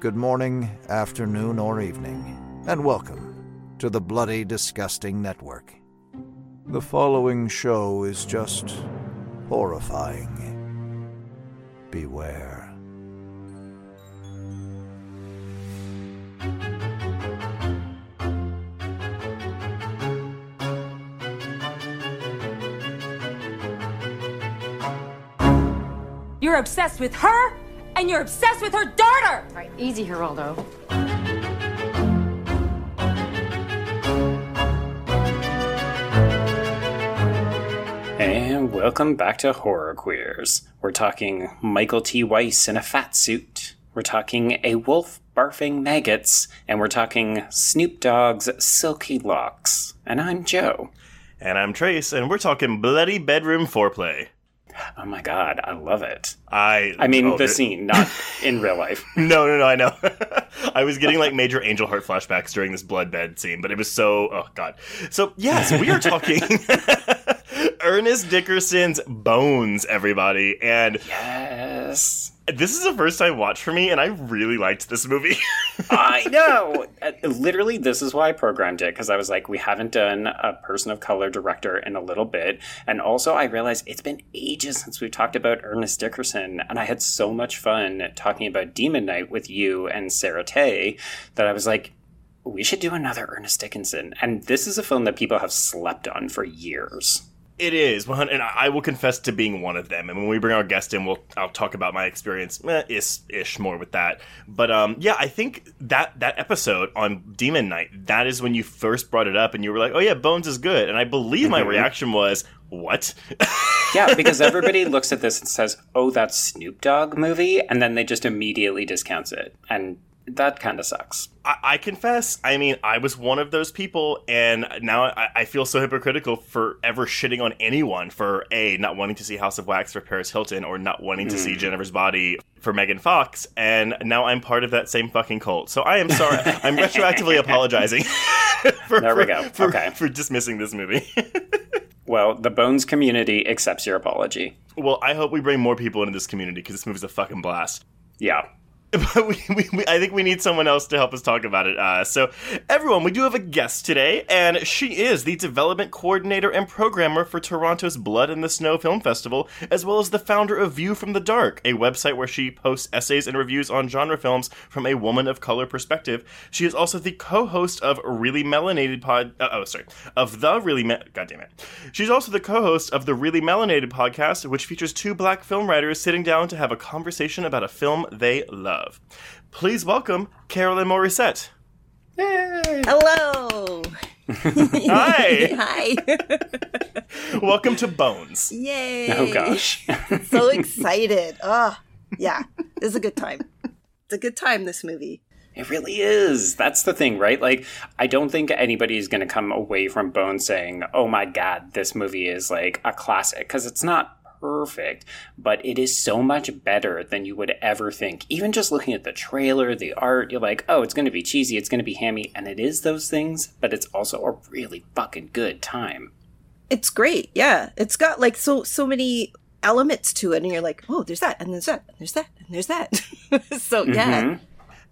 Good morning, afternoon, or evening, and welcome to the Bloody Disgusting Network. The following show is just horrifying. Beware. You're obsessed with her, and you're obsessed with her daughter! All right, easy, Geraldo. And welcome back to Horror Queers. We're talking Michael T. Weiss in a fat suit. We're talking a wolf barfing maggots, and we're talking Snoop Dogg's silky locks. And I'm Joe. And I'm Trace, and we're talking bloody bedroom foreplay. Oh my god, I love it. I I mean, the there- scene, not in real life. No, no, no, I know. I was getting like major Angel Heart flashbacks during this blood bed scene, but it was so oh god. So yes, we are talking Ernest Dickerson's Bones, everybody, and Yes. This is the first time watch for me, and I really liked this movie. I know. Uh, Literally, this is why I programmed it because I was like, we haven't done a person of color director in a little bit, and also I realized it's been ages since we've talked about Ernest Dickerson, and I had so much fun talking about Demon Knight with you and Sarah Tay that I was like. We should do another Ernest Dickerson. And this is a film that people have slept on for years. It is, and I I will confess to being one of them. And when we bring our guest in, we'll I'll talk about my experience eh, ish ish more with that. But um, yeah, I think that that episode on Demon Knight, that is when you first brought it up, and you were like, "Oh yeah, Bones is good." And I believe my reaction was, "What?" Yeah, because everybody looks at this and says, oh, that Snoop Dogg movie, and then they just immediately discounts it. And that kind of sucks. I, I confess, I mean, I was one of those people, and now I, I feel so hypocritical for ever shitting on anyone for A, not wanting to see House of Wax for Paris Hilton, or not wanting to see hmm. Jennifer's Body for Megan Fox, and now I'm part of that same fucking cult. So I am sorry. I'm retroactively apologizing for, There we go. For, Okay. for dismissing this movie. Well, the Bones community accepts your apology. well, I hope we bring more people into this community because this movie's a fucking blast. Yeah. But we, we, we, I think we need someone else to help us talk about it. Uh, so, everyone, we do have a guest today, and she is the development coordinator and programmer for Toronto's Blood in the Snow Film Festival, as well as the founder of View from the Dark, a website where she posts essays and reviews on genre films from a woman of color perspective. She is also the co-host of Reely Melanated Pod. Uh, oh, sorry, of the Really. Me- God damn it. She's also the co-host of the Reely Melanated podcast, which features two black film writers sitting down to have a conversation about a film they love. Please welcome Carolyn Mauricette. Hello. Hi. Hi. welcome to Bones. Yay. Oh, gosh. so excited. Oh, yeah. This is a good time. It's a good time, this movie. It really is. That's the thing, right? Like, I don't think anybody's going to come away from Bones saying, oh my God, this movie is like a classic, because it's not perfect, but it is so much better than you would ever think. Even just looking at the trailer, the art, you're like, oh, it's going to be cheesy, it's going to be hammy, and it is those things, but it's also a really fucking good time. It's great. Yeah. It's got like so so many elements to it and you're like, "Oh, there's that and there's that and there's that and there's that." so, yeah. Mhm.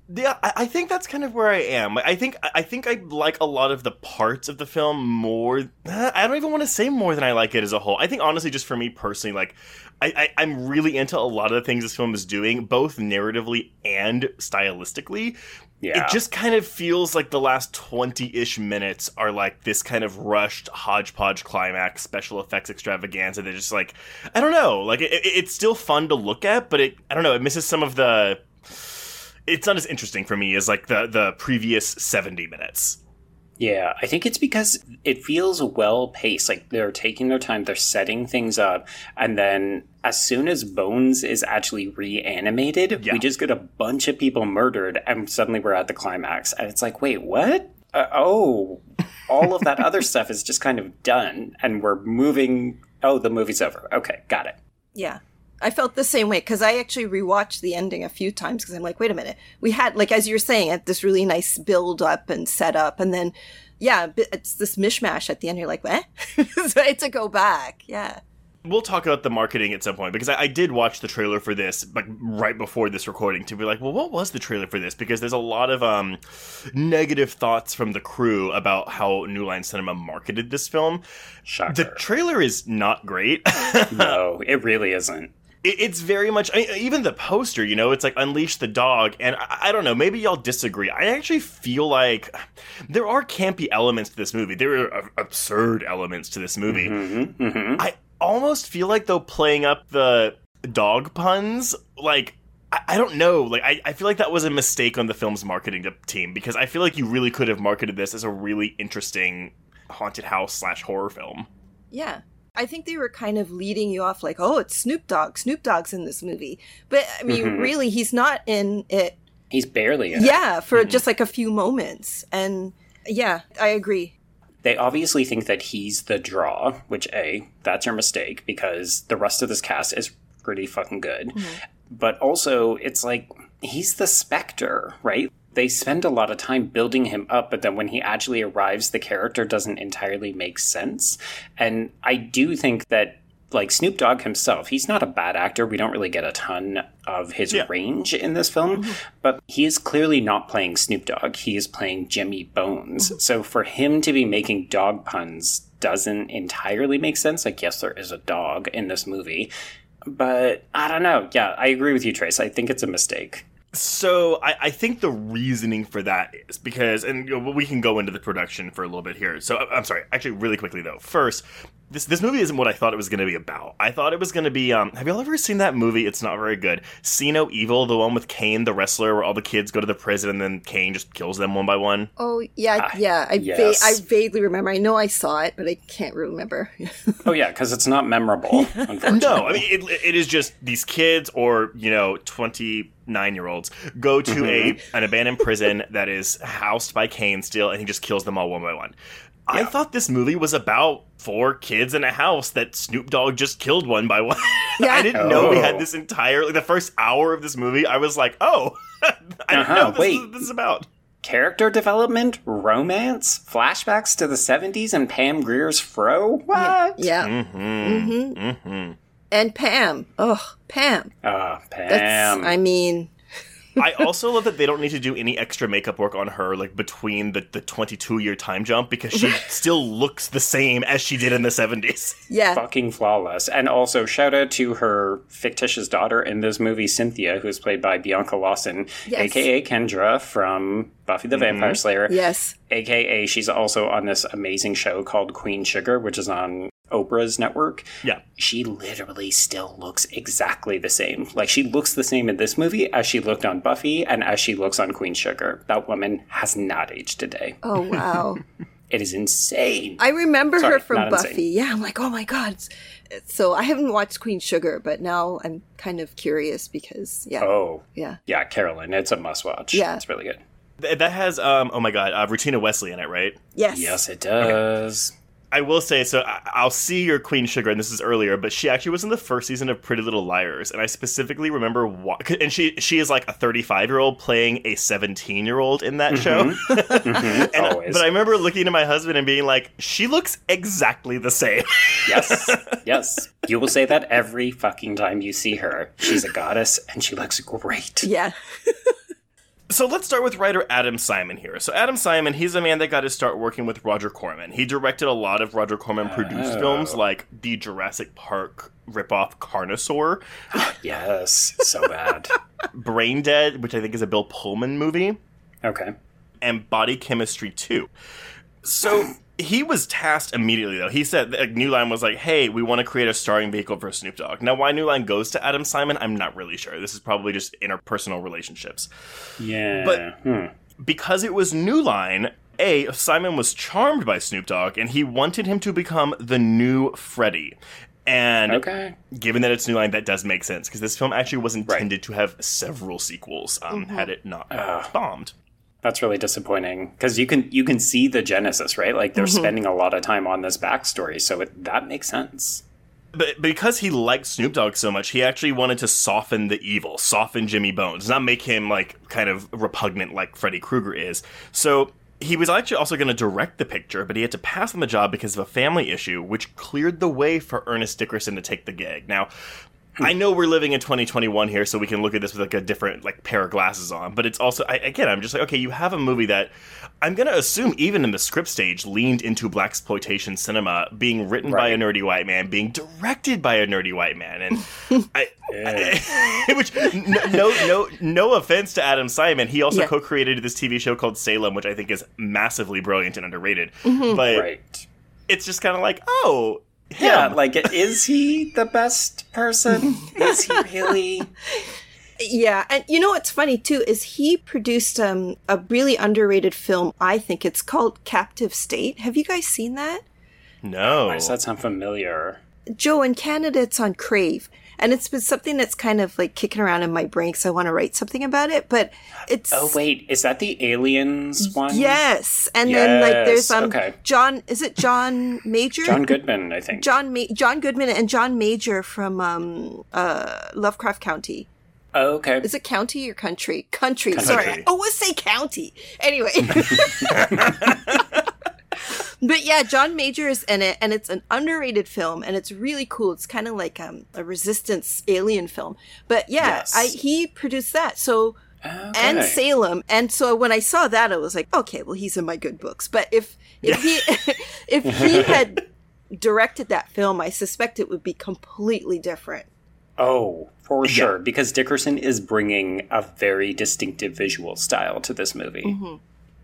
Yeah, I think that's kind of where I am. I think I think I like a lot of the parts of the film more. I don't even want to say more than I like it as a whole. I think honestly, just for me personally, like I, I I'm really into a lot of the things this film is doing, both narratively and stylistically. Yeah. It just kind of feels like the last 20 ish minutes are like this kind of rushed hodgepodge climax, special effects extravaganza. They're just like, I don't know. Like, it, it- it's still fun to look at, but it, I don't know, it misses some of the. It's not as interesting for me as like the, the previous 70 minutes. Yeah, I think it's because it feels well paced. Like they're taking their time, they're setting things up, and then as soon as Bones is actually reanimated, Yeah. we just get a bunch of people murdered, and suddenly we're at the climax. And it's like, wait, what? Uh, oh, all of that other stuff is just kind of done, and we're moving. Oh, the movie's over. Okay, got it. Yeah. I felt the same way because I actually rewatched the ending a few times because I'm like, wait a minute. We had, like, as you were saying, it, this really nice build up and setup. And then, yeah, it's this mishmash at the end. You're like, what? so I had to go back. Yeah. We'll talk about the marketing at some point because I, I did watch the trailer for this like right before this recording to be like, well, what was the trailer for this? Because there's a lot of um, negative thoughts from the crew about how New Line Cinema marketed this film. Shocker. The trailer is not great. no, it really isn't. It, it's very much I, even the poster you know it's like unleash the dog and I, I don't know maybe y'all disagree i actually feel like there are campy elements to this movie there are uh, absurd elements to this movie i almost feel like though playing up the dog puns like I I don't know. Like, I, I feel like that was a mistake on the film's marketing team because I feel like you really could have marketed this as a really interesting haunted house slash horror film. Yeah. I think they were kind of leading you off like, oh, it's Snoop Dogg. Snoop Dogg's in this movie. But I mean, mm-hmm. really, he's not in it. He's barely in it. Yeah, for mm-hmm. just like a few moments. And yeah, I agree. They obviously think that he's the draw, which A, that's your mistake because the rest of this cast is pretty fucking good. Mm-hmm. But also, it's like he's the specter, right? They spend a lot of time building him up, but then when he actually arrives, the character doesn't entirely make sense. And I do think that like Snoop Dogg himself, he's not a bad actor. We don't really get a ton of his Yeah. range in this film, mm-hmm. but he is clearly not playing Snoop Dogg. He is playing Jimmy Bones. Mm-hmm. So for him to be making dog puns doesn't entirely make sense. Like, yes, there is a dog in this movie, but I don't know. Yeah, I agree with you, Trace. I think it's a mistake. So I, I think the reasoning for that is because, and we can go into the production for a little bit here. So I'm sorry, actually, really quickly though. First, this this movie isn't what I thought it was going to be about. I thought it was going to be. Um, have y'all ever seen that movie? It's not very good. See No Evil, the one with Kane the wrestler, where all the kids go to the prison and then Kane just kills them one by one. Oh, yeah, yeah. I, yes. va- I vaguely remember. I know I saw it, but I can't remember. Oh, yeah, because it's not memorable, unfortunately. No, I mean it, it is just these kids or you know twenty nine year olds go to a an abandoned prison that is housed by Kane still, and he just kills them all one by one. I thought this movie was about four kids in a house that Snoop Dogg just killed one by one. Yeah. I didn't know we had Oh. this entire like the first hour of this movie. I was like, oh, I didn't Uh-huh, know this, wait. is, this is about. Character development, romance, flashbacks to the 70s and Pam Grier's fro? What? yeah. Mm-hmm. Mm-hmm. And Pam. Oh, Pam. Ah, Pam. That's, I mean, I also love that they don't need to do any extra makeup work on her, like between the, the 22 year time jump, because she still looks the same as she did in the 70s. yeah. fucking flawless. And also, shout out to her fictitious daughter in this movie, Cynthia, who is played by Bianca Lawson, Yes. aka Kendra from Buffy the Vampire mm-hmm. Slayer. Yes. AKA, she's also on this amazing show called Queen Sugar, which is on Oprah's network. Yeah. She literally still looks exactly the same. Like, she looks the same in this movie as she looked on Buffy and as she looks on Queen Sugar. That woman has not aged a day. Oh, wow. It is insane. I remember Sorry, her from not insane. Buffy. Yeah, I'm like, oh my god. So I haven't watched Queen Sugar, but now I'm kind of curious because, yeah, oh, yeah, yeah, Carolyn, it's a must watch. Yeah. It's really good. That has, um, oh my god, uh, Rutina Wesley in it, right? yes, Yes, it does. I will say, so I- I'll see your Queen Sugar, and this is earlier, but she actually was in the first season of Pretty Little Liars, and I specifically remember, wa- and she she is like a 35 year old playing a 17 year old in that show. Mm-hmm. Mm-hmm. And- Always. but I remember looking at my husband and being like, she looks exactly the same. yes, yes. You will say that every fucking time you see her. She's a goddess and she looks great. yeah, So let's start with writer Adam Simon here. So Adam Simon, he's a man that got to start working with Roger Corman. He directed a lot of Roger Corman produced oh. films like the Jurassic Park ripoff Carnosaur, ah, Yes, so bad. Brain Dead, which I think is a Bill Pullman movie, Okay. and Body Chemistry 2. So he was tasked immediately though. He said like, New Line was like, "Hey, we want to create a starring vehicle for Snoop Dogg." Now, why New Line goes to Adam Simon, I'm not really sure. This is probably just interpersonal relationships. Yeah. But- hmm. because it was New Line, A, Simon was charmed by Snoop Dogg and he wanted him to become the new Freddy. And Okay. given that it's New Line, that does make sense because this film actually was Right. Mm-hmm. intended to have several sequels um, had it not bombed. That's really disappointing because you can you can see the genesis, right? Like they're mm-hmm. spending a lot of time on this backstory, so it, that makes sense. But because he liked Snoop Dogg so much, he actually wanted to soften the evil, soften Jimmy Bones, not make him like kind of repugnant like Freddy Krueger is. So he was actually also going to direct the picture, but he had to pass on the job because of a family issue, which cleared the way for Ernest Dickerson to take the gig. Now, I know we're living in 2021 here, so we can look at this with like a different like pair of glasses on. But it's also, I, again, I'm just like, okay, you have a movie that I'm gonna assume even in the script stage leaned into black exploitation cinema, being written by a nerdy white man, being directed by a nerdy white man, and I, I- which no, no no no offense to Adam Simon, he also Yeah. co-created this TV show called Salem, which I think is massively brilliant and underrated. Mm-hmm. But Right. it's just kind of like, oh. Yeah, like is he the best person? is he really? Yeah, and you know what's funny too is he produced um, a really underrated film. I think it's called Captive State. Have you guys seen that? no. Why does that sound familiar? Joe, in Canada, it's on Crave, and it's been something that's kind of like kicking around in my brain because I want to write something about it. But it's Oh wait, is that the aliens one? yes, and then like there's Yes, um okay. John. Is it John Major? John Goodman, I think. John Ma- John Goodman and John Major from um uh Lovecraft County. Oh, okay. Is it county or country? Country. Sorry, Country. I always say county. Anyway. but yeah, John Major is in it, and it's an underrated film, and it's really cool. It's kind of like um, a resistance alien film. But yeah, Yes. I, he produced that. So. And Salem, and so when I saw that, I was like, okay, well, he's in my good books. But if if he if he had directed that film, I suspect it would be completely different. Oh, for sure, because Dickerson is bringing a very distinctive visual style to this movie. Mm-hmm.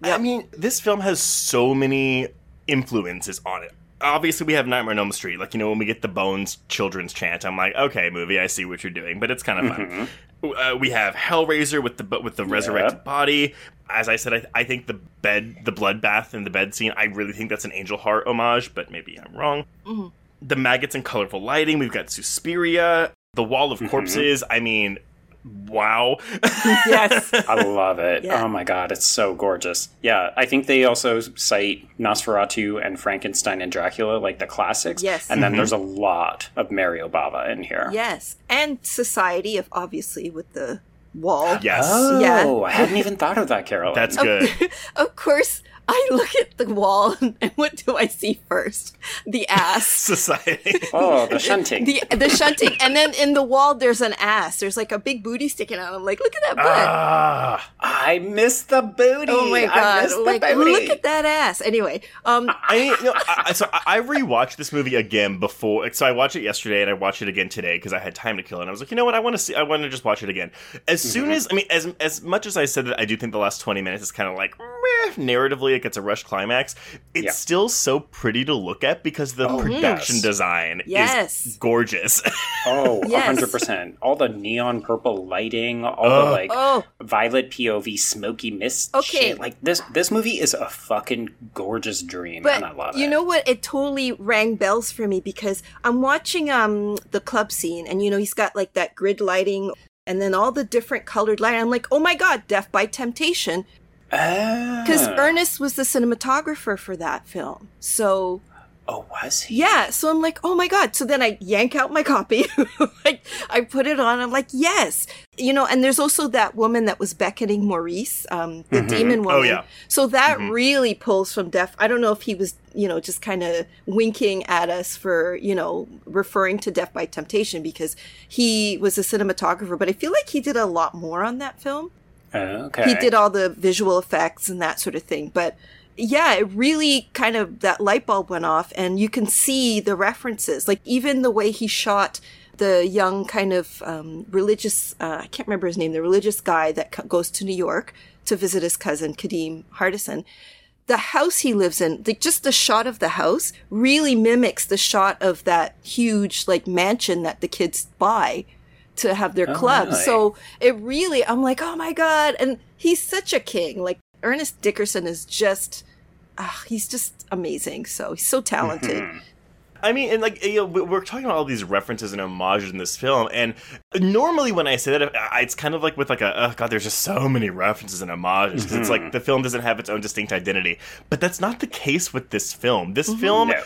I mean, this film has so many influences on it. Obviously, we have Nightmare on Elm Street. Like, you know, when we get the Bones children's chant, I'm like, okay, movie, I see what you're doing, but it's kind of fun. Mm-hmm. Uh, we have Hellraiser with the with the resurrected body. As I said, I, I think the bed, the bloodbath in the bed scene, I really think that's an Angel Heart homage, but maybe I'm wrong. Mm-hmm. The maggots and colorful lighting. We've got Suspiria, the Wall of mm-hmm. Corpses. I mean, wow. Yes. I love it. Yeah. Oh my god, it's so gorgeous. Yeah, I think they also cite Nosferatu and Frankenstein and Dracula, like the classics. Yes. And then mm-hmm. there's a lot of Mario Bava in here. Yes, and society of obviously with the wall. yes. Oh, Yeah. I hadn't even thought of that, Carolyn. That's good. Of course, I look at the wall and what do I see first? The ass. Society. Oh, the shunting. The the shunting, and then in the wall there's an ass. There's like a big booty sticking out. I'm like, look at that butt. ah. I missed the booty. oh my I god! missed the Like, booty. look at that ass. Anyway, um, I, you know, I, I- so I I rewatched this movie again before. So I watched it yesterday and I watched it again today because I had time to kill. And I was like, you know what? I want to see. I want to just watch it again. As soon Mm-hmm. as I mean, as as much as I said that I do think the last twenty minutes is kind of like meh, narratively, it gets a rush climax. It's Yeah. still so pretty to look at because the production yes. design Yes. is gorgeous. Oh, Yes. 100%. All the neon purple lighting, all the like Oh. violet POV smoky mist Okay. shit. Like this this movie is a fucking gorgeous dream and I but love you it. know what? It totally rang bells for me because I'm watching um the club scene, and you know he's got like that grid lighting. And then all the different colored lighting. I'm like, oh my god, Def by Temptation. Because Ah. Ernest was the cinematographer for that film. So Oh, was he? Yeah, so I'm like, oh my god. So then I yank out my copy, like I put it on. I'm like, yes, you know. And there's also that woman that was beckoning Maurice, um, the demon woman. Oh, yeah. So that really pulls from Def. I don't know if he was, you know, just kind of winking at us for, you know, referring to Def by Temptation because he was a cinematographer. But I feel like he did a lot more on that film Okay. he did all the visual effects and that sort of thing but yeah it really kind of that light bulb went off and you can see the references like even the way he shot the young kind of um, religious uh, i can't remember his name the religious guy that co- goes to new york to visit his cousin kadeem hardison the house he lives in, like just the shot of the house really mimics the shot of that huge like mansion that the kids buy to have their oh, club. really? So it really, I'm like, oh my God. And he's such a king. Like Ernest Dickerson is just ah, he's just amazing. So he's so talented. Mm-hmm. I mean, and like you know, we- we're talking about all these references and homages in this film, and normally when I say that, it's kind of like with like a oh god, there's just so many references and homages 'cause it's like mm-hmm. the film doesn't have its own distinct identity. But that's not the case with this film. This mm-hmm. film. No.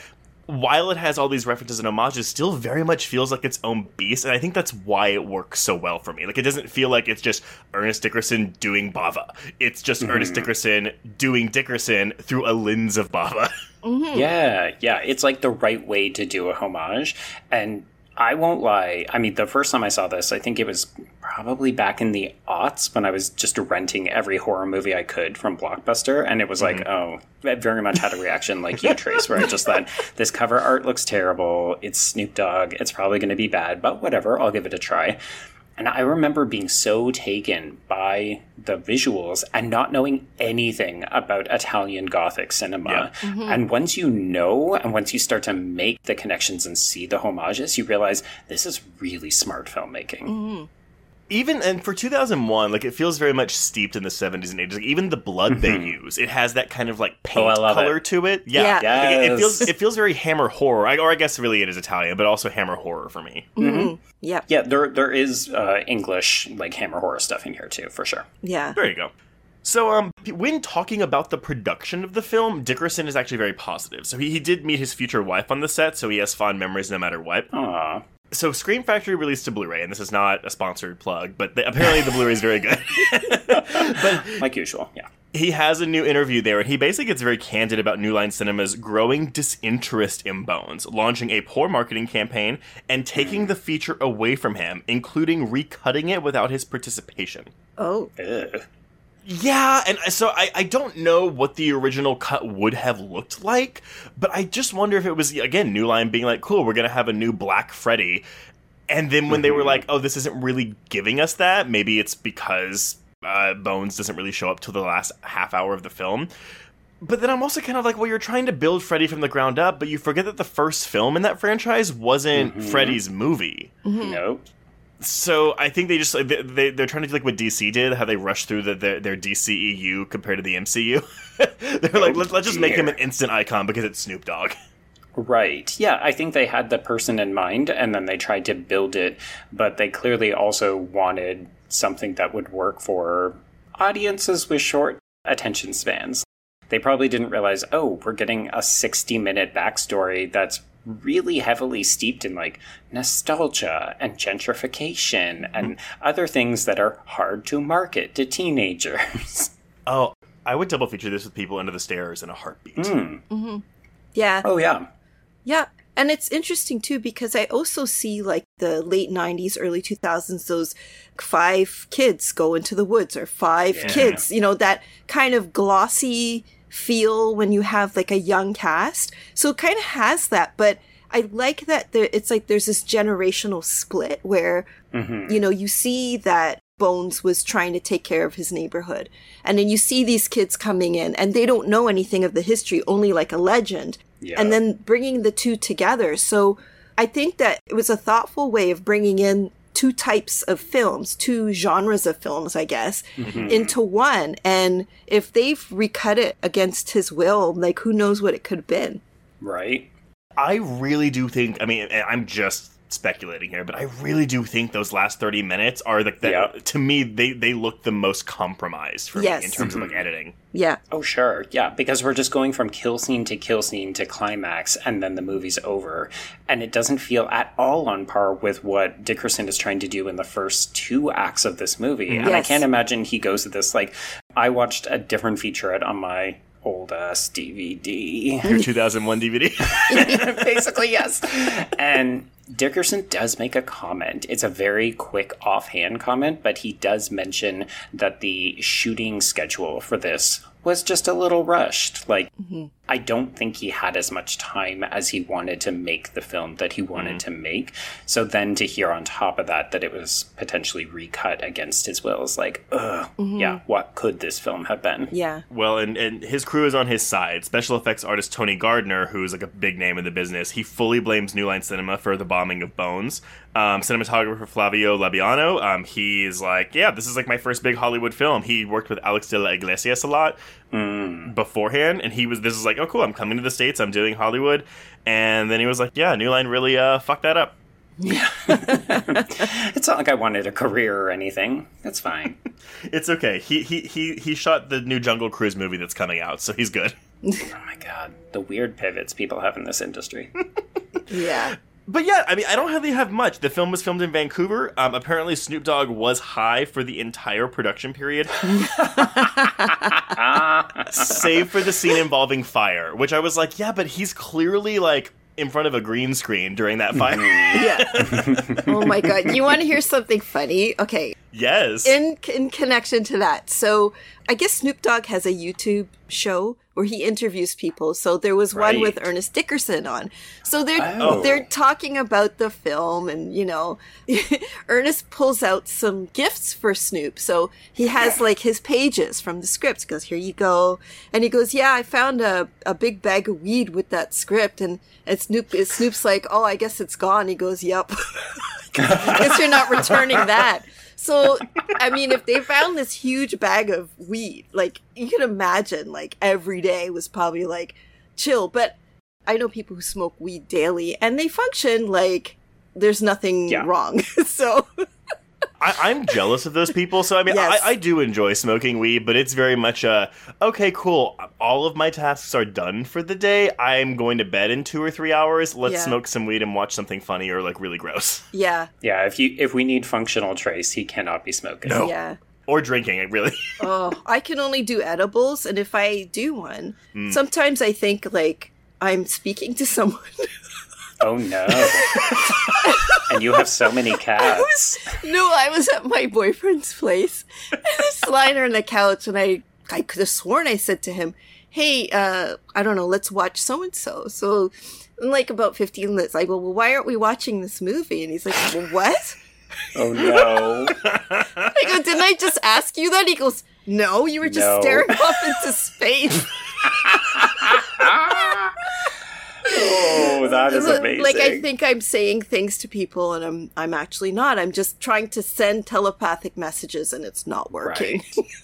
While it has all these references and homages, still very much feels like its own beast, and I think that's why it works so well for me. Like, it doesn't feel like it's just Ernest Dickerson doing Bava. It's just mm-hmm. Ernest Dickerson doing Dickerson through a lens of Bava. Mm-hmm. Yeah, yeah. It's like the right way to do a homage. And I won't lie. I mean, the first time I saw this, I think it was probably back in the aughts when I was just renting every horror movie I could from Blockbuster. And it was like, mm-hmm. oh, I very much had a reaction like you, Trace, where I just thought, this cover art looks terrible. It's Snoop Dogg. It's probably going to be bad, but whatever. I'll give it a try. And I remember being so taken by the visuals and not knowing anything about Italian Gothic cinema. Mm-hmm. And once you know, and once you start to make the connections and see the homages, you realize this is really smart filmmaking. Mm-hmm. Even and for 2001 like it feels very much steeped in the 70s and 80s like even the blood they use it has that kind of like paint Mm-hmm. Oh, color it. to it yeah, Yeah. Like, it, it feels it feels very hammer horror I, or i guess really it is italian but also hammer horror for me Yep. Yeah, there there is uh, English like hammer horror stuff in here too, for sure. Yeah. there you go so um when talking about the production of the film dickerson is actually very positive so he, he did meet his future wife on the set so he has fond memories no matter what Aw. So Scream Factory released a Blu-ray, and this is not a sponsored plug, but the, apparently the Blu-ray is very good. but Like usual, yeah. he has a new interview there, and he basically gets very candid about New Line Cinema's growing disinterest in Bones, launching a poor marketing campaign and taking the feature away from him, including recutting it without his participation. Oh. Ugh. Yeah, and so I, I don't know what the original cut would have looked like, but I just wonder if it was, again, New Line being like, cool, we're going to have a new Black Freddy. And then when they were like, oh, this isn't really giving us that, maybe it's because uh, Bones doesn't really show up till the last half hour of the film. But then I'm also kind of like, well, you're trying to build Freddy from the ground up, but you forget that the first film in that franchise wasn't Freddy's movie. Nope. So I think they just they, they they're trying to do like what DC did, how they rushed through the, their their DCEU compared to the MCU. they're like, let's, let's just make him an instant icon because it's Snoop Dogg. Right. Yeah, I think they had the person in mind and then they tried to build it, but they clearly also wanted something that would work for audiences with short attention spans. They probably didn't realize, oh, we're getting a 60 minute backstory that's really heavily steeped in like nostalgia and gentrification and other things that are hard to market to teenagers. Oh, I would double feature this with people under the stairs in a heartbeat. Hmm. Yeah. oh, yeah. Yeah. And it's interesting too because I also see like the late 90s, early 2000s, those five kids go into the woods or five kids, you know, that kind of glossy feel when you have like a young cast. So it kind of has that, but I like that there, it's like there's this generational split where, mm-hmm. you know, you see that Bones was trying to take care of his neighborhood. And then you see these kids coming in and they don't know anything of the history, only like a legend. Yeah. And then bringing the two together. So I think that it was a thoughtful way of bringing in two types of films, two genres of films, I guess, mm-hmm. into one. And if they've recut it against his will, like who knows what it could have been. Right? I really do think. I mean, I'm just speculating here, but I really do think those last 30 minutes are like the, Yeah. to me they they look the most compromised for Yes. me in terms of like mm-hmm. editing. Yeah. Oh, sure. Yeah, because we're just going from kill scene to kill scene to climax, and then the movie's over. And it doesn't feel at all on par with what Dickerson is trying to do in the first two acts of this movie. And I can't imagine he goes to this. Like, I watched a different featurette on my old ass DVD. Your 2001 DVD. Basically, yes. And Dickerson does make a comment. It's a very quick offhand comment, but he does mention that the shooting schedule for this was just a little rushed. Like, mm-hmm. I don't think he had as much time as he wanted to make the film that he wanted mm-hmm. to make. So then to hear on top of that that it was potentially recut against his will is like, ugh, mm-hmm. yeah, what could this film have been? Yeah. Well, and, and his crew is on his side. Special effects artist Tony Gardner, who's like a big name in the business, he fully blames New Line Cinema for the bombing of Bones. Um, cinematographer Flavio Labiano, um, he's like, yeah, this is like my first big Hollywood film. He worked with Alex de la Iglesias a lot beforehand, and he was, this is like, oh, cool, I'm coming to the States, I'm doing Hollywood. And then he was like, yeah, New Line really uh, fucked that up. Yeah, It's not like I wanted a career or anything. That's fine. It's okay. He, he, he, he shot the new Jungle Cruise movie that's coming out, so he's good. oh my god, the weird pivots people have in this industry. Yeah. But yeah, I mean, I don't really have much. The film was filmed in Vancouver. Um, apparently, Snoop Dogg was high for the entire production period, save for the scene involving fire, which I was like, yeah, but he's clearly like in front of a green screen during that fire. Yeah. oh my god. You want to hear something funny? Okay. Yes. In in connection to that. So, I guess Snoop Dogg has a YouTube show where he interviews people. So there was one with Ernest Dickerson on. So they're Oh. they're talking about the film and you know, Ernest pulls out some gifts for Snoop. So he has like his pages from the script. He goes, "Here you go." And he goes, "Yeah, I found a a big bag of weed with that script." And and Snoop is Snoop's like, "Oh, I guess it's gone." He goes, "Yep." guess you're not returning that. So, I mean, if they found this huge bag of weed, like you can imagine, like every day was probably like chill. But I know people who smoke weed daily and they function like there's nothing Yeah. wrong. so, I, I'm jealous of those people. So I mean, Yes. I, I do enjoy smoking weed, but it's very much a okay, cool. All of my tasks are done for the day. I'm going to bed in two or three hours. Let's Yeah. smoke some weed and watch something funny or like really gross yeah, yeah, if you if we need functional trace, he cannot be smoking. No. yeah. or drinking. I really. Oh, I can only do edibles. And if I do one, Hmm. sometimes I think like I'm speaking to someone. Oh no. and you have so many cats. No, I was at my boyfriend's place. And I was lying on the couch, and I I could have sworn I said to him, "Hey, uh, I don't know, let's watch so and so." So, in like about fifteen minutes, I go, "Well, why aren't we watching this movie?" And he's like, "Well, what?" Oh no. I go, "Didn't I just ask you that?" He goes, "No, you were just No. staring off into space." Oh, that is amazing. Like I think I'm saying things to people, and I'm I'm actually not. I'm just trying to send telepathic messages, and it's not working. Right.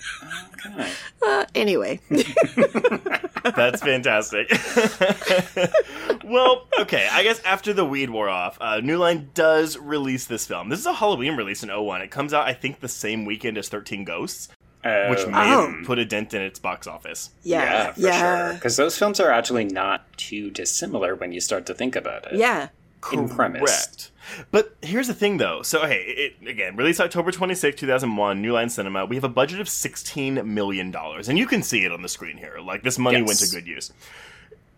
Okay. Uh, anyway. That's fantastic. well, okay. I guess after the weed wore off, uh, New Line does release this film. This is a Halloween release in 01. It comes out, I think, the same weekend as 13 Ghosts, which oh. may Oh. have put a dent in its box office. Yeah, for yeah, sure. Because those films are actually not too dissimilar when you start to think about it. yeah. In premise. Correct. But here's the thing, though. So, hey, it, again, released October 26, 2001, New Line Cinema. We have a budget of $16 million. And you can see it on the screen here. Like, this money Yes. went to good use.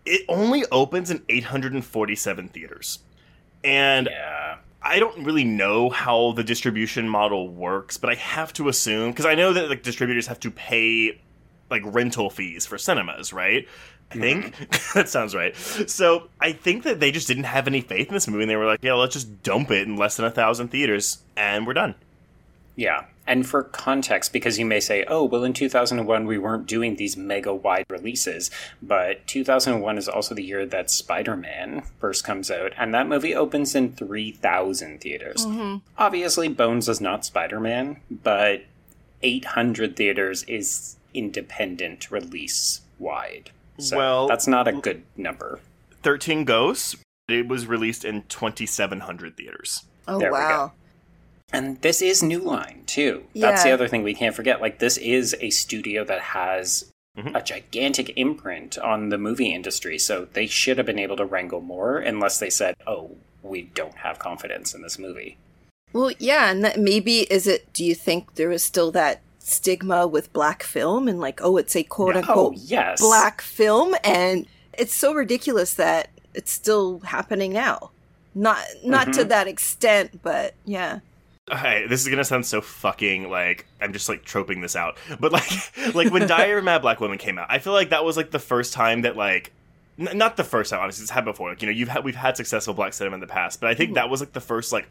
It only opens in 847 theaters. And Yeah. I don't really know how the distribution model works, but I have to assume because I know that like distributors have to pay like rental fees for cinemas, right? I mm-hmm. think that sounds right. So I think that they just didn't have any faith in this movie, and they were like, "Yeah, let's just dump it in less than a thousand theaters, and we're done." Yeah. And for context, because you may say, oh, well, in 2001, we weren't doing these mega wide releases, but 2001 is also the year that Spider Man first comes out, and that movie opens in 3,000 theaters. Mm-hmm. Obviously, Bones is not Spider Man, but 800 theaters is independent release wide. So Well- that's not a good number. Thirteen Ghosts. It was released in twenty seven hundred theaters. Oh There we go. wow. And this is New Line too. That's the other thing we can't forget. Like this is a studio that has mm-hmm. a gigantic imprint on the movie industry, so they should have been able to wrangle more unless they said, "Oh, we don't have confidence in this movie." Well, yeah, and that maybe is it? Do you think there is still that stigma with black film and like, oh, it's a quote Oh, unquote yes. black film, and it's so ridiculous that it's still happening now. Not not to mm-hmm. that extent, but yeah. Okay, this is gonna sound so fucking like I'm just like troping this out, but like like when Dire Mad Black Woman came out, I feel like that was like the first time that like n- not the first time obviously it's happened before. Like you know you've had we've had successful black cinema in the past, but I think that was like the first like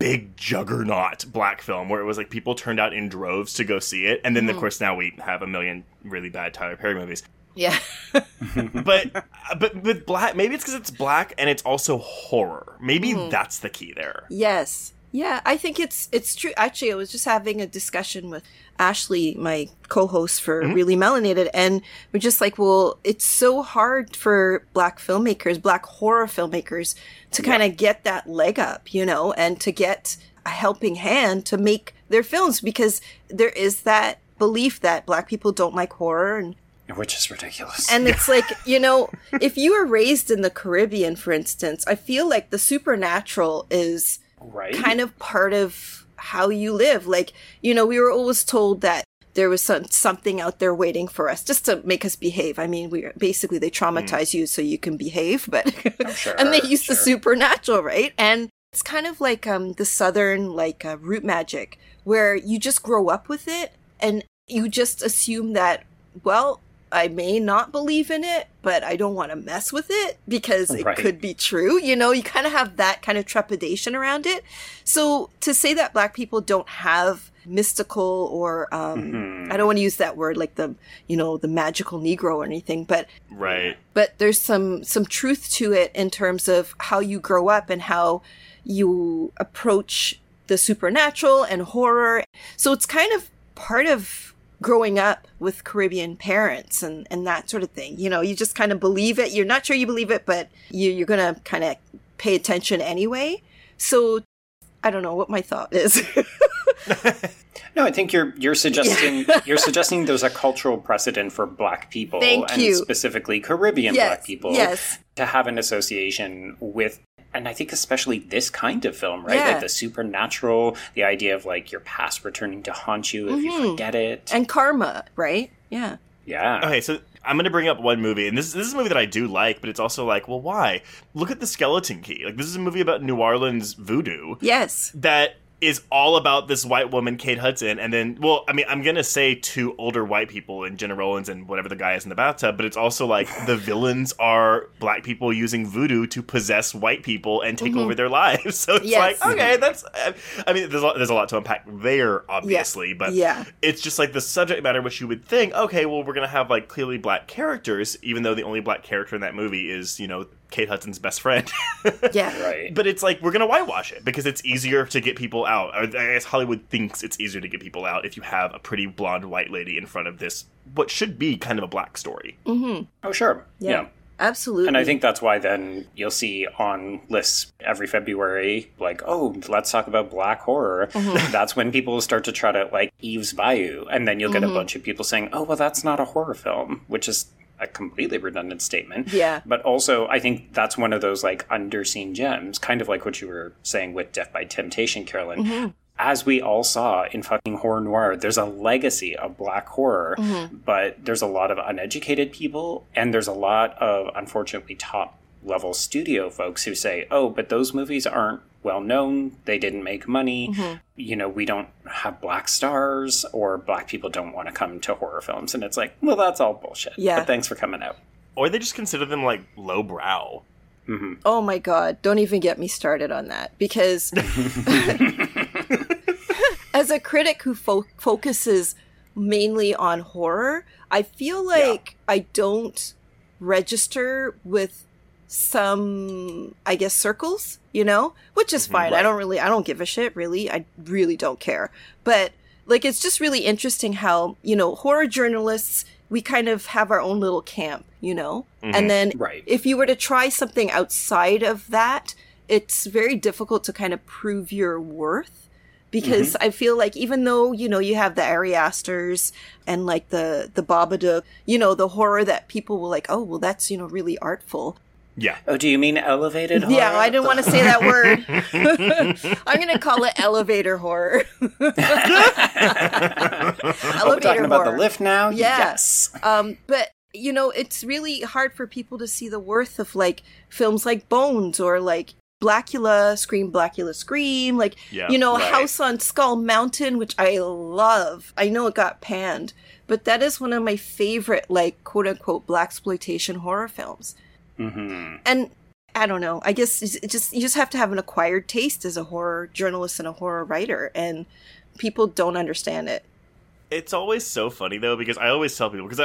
big juggernaut black film where it was like people turned out in droves to go see it, and then of course now we have a million really bad Tyler Perry movies. Yeah. but but with black, maybe it's because it's black and it's also horror. Maybe Mm-hmm. that's the key there. Yes. Yeah, I think it's it's true. Actually, I was just having a discussion with Ashley, my co-host for mm-hmm. Reely Melanated, and we're just like, well, it's so hard for black filmmakers, black horror filmmakers, to kind of get that leg up, you know, and to get a helping hand to make their films because there is that belief that black people don't like horror and Which is ridiculous. and it's like, you know, if you were raised in the Caribbean, for instance, I feel like the supernatural is right? kind of part of how you live. Like, you know, we were always told that there was some, something out there waiting for us just to make us behave. I mean, we basically they traumatize you so you can behave, but sure, and they use the supernatural, right? And it's kind of like um the southern like uh, root magic where you just grow up with it and you just assume that well I may not believe in it, but I don't want to mess with it because it Right. could be true. You know, you kind of have that kind of trepidation around it. So to say that black people don't have mystical or um I don't want to use that word like the you know the magical negro or anything, but Right. but there's some some truth to it in terms of how you grow up and how you approach the supernatural and horror. So it's kind of part of growing up with Caribbean parents and, and that sort of thing. You know, you just kind of believe it. You're not sure you believe it, but you, you're going to kind of pay attention anyway. So I don't know what my thought is. No, I think you're you're suggesting you're suggesting there's a cultural precedent for black people Thank and you. specifically Caribbean Yes, black people yes. to have an association with and I think especially this kind of film, right? Yeah. Like the supernatural, the idea of like your past returning to haunt you if you forget it. Mm-hmm. and karma, right? Yeah. yeah. Okay, so I'm gonna bring up one movie, and this this is a movie that I do like, but it's also like, well, why? Look at the Skeleton Key. Like this is a movie about New Orleans voodoo Yes. that is all about this white woman, Kate Hudson, and then, well, I mean, I'm gonna say two older white people in Gena Rowlands and whatever the guy is in the bathtub, but it's also like the villains are black people using voodoo to possess white people and take mm-hmm. over their lives. So it's Yes. like, okay, mm-hmm. that's. I mean, there's a, there's a lot to unpack there, obviously, but Yeah. it's just like the subject matter, which you would think, okay, well, we're gonna have like clearly black characters, even though the only black character in that movie is, you know, Kate Hudson's best friend. Yeah. Right. But it's like we're gonna whitewash it because it's easier to get people out. Or I guess Hollywood thinks it's easier to get people out if you have a pretty blonde white lady in front of this, what should be kind of a black story. oh sure. Yeah. yeah. Absolutely. And I think that's why then you'll see on lists every February, like, oh, let's talk about black horror. Mm-hmm. That's when people will start to try to like Eve's Bayou. And then you'll get Mm-hmm. a bunch of people saying, oh, well, that's not a horror film, which is a completely redundant statement. Yeah. But also, I think that's one of those like underseen gems, kind of like what you were saying with Def by Temptation, Carolyn. Mm-hmm. As we all saw in fucking horror noir, there's a legacy of black horror, Mm-hmm. but there's a lot of uneducated people, and there's a lot of unfortunately top level studio folks who say, oh, but those movies aren't well known, they didn't make money, Mm-hmm. you know, we don't have black stars, or black people don't want to come to horror films. And it's like, well, that's all bullshit. Yeah. But thanks for coming out. Or they just consider them like lowbrow. Oh my god, don't even get me started on that because as a critic who fo- focuses mainly on horror, I feel like I don't register with some I guess circles, you know, which is mm-hmm, fine. I don't really I don't give a shit really. I really don't care. But like it's just really interesting how, you know, horror journalists we kind of have our own little camp, you know? And mm-hmm, then Right. if you were to try something outside of that, it's very difficult to kind of prove your worth because mm-hmm. I feel like even though you know you have the Ari Asters and like the the Babadook, you know the horror that people will like, oh well, that's you know really artful. Yeah. Oh, do you mean elevated horror? Yeah, I didn't want to say that word. I'm gonna call it elevator horror. elevator Oh, we're talking about the lift now? Yeah. Yes. Um, but you know, it's really hard for people to see the worth of like films like Bones or like Blackula, Scream, Blackula, Scream, like Yeah, you know, right. House on Skull Mountain, which I love. I know it got panned, but that is one of my favorite like quote unquote black exploitation horror films. Hmm And I don't know. I guess just you just have to have an acquired taste as a horror journalist and a horror writer, and people don't understand it. It's always so funny though because I always tell people because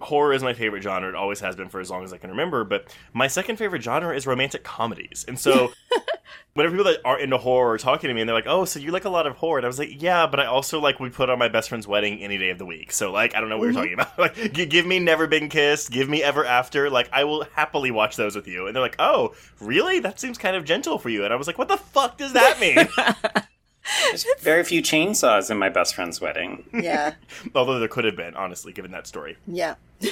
horror is my favorite genre. It always has been for as long as I can remember. But my second favorite genre is romantic comedies, and so whenever people that aren't into horror are talking to me and they're like, "Oh, so you like a lot of horror?" and I was like, "Yeah, but I also like we put on my best friend's wedding any day of the week." So like, I don't know what you're mm-hmm. talking about. like, give me Never Been Kissed, give me Ever After. Like, I will happily watch those with you. And they're like, "Oh, really? That seems kind of gentle for you." And I was like, "What the fuck does that mean?" There's very few chainsaws in my best friend's wedding. Yeah. Although there could have been, honestly, given that story. Yeah.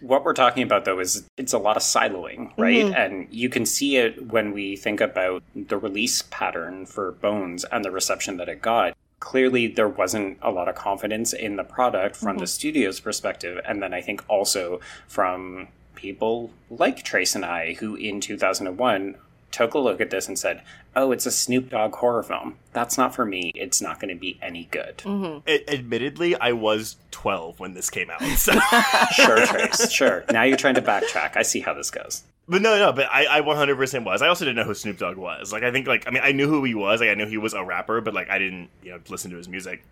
What we're talking about, though, is it's a lot of siloing, right? Mm-hmm. And you can see it when we think about the release pattern for Bones and the reception that it got. Clearly, there wasn't a lot of confidence in the product from mm-hmm. the studio's perspective. And then I think also from people like Trace and I, who in 2001 took a look at this and said, oh, it's a Snoop Dogg horror film. That's not for me. It's not going to be any good. Mm-hmm. A- admittedly, I was 12 when this came out. So. Sure, Trace. Sure. Now you're trying to backtrack. I see how this goes. But no, no, but I, I 100% was. I also didn't know who Snoop Dogg was. Like, I think, like, I mean, I knew who he was. Like, I knew he was a rapper, but, like, I didn't, you know, listen to his music.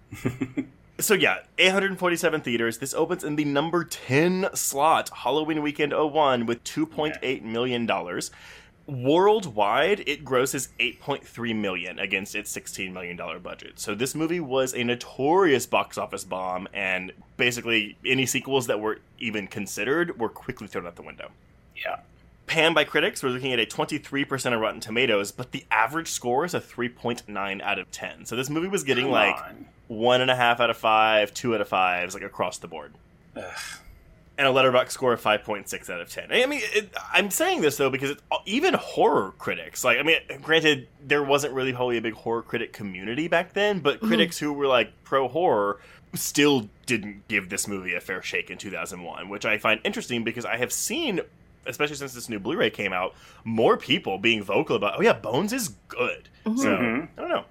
so, yeah, 847 theaters. This opens in the number 10 slot, Halloween weekend 01, with $2.8 million. Worldwide, it grosses 8.3 million against its 16 million dollar budget. So this movie was a notorious box office bomb and basically any sequels that were even considered were quickly thrown out the window. Yeah. Panned by critics, we're looking at a 23% of Rotten Tomatoes, but the average score is a 3.9 out of 10. So this movie was getting Come like on. one and a half out of five, two out of fives, like across the board. And a Letterboxd score of 5.6 out of 10. I mean, it, I'm saying this though because it's, even horror critics, like, I mean, granted, there wasn't really wholly a big horror critic community back then, but mm-hmm. critics who were like pro horror still didn't give this movie a fair shake in 2001, which I find interesting because I have seen, especially since this new Blu ray came out, more people being vocal about, oh yeah, Bones is good. Mm-hmm. So, mm-hmm. I don't know.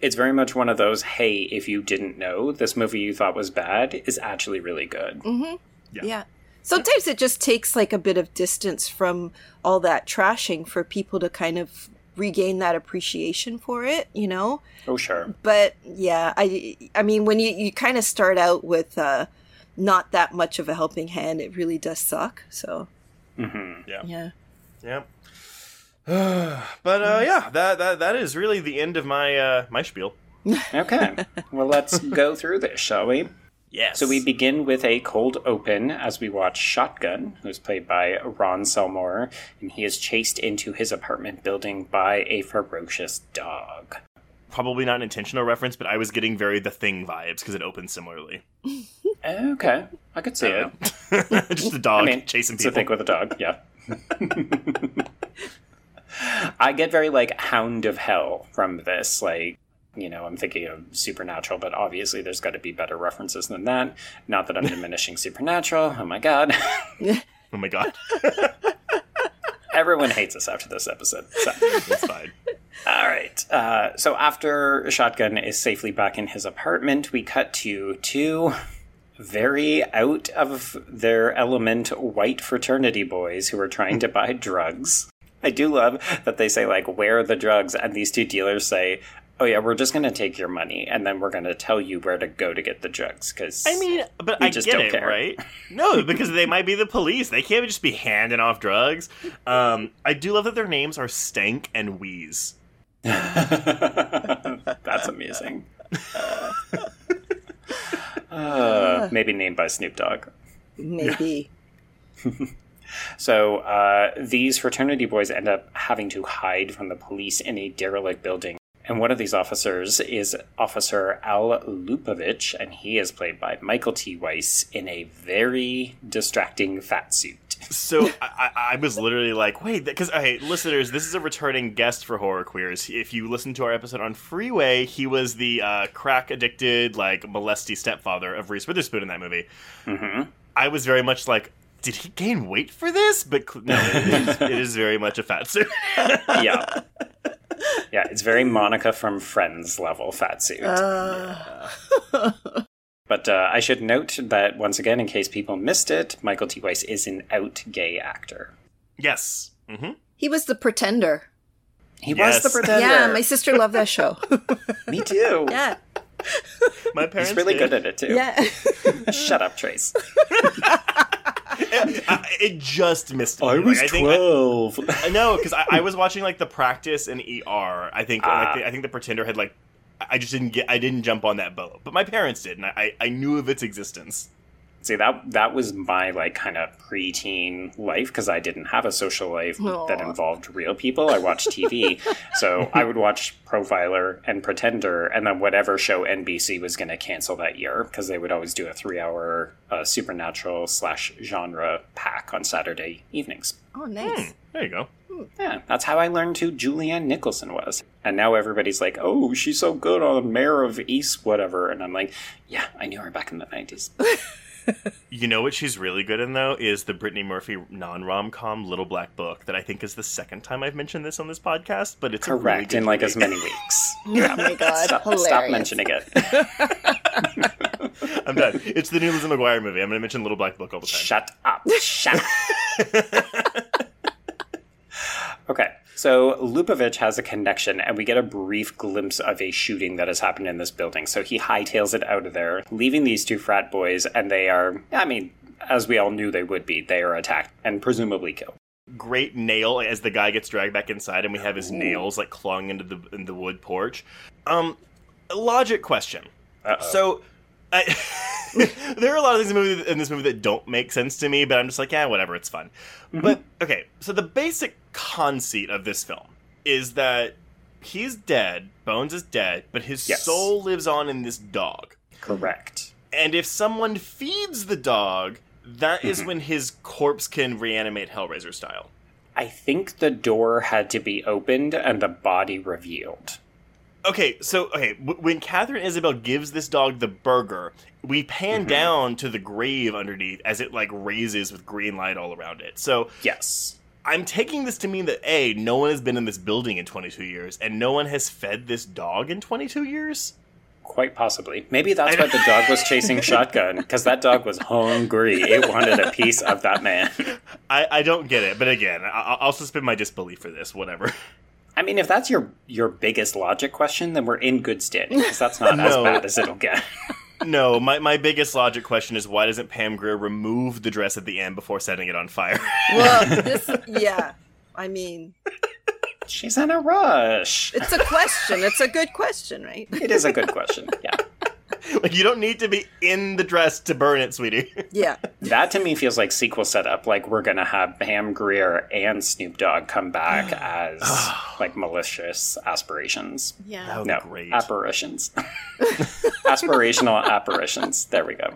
It's very much one of those, hey, if you didn't know, this movie you thought was bad is actually really good. Yeah. Sometimes it just takes like a bit of distance from all that trashing for people to kind of regain that appreciation for it, you know? Oh, sure. But yeah, I I mean when you you kind of start out with uh not that much of a helping hand, it really does suck. So, mm-hmm. Yeah. yeah. Yeah. but uh, yeah, that, that that is really the end of my uh, my spiel. Okay. well, let's go through this, shall we? Yes. So we begin with a cold open as we watch Shotgun, who's played by Ron Selmour, and he is chased into his apartment building by a ferocious dog. probably not an intentional reference, but I was getting very The Thing vibes because it opens similarly. Okay, I could see it. Just the dog I mean, chasing it's a people. thing with a dog, yeah. I get very like Hound of Hell from this. Like, you know, I'm thinking of Supernatural, but obviously there's got to be better references than that. Not that I'm diminishing Supernatural. Oh my god. oh my god, Everyone hates us after this episode. So. it's fine. All right. Uh, so after Shotgun is safely back in his apartment, we cut to two very out of their element white fraternity boys who are trying to buy drugs. I do love that they say, like, where are the drugs? And these two dealers say, oh, yeah, we're just going to take your money and then we're going to tell you where to go to get the drugs. Because I mean, but We I just get don't it, care. right? No, because they might be the police. They can't just be handing off drugs. Um, I do love that their names are Stank and Wheeze. that's amazing. Uh, maybe named by Snoop Dogg. Maybe. So uh, these fraternity boys end up having to hide from the police in a derelict building. And one of these officers is Officer Al Lupovich, and he is played by Michael T. Weiss in a very distracting fat suit. So I, I, was literally like, wait, because hey, listeners, this is a returning guest for Horror Queers. If you listen to our episode on Freeway, he was the uh, crack addicted, like molesty stepfather of Reese Witherspoon in that movie. hmm I was very much like, did he gain weight for this? But cl- no, it is, it is very much a fat suit. Yeah. Yeah, it's very Monica from Friends level fat suit. But uh, I should note that once again, in case people missed it, Michael T. Weiss is an out gay actor. yes. hmm He was the pretender. He Yes. was the pretender. Yeah, my sister loved that show. Me too. yeah. My parents He's really did. good at it too. Yeah. Shut up, Trace. I- it just missed me. I Like, was think twelve. I know because I, I was watching like the practice and ER. I think Ah. like, the, I think the Pretender had like I just didn't get I didn't jump on that boat, but my parents did, and I I knew of its existence. See that that was my like kind of preteen life because I didn't have a social life that involved real people. I watched TV, so I would watch Profiler and Pretender, and then whatever show NBC was going to cancel that year because they would always do a three-hour uh, supernatural slash genre pack on Saturday evenings. oh, nice. There you go. Yeah, that's how I learned who Julianne Nicholson was. And now everybody's like, "Oh, she's so good on Mare of East, whatever." And I'm like, "Yeah, I knew her back in the '90s." You know what she's really good in though is the Brittany Murphy non rom com Little Black Book that I think is the second time I've mentioned this on this podcast, but it's a really Correct, good in like movie. as many weeks. Oh my god, Stop, stop mentioning it. I'm done. It's the new Lizzie McGuire movie. I'm going to mention Little Black Book all the time. Shut up. Shut up. okay, so Lupovich has a connection, and we get a brief glimpse of a shooting that has happened in this building. So he hightails it out of there, leaving these two frat boys, and they are, I mean, as we all knew they would be, they are attacked and presumably killed. Great nail as the guy gets dragged back inside, and we have his nails like clung into the in the wood porch. Um, logic question. Uh-oh. So, I, there are a lot of things in, movie, in this movie that don't make sense to me, but I'm just like, yeah, whatever, it's fun. Mm-hmm. But okay, so the basic conceit of this film is that he's dead, Bones is dead, but his Yes. soul lives on in this dog. Correct. And if someone feeds the dog, that is mm-hmm. when his corpse can reanimate Hellraiser style. I think the door had to be opened and the body revealed. Okay, so okay, w- when Katharine Isabelle gives this dog the burger, we pan mm-hmm. down to the grave underneath as it like raises with green light all around it. So Yes. I'm taking this to mean that a no one has been in this building in 22 years, and no one has fed this dog in 22 years. Quite possibly. Maybe that's why the dog was chasing shotgun, because that dog was hungry. It wanted a piece of that man. I, I don't get it, but again, I- I'll suspend my disbelief for this. Whatever. I mean, if that's your your biggest logic question, then we're in good standing, because that's not as No. bad as it'll get. no, my, my biggest logic question is why doesn't Pam Grier remove the dress at the end before setting it on fire? Well, this, yeah. I mean, She's in a rush. it's a question. It's a good question, right? It is a good question. Yeah. like you don't need to be in the dress to burn it, sweetie. Yeah. That to me feels like sequel setup. Like we're gonna have Pam Grier and Snoop Dogg come back as like malicious aspirations. Yeah. That would No, be great. apparitions. Aspirational apparitions. There we go.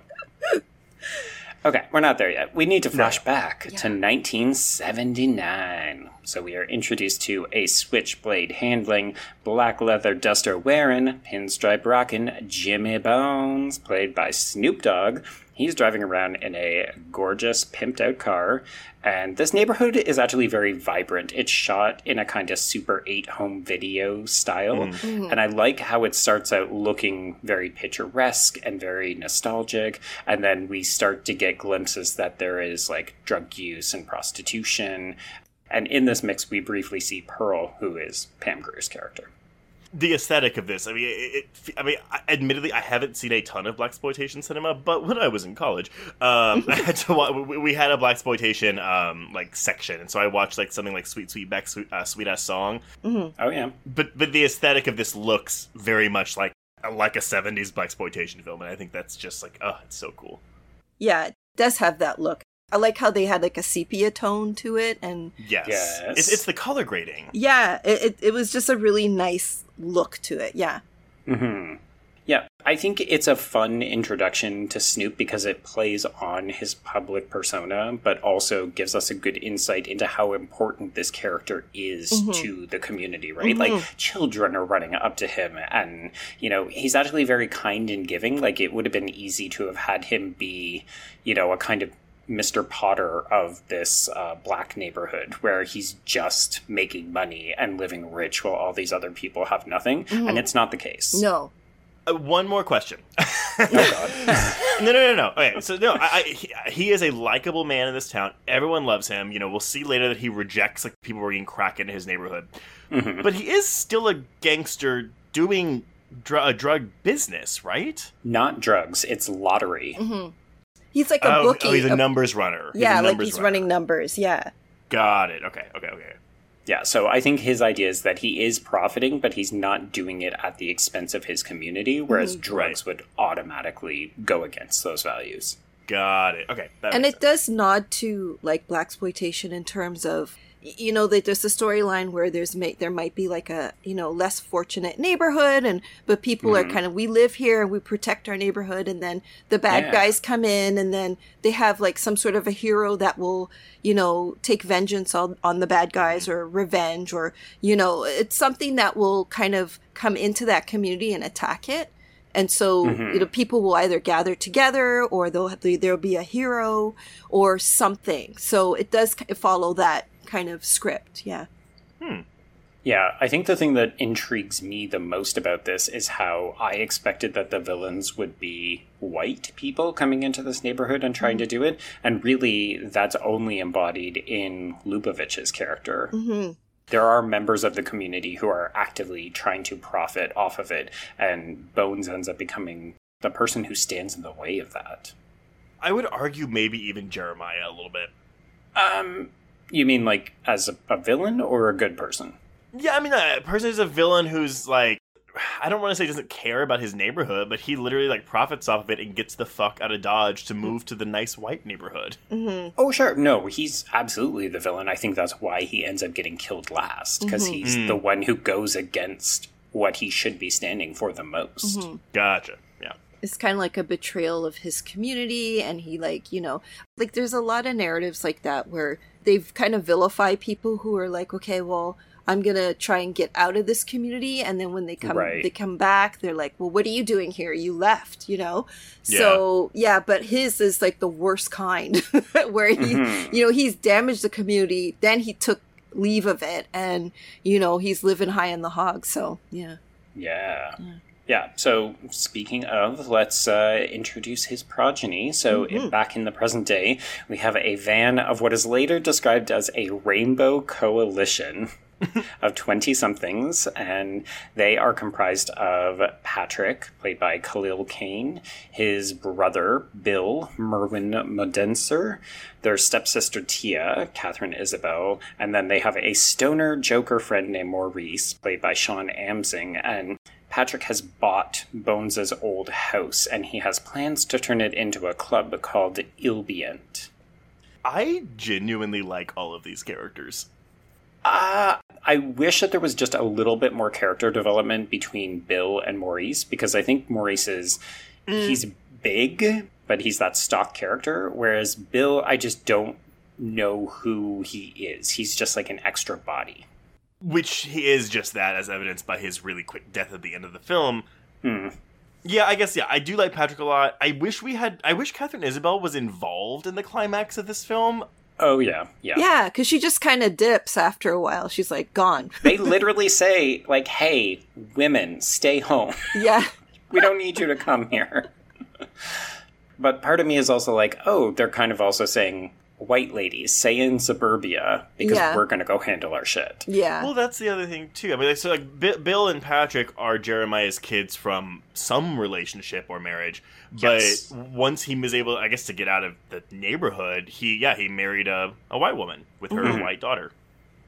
Okay, we're not there yet. We need to flash back to 1979. So we are introduced to a switchblade handling, black leather duster wearing, pinstripe rocking Jimmy Bones, played by Snoop Dogg. He's driving around in a gorgeous, pimped out car, and this neighborhood is actually very vibrant. It's shot in a kind of Super 8 home video style, mm. Mm. and I like how it starts out looking very picturesque and very nostalgic, and then we start to get glimpses that there is like drug use and prostitution. And in this mix, we briefly see Pearl, who is Pam Grier's character. The aesthetic of this. I mean, it, it, I mean, I- admittedly, I haven't seen a ton of blaxploitation cinema, but when I was in college, um, I had to. Wa- we we had a blaxploitation um, like section, and so I watched like something like Sweet Sweet Back Sweet, uh, Sweet Ass Song. Oh yeah, But but the aesthetic of this looks very much like like a '70s blaxploitation film, and I think that's just like oh, it's so cool. Yeah, it does have that look. I like how they had like a sepia tone to it, and Yes, Yes. It's, it's the color grading. yeah, it, it, it was just a really nice look to it. Yeah. hmm Yeah, I think it's a fun introduction to Snoop because it plays on his public persona, but also gives us a good insight into how important this character is to the community, right? Like, children are running up to him, and, you know, he's actually very kind and giving. Like, it would have been easy to have had him be, you know, a kind of Mr. Potter of this uh, black neighborhood where he's just making money and living rich while all these other people have nothing. And it's not the case. No. Uh, one more question. Oh, God. no, no, no, no. Okay, so no, I, I, he, he is a likable man in this town. Everyone loves him. You know, we'll see later that he rejects like people bringing crack into his neighborhood, but he is still a gangster doing dr- a drug business, right? Not drugs, it's lottery. He's like a oh, oh bookie. oh, he's a a- numbers runner. He's a yeah, like he's runner. running numbers. Yeah. Got it. Okay, okay, okay. Yeah, so I think his idea is that he is profiting, but he's not doing it at the expense of his community, whereas mm-hmm. drugs would automatically go against those values. Got it. Okay. And makes it does nod to like blaxploitation in terms of y- you know that there's a storyline where there's ma- there might be like a you know less fortunate neighborhood and but people are mm-hmm. kind of we live here and we protect our neighborhood and then the bad Yeah. guys come in and then they have like some sort of a hero that will you know take vengeance on, on the bad mm-hmm. guys or revenge or you know it's something that will kind of come into that community and attack it. And so mm-hmm. you know people will either gather together or they'll have, there'll be a hero or something. So it does follow that kind of script yeah hmm. Yeah, I think the thing that intrigues me the most about this is how I expected that the villains would be white people coming into this neighborhood and trying to mm-hmm. do it, and really that's only embodied in Lupovich's character. Mm-hmm. There are members of the community who are actively trying to profit off of it, and Bones ends up becoming the person who stands in the way of that. I would argue maybe even Jeremiah a little bit. Um, you mean like as a, a villain or a good person? Yeah, I mean, a person who's a villain who's like, I don't want to say doesn't care about his neighborhood, but he literally like profits off of it and gets the fuck out of Dodge to move to the nice white neighborhood. Mm-hmm. Oh, sure. No, he's absolutely the villain. I think that's why he ends up getting killed last, because mm-hmm. he's the mm. one who goes against what he should be standing for the most. Mm-hmm. Gotcha. Yeah. it's kind of like a betrayal of his community and he like you know like there's a lot of narratives like that where they've kind of vilified people who are like okay well i'm gonna try and get out of this community and then when they come Right. they come back they're like well what are you doing here you left you know so yeah but his is like the worst kind where he mm-hmm. you know he's damaged the community then he took leave of it and you know he's living high in the hog so yeah Yeah. Yeah. So, speaking of, let's uh, introduce his progeny. So, in, back in the present day, we have a van of what is later described as a rainbow coalition of 20 somethings, and they are comprised of Patrick, played by Khalil Kain, his brother, Bill, Merwin Mondesir, their stepsister, Tia, Katharine Isabelle, and then they have a stoner Joker friend named Maurice, played by Sean Amsing, and Patrick has bought Bones's old house, and he has plans to turn it into a club called Ilbient. I genuinely like all of these characters. Uh, I wish that there was just a little bit more character development between Bill and Maurice because I think Maurice is he's big, but he's that stock character, whereas Bill, I just don't know who he is. He's just like an extra body. Which he is just that, as evidenced by his really quick death at the end of the film. Hmm. Yeah, I guess yeah, I do like Patrick a lot. I wish we had I wish Katharine Isabelle was involved in the climax of this film. Oh yeah, yeah. yeah because she just kind of dips after a while she's like gone They literally say like, "Hey, women, stay home." yeah we don't need you to come here. but part of me is also like, oh, they're kind of also saying, white ladies, say in suburbia because Yeah. we're going to go handle our shit. yeah Well, that's the other thing too. I mean, like, so like Bi- Bill and Patrick are Jeremiah's kids from some relationship or marriage, but Yes. once he was able, I guess, to get out of the neighborhood, he yeah he married a, a white woman with her mm-hmm. white daughter.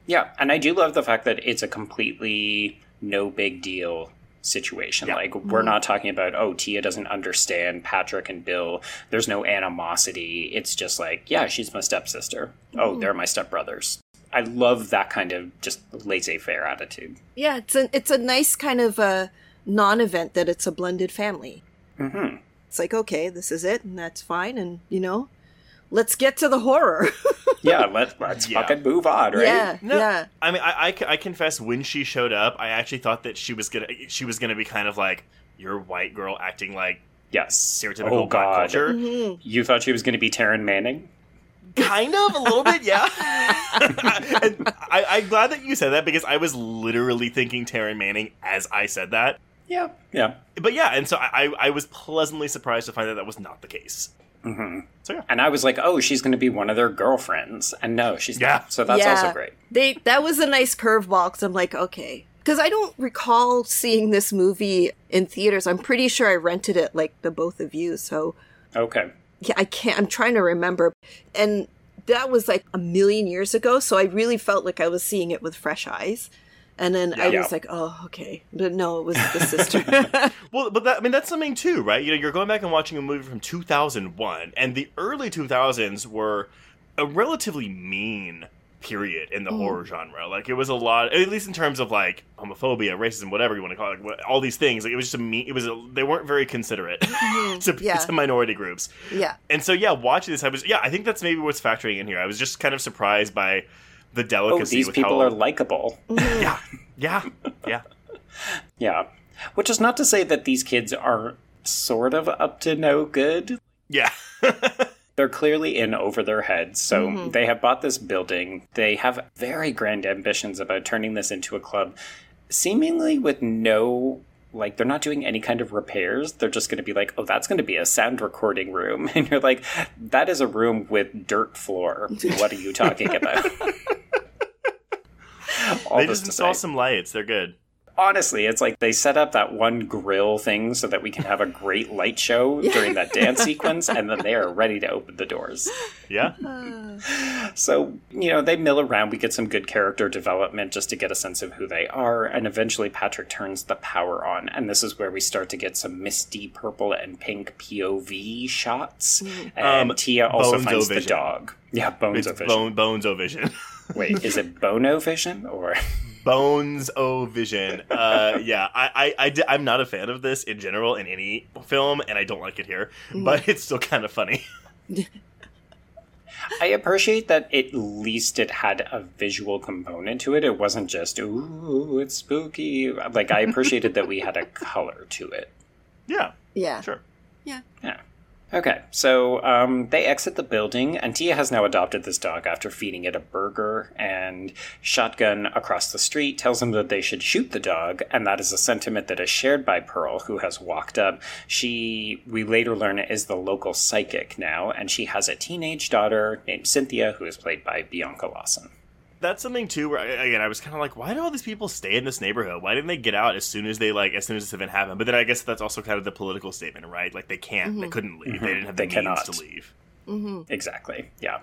Yeah, and I do love the fact that it's a completely no big deal situation. Yeah. Like we're not talking about oh Tia doesn't understand Patrick and Bill. There's no animosity. It's just like yeah, she's my stepsister. Oh, they're my stepbrothers. I love that kind of just laissez-faire attitude. yeah it's a it's a nice kind of a non-event that it's a blended family hmm it's like okay this is it and that's fine and you know let's get to the horror Yeah, let, let's Yeah. fucking move on, right? yeah No, yeah I mean, I I confess when she showed up, I actually thought that she was gonna she was gonna be kind of like your white girl acting like Yes. stereotypical Oh, black culture. Mm-hmm. You thought she was going to be Taryn Manning? kind of a little bit yeah and I, i'm glad that you said that because i was literally thinking taryn manning as i said that Yeah. Yeah. but yeah and so i, I was pleasantly surprised to find that that was not the case hmm so yeah And I was like, oh, she's going to be one of their girlfriends. And no, she's Yeah. not. So that's yeah. also great. they that was a nice curveball because i'm like okay Because I don't recall seeing this movie in theaters. I'm pretty sure I rented it like the both of you. So Okay. yeah, I can't. I'm trying to remember, and that was like a million years ago. So I really felt like I was seeing it with fresh eyes. And then I Yeah. was like, "Oh, okay," but no, it was the sister. Well, but that, I mean that's something too, right? You know, you're going back and watching a movie from 2001, and the early 2000s were a relatively mean period in the mm. horror genre. Like it was a lot, at least in terms of like homophobia, racism, whatever you want to call it, what- all these things. Like it was just a mean. It was a, they weren't very considerate mm-hmm. to, Yeah. to minority groups. yeah, And so yeah, watching this, I was yeah, I think that's maybe what's factoring in here. I was just kind of surprised by the oh, delicacy. Oh, these with people how, are likable. Mm-hmm. yeah, yeah, yeah. Yeah. Which is not to say that these kids are sort of up to no good. Yeah. They're clearly in over their heads. So mm-hmm. they have bought this building. They have very grand ambitions about turning this into a club, seemingly with no. Like, they're not doing any kind of repairs. They're just going to be like, oh, that's going to be a sound recording room. And you're like, that is a room with dirt floor. What are you talking about? All they just install say. some lights. They're good. Honestly, it's like they set up that one grill thing so that we can have a great light show during that dance sequence, and then they are ready to open the doors. Yeah. So, you know, they mill around. We get some good character development just to get a sense of who they are, and eventually Patrick turns the power on, and this is where we start to get some misty purple and pink POV shots. And Um, Tia also Bones finds the dog. Yeah, Bones It's of Vision. bone, Bones O Vision. Wait, is it Bono Vision or? Bones O Vision. Uh, yeah, I, I, I, I'm not a fan of this in general in any film, and I don't like it here, but it's still kind of funny. I appreciate that at least it had a visual component to it. It wasn't just ooh, it's spooky. Like I appreciated that we had a color to it. Yeah, yeah, sure. yeah. Yeah. Okay, so um, they exit the building, and Tia has now adopted this dog after feeding it a burger. And Shotgun across the street tells him that they should shoot the dog, and that is a sentiment that is shared by Pearl, who has walked up. She, we later learn, is the local psychic now, and she has a teenage daughter named Cynthia, who is played by Bianca Lawson. That's something too. Where again, I was kind of like, why do all these people stay in this neighborhood? Why didn't they get out as soon as they like as soon as this event happened? But then I guess that's also kind of the political statement, right? Like they can't, they mm-hmm. couldn't leave. They mm-hmm. didn't have the They means cannot. to leave. Mm-hmm. Exactly. Yeah.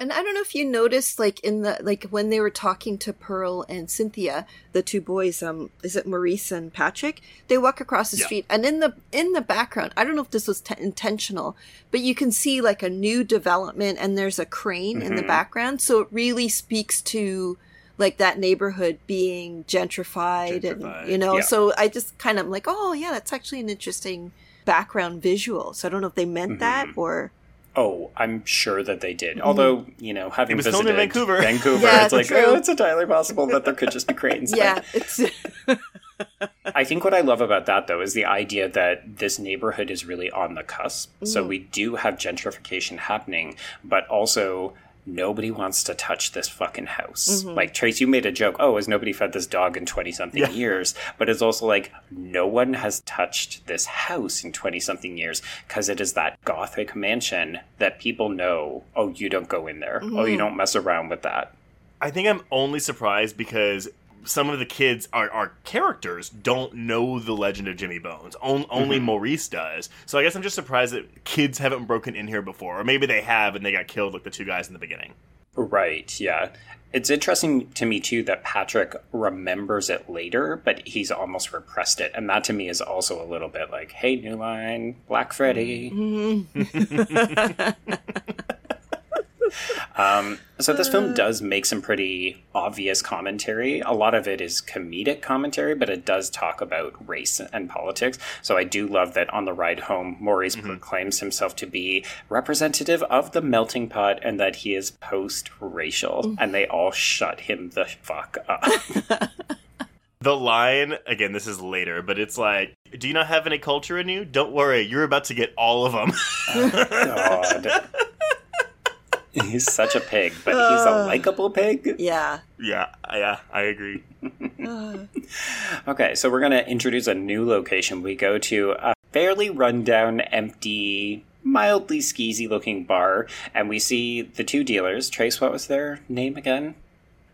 And I don't know if you noticed, like in the like when they were talking to Pearl and Cynthia, the two boys, um, is it Maurice and Patrick? They walk across the Yeah. street, and in the in the background, I don't know if this was t- intentional, but you can see like a new development, and there's a crane in the background, so it really speaks to like that neighborhood being gentrified, Gentrified, and you know. yeah. So I just kind of like, oh yeah, that's actually an interesting background visual. So I don't know if they meant that or. Oh, I'm sure that they did. Mhm. Although, you know, having It was visited in Vancouver. Vancouver, Yeah, it's like, true. oh, it's entirely possible that there could just be cranes. but- Yeah, it's I think what I love about that, though, is the idea that this neighborhood is really on the cusp. So mm. we do have gentrification happening, but also nobody wants to touch this fucking house. Mm-hmm. Like, Trace, you made a joke, oh, has nobody fed this dog in 20 something Yeah. years? But it's also like, no one has touched this house in 20 something years because it is that gothic mansion that people know, oh, you don't go in there. Oh, you mm-hmm. don't mess around with that. I think I'm only surprised because some of the kids, our, our characters, don't know the legend of Jimmy Bones. On, only mm-hmm. Maurice does. So I guess I'm just surprised that kids haven't broken in here before. Or maybe they have and they got killed like the two guys in the beginning. Right, yeah. It's interesting to me too that Patrick remembers it later, but he's almost repressed it. And that to me is also a little bit like, hey, New Line, Black Freddy. Mm-hmm. um, so this film uh. does make some pretty obvious commentary. A lot of it is comedic commentary, but it does talk about race and politics. So I do love that on the ride home, Maurice mm-hmm. proclaims himself to be representative of the melting pot and that he is post-racial, mm. and they all shut him the fuck up. The line, again, this is later, but it's like, do you not have any culture in you? Don't worry, you're about to get all of them. Oh, God. He's such a pig, but he's a likable pig. yeah. yeah, yeah, I agree. Okay, so we're going to introduce a new location. We go to a fairly rundown, empty, mildly skeezy looking bar, and we see the two dealers. Trace, what was their name again?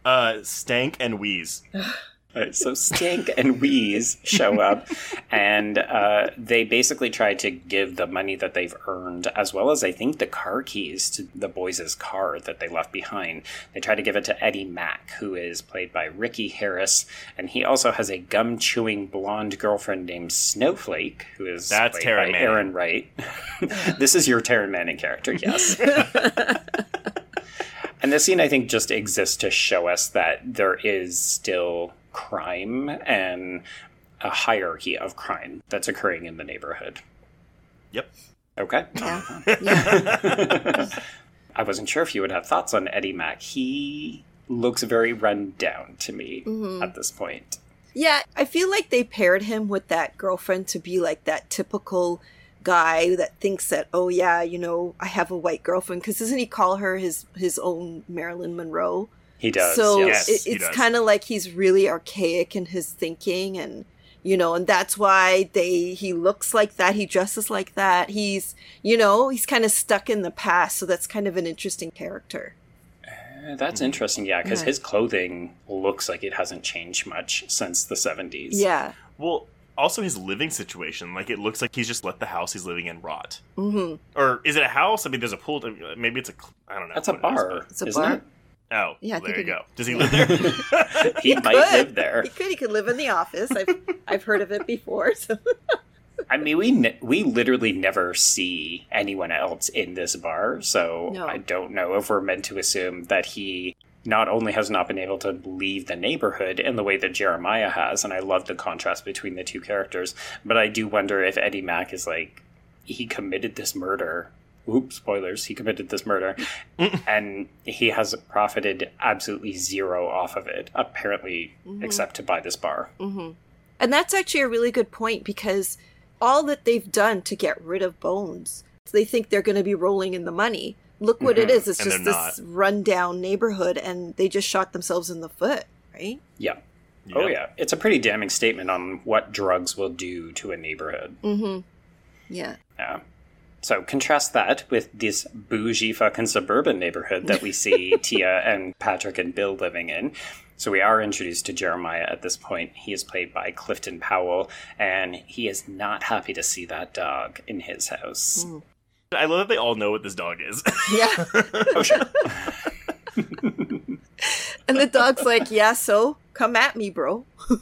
Uh, Stank and Wheeze. Right, so Stink and Wheeze show up, and uh, they basically try to give the money that they've earned, as well as I think the car keys to the boys' car that they left behind. They try to give it to Eddie Mack, who is played by Ricky Harris, and he also has a gum chewing blonde girlfriend named Snowflake, who is That's played Taryn by Manning. Aaron Wright. this is your Taryn Manning character, yes. And this scene, I think, just exists to show us that there is still crime and a hierarchy of crime that's occurring in the neighborhood. Yep. Okay. Yeah. yeah. I wasn't sure if you would have thoughts on Eddie Mack. He looks very run down to me Mm-hmm. at this point. Yeah, I feel like they paired him with that girlfriend to be like that typical guy that thinks that oh yeah, you know, I have a white girlfriend because doesn't he call her his his own Marilyn Monroe? He does. so yes. Yes, it, it's kind of like he's really archaic in his thinking and you know and that's why they he looks like that he dresses like that he's you know he's kind of stuck in the past so that's kind of an interesting character Uh, That's interesting, yeah, because Yeah. his clothing looks like it hasn't changed much since the 70s. yeah Well, also his living situation. Like it looks like he's just let the house he's living in rot. Mm-hmm. Or is it a house? I mean, there's a pool. Maybe it's a i don't know. That's a what it is, bar, It's a isn't bar. it? Oh, Yeah, I well, think there you it- go. Does he live there? He, might could. live there. he could he could live in the office i've i've heard of it before so I mean, we ne- we literally never see anyone else in this bar, so No. I don't know if we're meant to assume that he not only has not been able to leave the neighborhood in the way that Jeremiah has, and I love the contrast between the two characters, but I do wonder if Eddie Mack is like he committed this murder. Oops, spoilers. He committed this murder, and he has profited absolutely zero off of it, apparently, mm-hmm. except to buy this bar. Mm-hmm. And that's actually a really good point because all that they've done to get rid of Bones, they think they're going to be rolling in the money. Look what it mm-hmm. is. It's And just they're this rundown neighborhood, and they just shot themselves in the foot, right? Yeah. Oh yeah, it's a pretty damning statement on what drugs will do to a neighborhood. Yeah. Yeah. So contrast that with this bougie fucking suburban neighborhood that we see Tia and Patrick and Bill living in. So we are introduced to Jeremiah at this point. He is played by Clifton Powell, and he is not happy to see that dog in his house. Hmm. I love that they all know what this dog is. Yeah. Oh sure. And the dog's like, yeah, so come at me, bro. do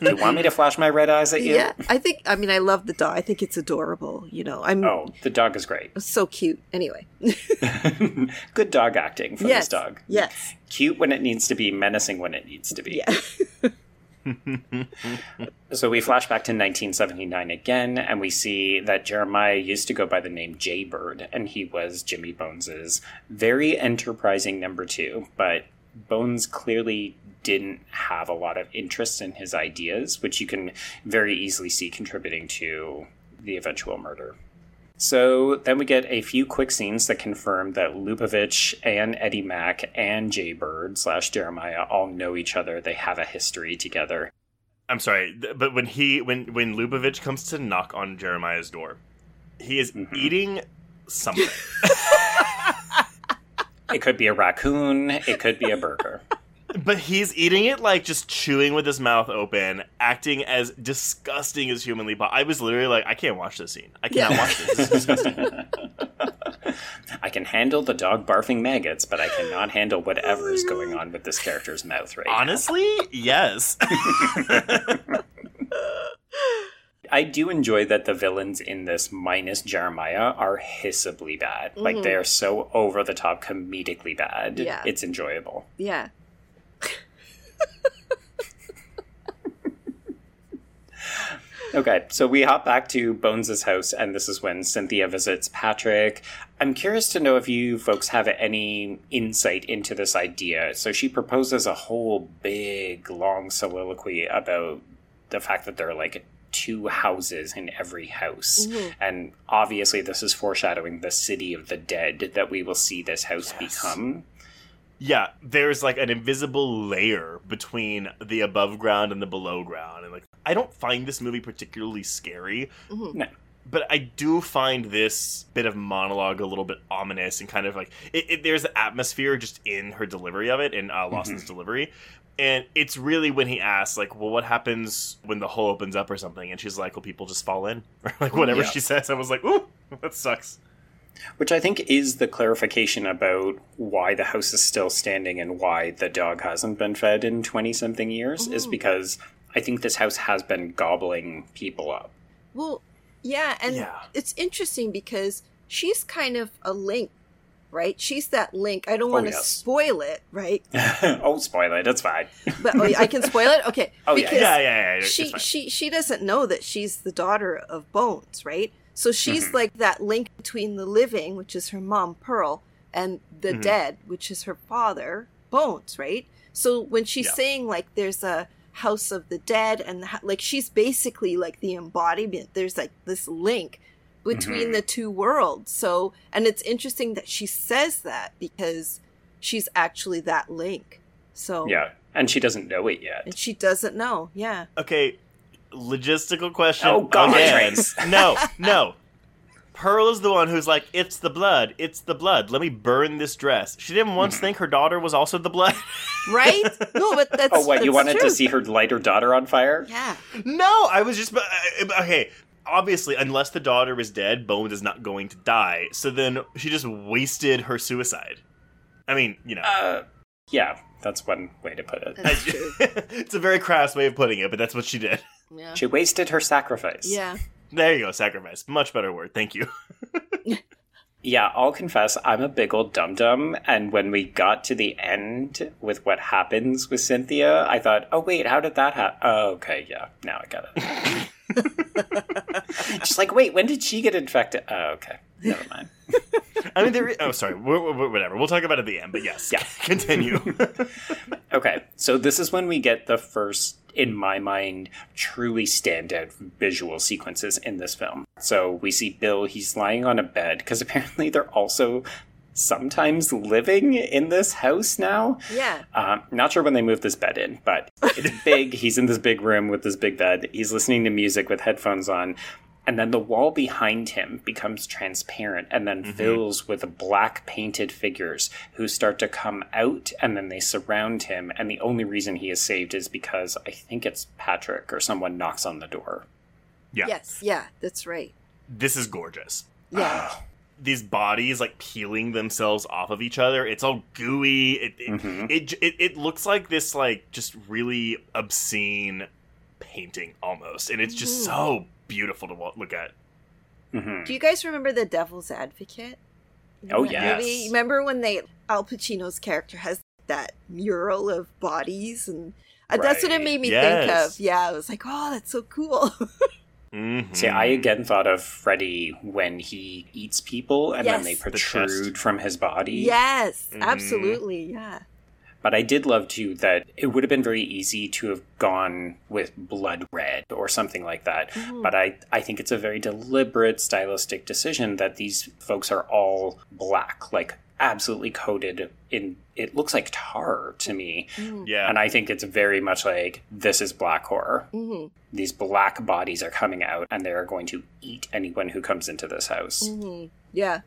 you want me to flash my red eyes at you? Yeah. I think, I mean, I love the dog. I think it's adorable. You know, I'm Oh, the dog is great. so cute. Anyway. Good dog acting from yes. this dog. Yes. Cute when it needs to be, menacing when it needs to be. Yeah. So we flash back to 1979 again, and we see that Jeremiah used to go by the name Jaybird, and he was Jimmy Bones's very enterprising number two. But Bones clearly didn't have a lot of interest in his ideas, which you can very easily see contributing to the eventual murder. So then we get a few quick scenes that confirm that Lupovich and Eddie Mack and Jaybird slash Jeremiah all know each other. They have a history together. I'm sorry, but when he when when Lupovich comes to knock on Jeremiah's door, he is Mm-hmm. eating something. It could be a raccoon. It could be a burger. But he's eating it like just chewing with his mouth open, acting as disgusting as humanly possible. I was literally like, I can't watch this scene. I cannot Yeah. watch this. This is disgusting. I can handle the dog barfing maggots, but I cannot handle whatever is going on with this character's mouth right now. Honestly, yes. I do enjoy that the villains in this minus Jeremiah are hissably bad. Like mm-hmm. they are so over the top comedically bad. Yeah. It's enjoyable. Yeah. Okay, so we hop back to Bones' house, and this is when Cynthia visits Patrick. I'm curious to know if you folks have any insight into this idea. So she proposes a whole big, long soliloquy about the fact that there are like two houses in every house. And obviously, this is foreshadowing the city of the dead that we will see this house become. Yeah, there's like an invisible layer between the above ground and the below ground. And like, I don't find this movie particularly scary, No. but I do find this bit of monologue a little bit ominous and kind of like it, it, there's the atmosphere just in her delivery of it in uh, Lawson's delivery. And it's really when he asks, like, well, what happens when the hole opens up or something? And she's like, well, people just fall in. Or like whatever Yeah. she says. I was like, ooh, that sucks. Which I think is the clarification about why the house is still standing and why the dog hasn't been fed in 20 something years, is because I think this house has been gobbling people up. Well, yeah, and Yeah. it's interesting because she's kind of a link, right? She's that link. I don't oh, want to yes. spoil it, right? oh, spoil it, That's fine. But oh, I can spoil it. Okay. Oh, yeah. because Yeah, yeah, yeah. it's She she she doesn't know that she's the daughter of Bones, right? So she's Mm-hmm. like that link between the living, which is her mom Pearl, and the Mm-hmm. dead, which is her father Bones, right? So when she's Yeah. saying like there's a house of the dead and the, ho- like she's basically like the embodiment. There's like this link between Mm-hmm. the two worlds. So and it's interesting that she says that because she's actually that link. So Yeah, and she doesn't know it yet. and she doesn't know. Yeah. Okay, logistical question. Oh, God, again. No, no. Pearl is the one who's like, it's the blood, it's the blood. Let me burn this dress. She didn't once think her daughter was also the blood. right? No, but that's Oh, what, you wanted true. to see her light her daughter on fire? Yeah, no, I was just uh, okay. Obviously, unless the daughter is dead, Bones is not going to die. So then she just wasted her suicide. I mean, you know, Uh, yeah, that's one way to put it. that's true. it's a very crass way of putting it, but that's what she did. Yeah, She wasted her sacrifice. yeah. There you go, sacrifice. Much better word. Thank you. Yeah, I'll confess, I'm a big old dum dum, and when we got to the end with what happens with Cynthia, I thought, oh wait, how did that happen? Oh, okay, yeah, now I get it. Just like, wait, when did she get infected? Oh, okay, never mind. I mean, there. i- Oh, sorry. Wh- wh- Whatever. We'll talk about it at the end. But yes, Yeah. Continue. Okay, so this is when we get the first, in my mind, truly standout visual sequences in this film. So we see Bill, he's lying on a bed, because apparently they're also sometimes living in this house now. Yeah. Um, not sure when they moved this bed in, but it's big. He's in this big room with this big bed. He's listening to music with headphones on. And then the wall behind him becomes transparent and then mm-hmm. fills with black painted figures who start to come out and then they surround him. And the only reason he is saved is because I think it's Patrick or someone knocks on the door. Yeah. Yes. Yeah. That's right. This is gorgeous. Yeah. Ah. These bodies like peeling themselves off of each other. It's all gooey. It it, Mm-hmm. it, it it looks like this like just really obscene painting almost, and it's just mm. so beautiful to look at. hmm Do you guys remember The Devil's Advocate? Oh, That yes. movie? Remember when they Al Pacino's character has that mural of bodies and. uh, That's what it made me think of. Yeah, I was like, "Oh, that's so cool." Mhm. See, I again thought of Freddy when he eats people and then they Yes. The protrude from his body. yes, Mhm. absolutely. Yeah. But I did love too that it would have been very easy to have gone with blood red or something like that. But I, I think it's a very deliberate stylistic decision that these folks are all black, like absolutely coated in it looks like tar to me. yeah. And I think it's very much like this is black horror. hmm These black bodies are coming out and they are going to eat anyone who comes into this house. hmm Yeah.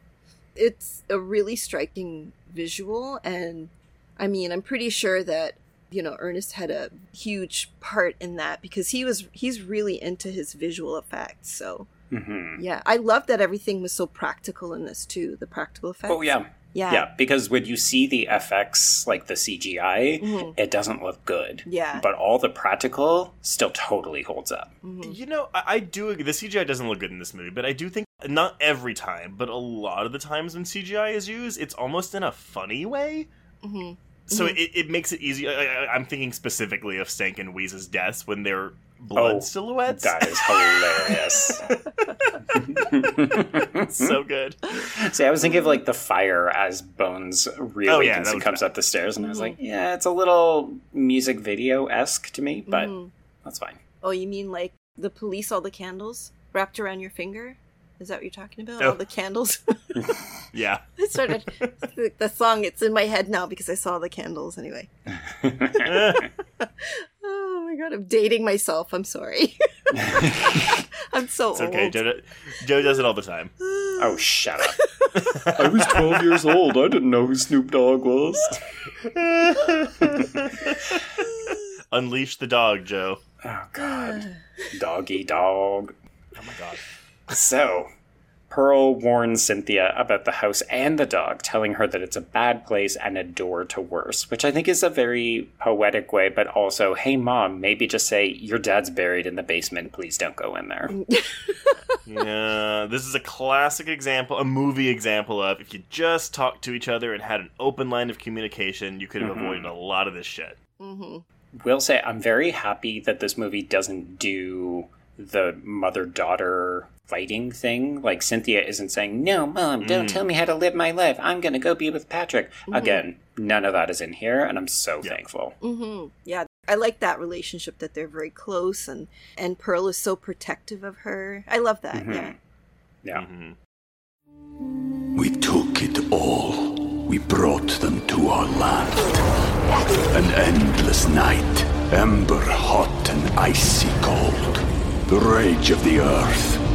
It's a really striking visual. And I mean, I'm pretty sure that, you know, Ernest had a huge part in that because he was, he's really into his visual effects. So, hmm yeah. I love that everything was so practical in this too, the practical effects. Oh yeah. Yeah. Yeah, because when you see the FX, like the CGI, Mhm. it doesn't look good. Yeah. But all the practical still totally holds up. Mhm. You know, I, I do. The CGI doesn't look good in this movie, but I do think not every time, but a lot of the times when CGI is used, it's almost in a funny way. Mhm. So it, it makes it easy. I, I, I'm thinking specifically of Stank and Wheeze's deaths when they're blood Oh, silhouettes. That is hilarious. so good. See, I was thinking of like the fire as Bones Oh, reawakens yeah, and was comes bad. up the stairs, and I was like, yeah, it's a little music video esque to me, but Mhm. that's fine. Oh, you mean like the police, all the candles wrapped around your finger? Is that what you're talking about? Oh. All the candles? Yeah. I started the, the song. It's in my head now because I saw the candles. Anyway. Oh my god, I'm dating myself. I'm sorry. I'm so old. It's okay. old. Joe, Joe does it all the time. Oh, shut up. I was 12 years old. I didn't know who Snoop Dogg was. Unleash the dog, Joe. Oh, God. Doggy dog. Oh my god. So, Pearl warns Cynthia about the house and the dog, telling her that it's a bad place and a door to worse, which I think is a very poetic way, but also, hey, mom, maybe just say, your dad's buried in the basement. Please don't go in there. Yeah, this is a classic example, a movie example of if you just talked to each other and had an open line of communication, you could have avoided a lot of this shit. Mhm. Will say I'm very happy that this movie doesn't do the mother daughter fighting thing. Like Cynthia isn't saying, "No, mom, don't mm. tell me how to live my life. I'm going to go be with Patrick." Mm-hmm. Again, none of that is in here and I'm so thankful. Mm-hmm. Yeah, I like that relationship that they're very close and and Pearl is so protective of her. I love that. Mm-hmm. Yeah. Yeah. Mm-hmm. We took it all. We brought them to our land. An endless night, ember hot and icy cold. The rage of the earth.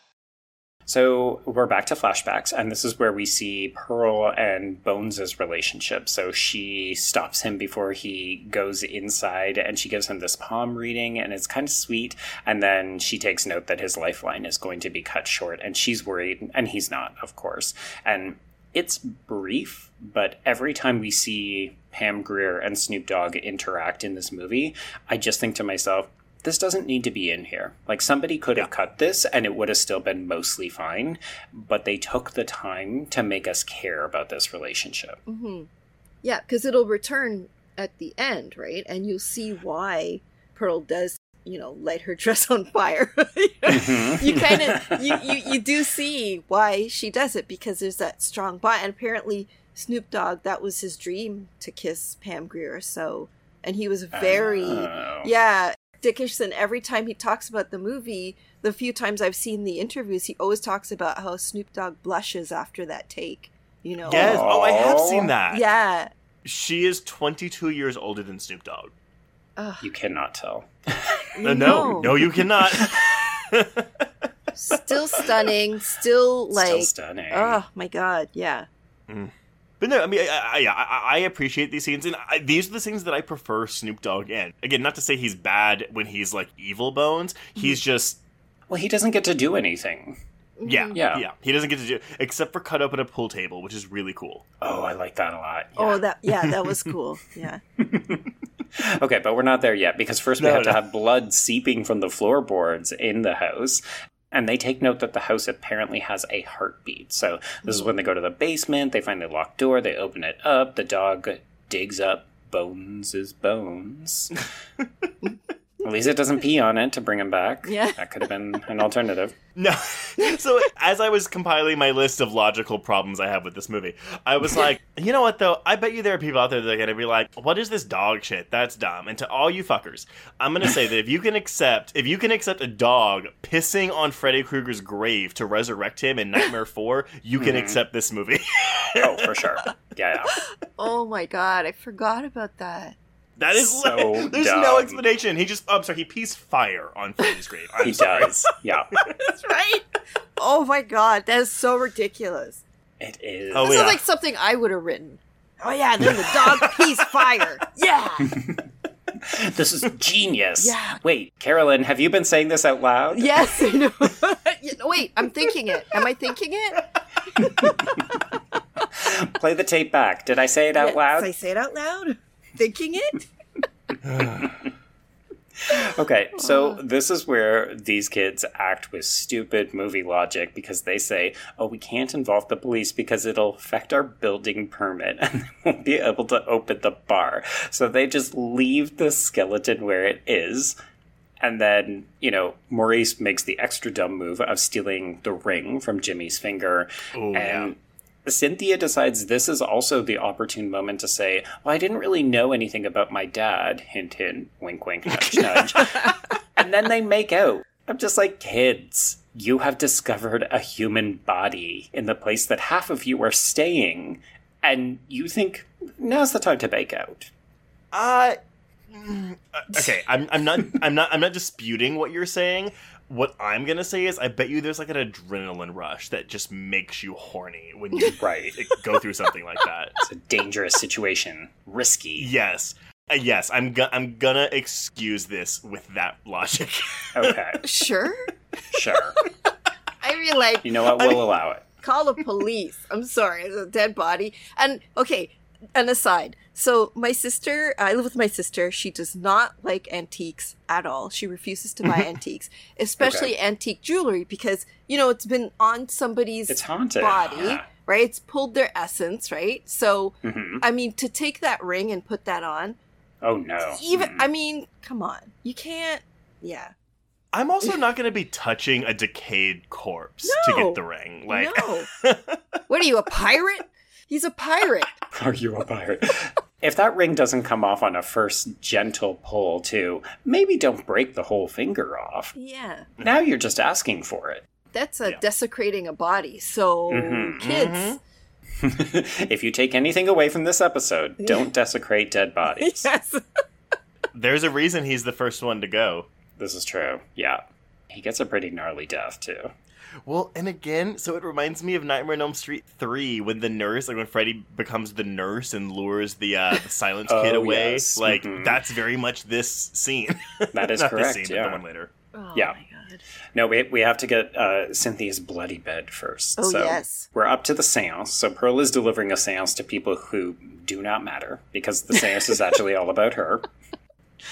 So we're back to flashbacks, and this is where we see Pearl and Bones' relationship. So she stops him before he goes inside, and she gives him this palm reading, and it's kind of sweet. And then she takes note that his lifeline is going to be cut short, and she's worried, and he's not, of course. And it's brief, but every time we see Pam Grier and Snoop Dogg interact in this movie, I just think to myself, this doesn't need to be in here. Like somebody could have cut this and it would have still been mostly fine, but they took the time to make us care about this relationship. Mm-hmm. Yeah, because it'll return at the end, right? And you'll see why Pearl does, you know, light her dress on fire. you kind of you, you you do see why she does it because there's that strong bond. And apparently, Snoop Dogg that was his dream to kiss Pam Grier. So, and he was very Oh. yeah. Dickerson, every time he talks about the movie, the few times I've seen the interviews, he always talks about how Snoop Dogg blushes after that take. You know, Yes. Oh, I have seen that. yeah. She is 22 years older than Snoop Dogg. You cannot tell. Uh, no, no, you cannot. still stunning, still like, Still stunning. oh my god, yeah. But no, I mean, I, I, I I appreciate these scenes, and I, these are the scenes that I prefer Snoop Dogg in. Again, not to say he's bad when he's like evil bones. He's mm-hmm. just well, he doesn't get to do anything. yeah, mm-hmm. Yeah. yeah. He doesn't get to do except for cut open a pool table, which is really cool. Oh, I like that a lot. Oh, that yeah, that was cool. Yeah. Okay, but we're not there yet because first we No, have to have blood seeping from the floorboards in the house. And they take note that the house apparently has a heartbeat. So this is when they go to the basement, they find the locked door, they open it up, the dog digs up Bones' is bones. At least it doesn't pee on it to bring him back. Yeah. That could have been an alternative. No. so as I was compiling my list of logical problems I have with this movie, I was like, you know what though? I bet you there are people out there that are gonna be like, what is this dog shit? That's dumb. And to all you fuckers, I'm gonna say that if you can accept if you can accept a dog pissing on Freddy Krueger's grave to resurrect him in Nightmare 4, you can hmm. accept this movie. Oh, for sure. Yeah, yeah. Oh my god, I forgot about that. That is So there's dumb. no explanation. He just oh, I'm sorry, he pees fire on Freddy's grave. I'm He sorry. does. Yeah. That's right. oh my god, that is so ridiculous. It is. Oh, This yeah. is like something I would have written. Oh yeah, then the dog pees fire. Yeah. This is genius. Yeah. Wait, Carolyn, have you been saying this out loud? Yes, I know. You know, Wait, I'm thinking it. Am I thinking it? Play the tape back. Did I say it out Yes, loud? Did I say it out loud. Thinking it? Okay, so this is where these kids act with stupid movie logic because they say, oh, we can't involve the police because it'll affect our building permit and they won't be able to open the bar. So they just leave the skeleton where it is. And then, you know, Maurice makes the extra dumb move of stealing the ring from Jimmy's finger. Oh, and Cynthia decides this is also the opportune moment to say, Well, I didn't really know anything about my dad. Hint, hint, wink, wink, nudge, nudge. and then they make out. I'm just like, kids, you have discovered a human body in the place that half of you are staying, and you think now's the time to bake out. Uh, mm, okay, I'm, I'm not I'm not I'm not disputing what you're saying. What I'm gonna say is, I bet you there's like an adrenaline rush that just makes you horny when you Right. go through something like that. It's a dangerous situation, risky. Yes, uh, yes, I'm go- I'm gonna excuse this with that logic. Okay, Sure. sure. I mean, like, You know what? We'll allow it. call the police. I'm sorry, it's a dead body. And okay, an aside. So my sister, I live with my sister. She does not like antiques at all. She refuses to buy antiques, especially antique jewelry, because you know it's been on somebody's It's haunted. body, Yeah. right? It's pulled their essence, right? So Mhm. I mean, to take that ring and put that on, Oh no. even Mm. I mean, come on, you can't. Yeah, I'm also not gonna be touching a decayed corpse to get the ring. Like, no. what are you, a pirate? He's a pirate. Are you a pirate? if that ring doesn't come off on a first gentle pull, too, maybe don't break the whole finger off. Yeah. Now you're just asking for it. That's a Yeah. desecrating a body. So, Mhm. kids, if you take anything away from this episode, don't desecrate dead bodies. yes. there's a reason he's the first one to go. This is true. Yeah. He gets a pretty gnarly death, too. Well, and again, so it reminds me of Nightmare on Elm Street 3 when the nurse, like when Freddy becomes the nurse and lures the uh, the silence kid Oh, away. yes. Like Mhm. that's very much this scene. That is Not correct, This scene, yeah. but the one later. Oh Yeah. my god. No, we, we have to get uh, Cynthia's bloody bed first. Oh, so yes. We're up to the seance. So Pearl is delivering a seance to people who do not matter because the seance is actually all about her.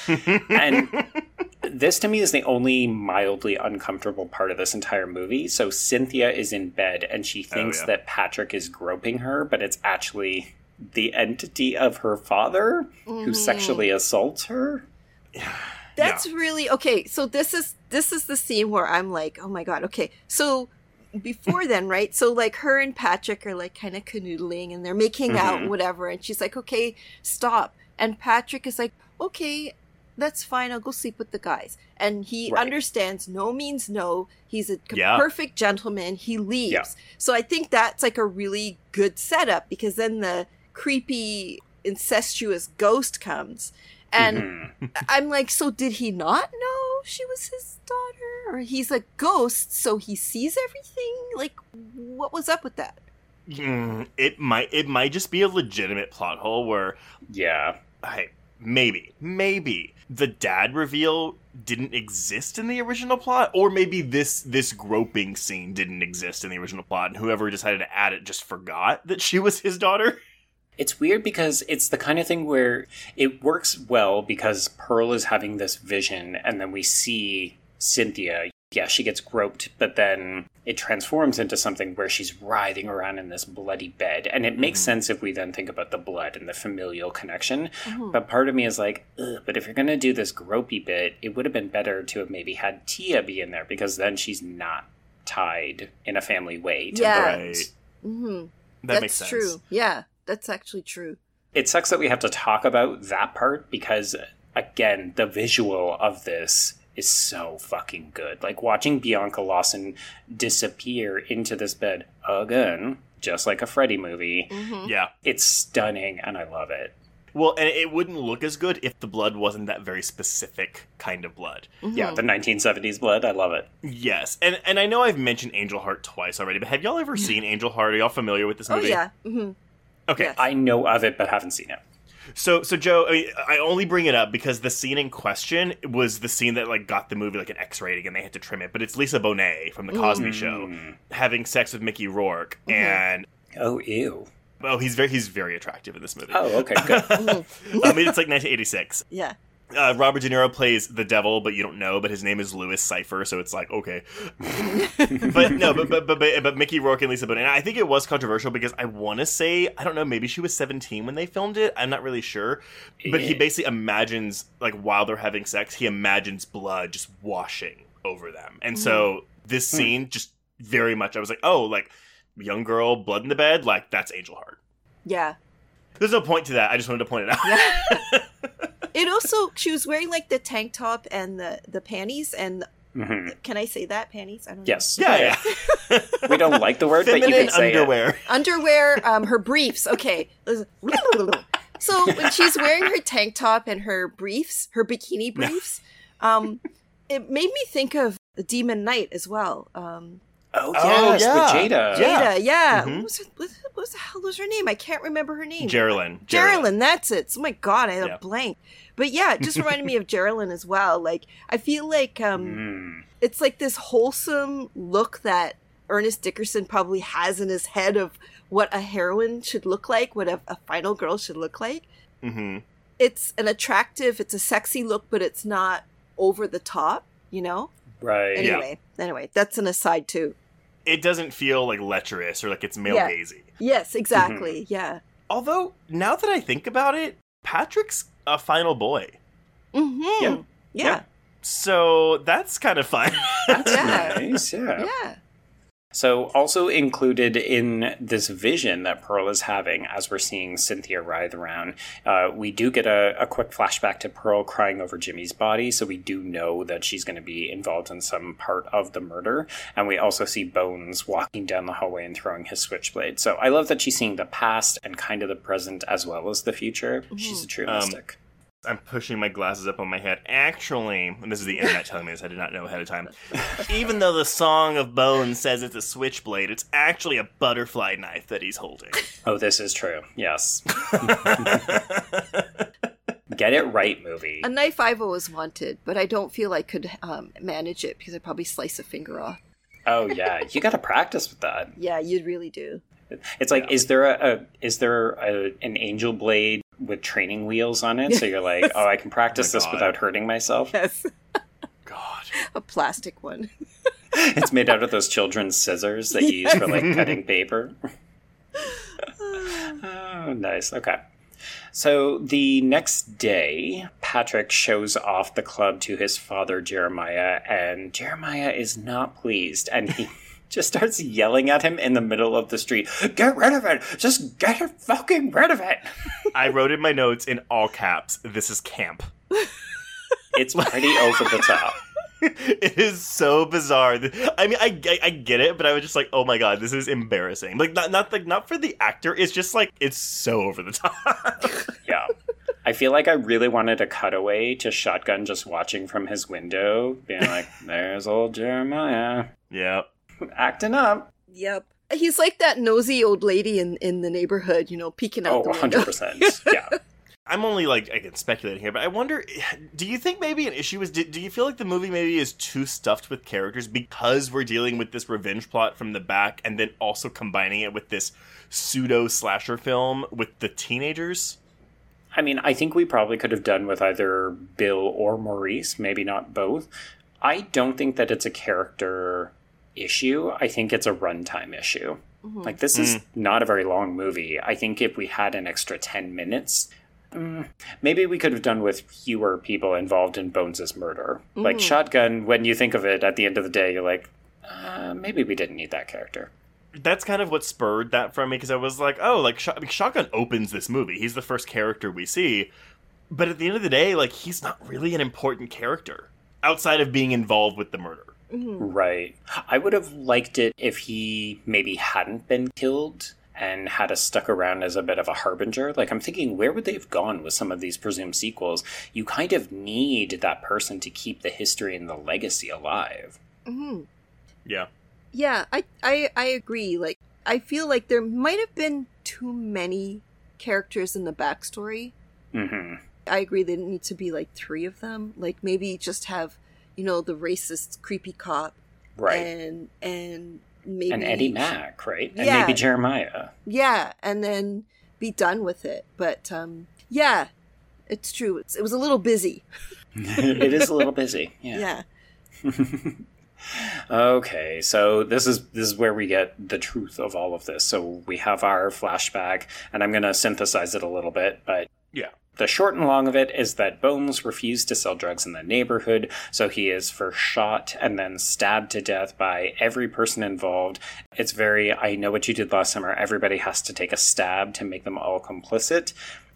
And this to me is the only mildly uncomfortable part of this entire movie. So Cynthia is in bed and she oh, thinks yeah. that Patrick is groping her, but it's actually the entity of her father who mm-hmm. sexually assaults her. That's really okay. So this is this is the scene where I'm like, oh my god. Okay, so before then, right? So like her and Patrick are like kind of canoodling and they're making out, mm-hmm. whatever. And she's like, okay, stop. And Patrick is like, okay, that's fine. I'll go sleep with the guys. And he Right. understands no means no. He's a Yeah. perfect gentleman. He leaves. Yeah. So I think that's like a really good setup because then the creepy incestuous ghost comes and Mm-hmm. I'm like, so did he not know she was his daughter? Or he's a ghost, so he sees everything? Like, what was up with that? Mm, it might it might just be a legitimate plot hole where Yeah. hey, maybe, maybe the dad reveal didn't exist in the original plot, or maybe this this groping scene didn't exist in the original plot, and whoever decided to add it just forgot that she was his daughter. It's weird because it's the kind of thing where it works well because Pearl is having this vision, and then we see Cynthia. Yeah, she gets groped, but then it transforms into something where she's writhing around in this bloody bed. And it makes sense if we then think about the blood and the familial connection. But part of me is like, Ugh, but if you're going to do this gropey bit, it would have been better to have maybe had Tia be in there because then she's not tied in a family way to Yeah. Brent. Right. Mm-hmm. That that's makes sense. true. Yeah, that's actually true. it sucks that we have to talk about that part because again the visual of this is so fucking good like watching bianca lawson disappear into this bed again just like a freddy movie Yeah. it's stunning and i love it Well, and it wouldn't look as good if the blood wasn't that very specific kind of blood. yeah the 1970s blood i love it Yes, and and I know I've mentioned Angel Heart twice already, but have y'all ever seen Angel Heart? Are y'all familiar with this Oh, movie? yeah. hmm Okay, Yes. i know of it but haven't seen it So, so Joe, I, mean, I only bring it up because the scene in question was the scene that like got the movie like an X rating, and they had to trim it. But it's Lisa Bonet from the Cosby Show mm. having sex with Mickey Rourke, mm-hmm. and oh ew oh, he's very he's very attractive in this movie. oh okay good I mean, it's like 1986. Yeah. Uh, Robert De Niro plays the devil, but you don't know. But his name is Louis Cipher, so it's like okay. but no, but but, but but but Mickey Rourke and Lisa Bonet. And I think it was controversial because I want to say I don't know. Maybe she was 17 when they filmed it. I'm not really sure. But he basically imagines like while they're having sex, he imagines blood just washing over them. And so this scene just very much I was like, oh, like young girl, blood in the bed, like that's Angel Heart. Yeah. There's no point to that. I just wanted to point it out. It also she was wearing like the tank top and the the panties and Mhm. can I say that panties? I don't know. Yes. yeah, yeah. We don't like the word, but you can say it. underwear. underwear, um, her briefs. Okay. So when she's wearing her tank top and her briefs, her bikini briefs, um, it made me think of the Demon Knight as well. Um, Oh, Oh, yeah. with Jada. Yeah. Jada, yeah. Mhm. What, was her, what, what the hell was her name? I can't remember her name. Geraldine. Geraldine, that's it. Oh my god, I had Yeah. a blank. But yeah, it just reminded me of Geraldine as well. Like I feel like um Mm. it's like this wholesome look that Ernest Dickerson probably has in his head of what a heroine should look like, what a, a final girl should look like. hmm It's an attractive, it's a sexy look, but it's not over the top, you know? Right. Anyway, anyway, that's an aside too. It doesn't feel like lecherous or like it's male Yeah. Yes, exactly. Yeah. Although now that I think about it, Patrick's a final boy, Mm-hmm. Yeah. Yeah. so that's kind of fun. That's Yeah. nice. Yeah. Yeah. So, also included in this vision that Pearl is having as we're seeing Cynthia writhe around, uh, we do get a, a quick flashback to Pearl crying over Jimmy's body. So, we do know that she's going to be involved in some part of the murder. And we also see Bones walking down the hallway and throwing his switchblade. So, I love that she's seeing the past and kind of the present as well as the future. She's a true Um, mystic. I'm pushing my glasses up on my head. Actually, and this is the internet telling me this, I did not know ahead of time. Even though the Song of Bones says it's a switchblade, it's actually a butterfly knife that he's holding. Oh, this is true. Yes. Get it right, movie. A knife I've always wanted, but I don't feel I could um, manage it because I'd probably slice a finger off. Oh yeah, you got to practice with that. Yeah, you really do. It's like, is there a, a is there a, an angel blade with training wheels on it? So you're like, oh, I can practice Oh this God. without hurting myself. Yes. God. a plastic one. It's made out of those children's scissors that you use for like cutting paper. oh, nice. Okay. So the next day, Patrick shows off the club to his father, Jeremiah, and Jeremiah is not pleased. And he just starts yelling at him in the middle of the street Get rid of it! Just get it fucking rid of it! I wrote in my notes in all caps, this is camp. It's pretty over the top. it is so bizarre. I mean, I, I, I get it, but I was just like, oh my god, this is embarrassing. Like, not not like not for the actor. It's just like it's so over the top. Yeah. I feel like I really wanted a cutaway to Shotgun just watching from his window, being like, there's old Jeremiah yeah. Acting up. Yep. He's like that nosy old lady in, in the neighborhood, you know, peeking out Oh, the window. 100%. Yeah. I'm only like I again speculating here, but I wonder. Do you think maybe an issue is? Do, do you feel like the movie maybe is too stuffed with characters because we're dealing with this revenge plot from the back, and then also combining it with this pseudo slasher film with the teenagers? I mean, I think we probably could have done with either Bill or Maurice, maybe not both. I don't think that it's a character issue. I think it's a runtime issue. Like, this is not a very long movie. I think if we had an extra 10 minutes, mm, maybe we could have done with fewer people involved in Bones' murder. Like, Shotgun, when you think of it at the end of the day, you're like, uh, maybe we didn't need that character. That's kind of what spurred that from me because I was like, oh, like Shot- I mean, Shotgun opens this movie. He's the first character we see, but at the end of the day, like he's not really an important character outside of being involved with the murder. Right. I would have liked it if he maybe hadn't been killed and had us stuck around as a bit of a harbinger. Like, I'm thinking, where would they have gone with some of these presumed sequels? You kind of need that person to keep the history and the legacy alive. hmm Yeah. Yeah, I, I I agree. Like I feel like there might have been too many characters in the backstory. hmm I agree there need to be like three of them. Like maybe just have, you know, the racist creepy cop Right. and and maybe and Eddie Mack, right? And Yeah. maybe Jeremiah. Yeah, and then be done with it. But um yeah, it's true. It's, it was a little busy. it is a little busy. Yeah. Okay, so this is this is where we get the truth of all of this. So we have our flashback, and I'm going to synthesize it a little bit, but Yeah. The short and long of it is that Bones refused to sell drugs in the neighborhood, so he is first shot and then stabbed to death by every person involved. It's very, I know what you did last summer, everybody has to take a stab to make them all complicit.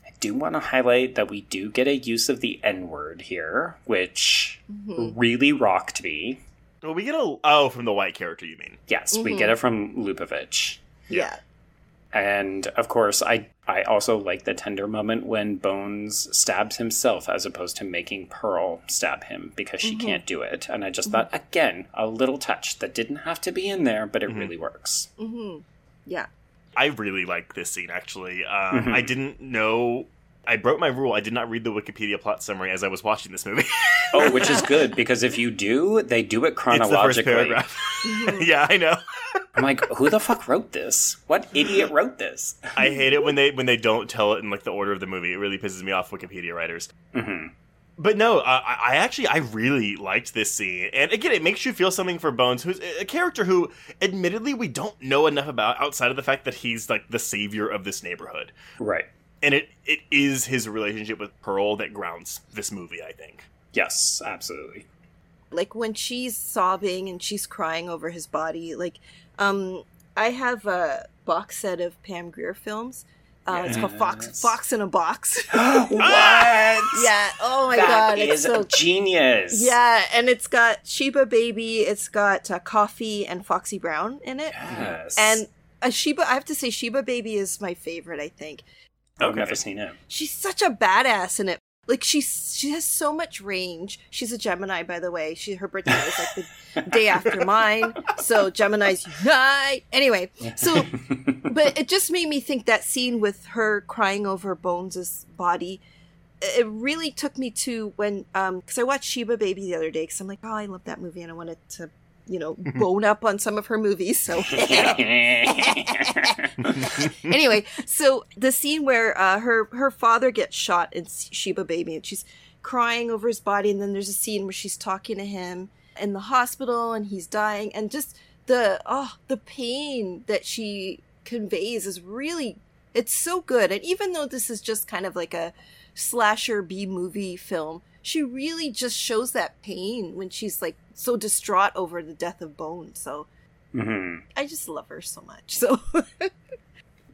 I do want to highlight that we do get a use of the N word here, which mm-hmm. really rocked me. Well, we get a oh from the white character. You mean? Yes, we mm-hmm. get it from Lupovich. Yeah. And of course, I I also like the tender moment when Bones stabs himself as opposed to making Pearl stab him because she mm-hmm. can't do it. And I just mm-hmm. thought again, a little touch that didn't have to be in there, but it mm-hmm. really works. Yeah. I really like this scene actually. Um, I didn't know. I broke my rule. I did not read the Wikipedia plot summary as I was watching this movie. Oh, which is good because if you do, they do it it's the first chronologically. paragraph. yeah, I know. I'm like, who the fuck wrote this? What idiot wrote this? I hate it when they when they don't tell it in like the order of the movie. It really pisses me off, Wikipedia writers. But no, uh, I I actually I really liked this scene, and again, it makes you feel something for Bones, who's a character who, admittedly, we don't know enough about outside of the fact that he's like the savior of this neighborhood, Right. and it it is his relationship with Pearl that grounds this movie. I think. Yes, absolutely. like when she's sobbing and she's crying over his body like um i have a box set of pam grier films uh, it's called fox fox in a box what? yeah oh my That god it's so genius. yeah and it's got sheba baby it's got uh, coffy and foxy brown in it Yes. and uh, sheba i have to say sheba baby is my favorite i think I've Okay. never seen it. she's such a badass in it. Like she's she has so much range. She's a Gemini, by the way. She her birthday was like the day after mine. So Gemini's unite. Anyway, so but it just made me think that scene with her crying over Bones's body. It really took me to when um because I watched Sheba Baby the other day because I'm like oh I love that movie and I wanted to you know bone up on some of her movies so. Anyway, so the scene where uh, her her father gets shot in Sheba Baby, and she's crying over his body, and then there's a scene where she's talking to him in the hospital, and he's dying, and just the oh the pain that she conveys is really it's so good, and even though this is just kind of like a slasher B movie film, she really just shows that pain when she's like so distraught over the death of Bone. So hmm I just love her so much. So.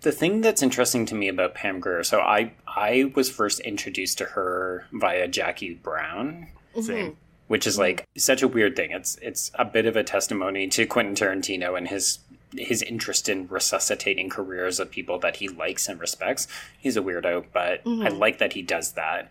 The thing that's interesting to me about Pam Grier, so I I was first introduced to her via Jackie Brown, Same. which is like such a weird thing. It's it's a bit of a testimony to Quentin Tarantino and his his interest in resuscitating careers of people that he likes and respects. He's a weirdo, but I like that he does that.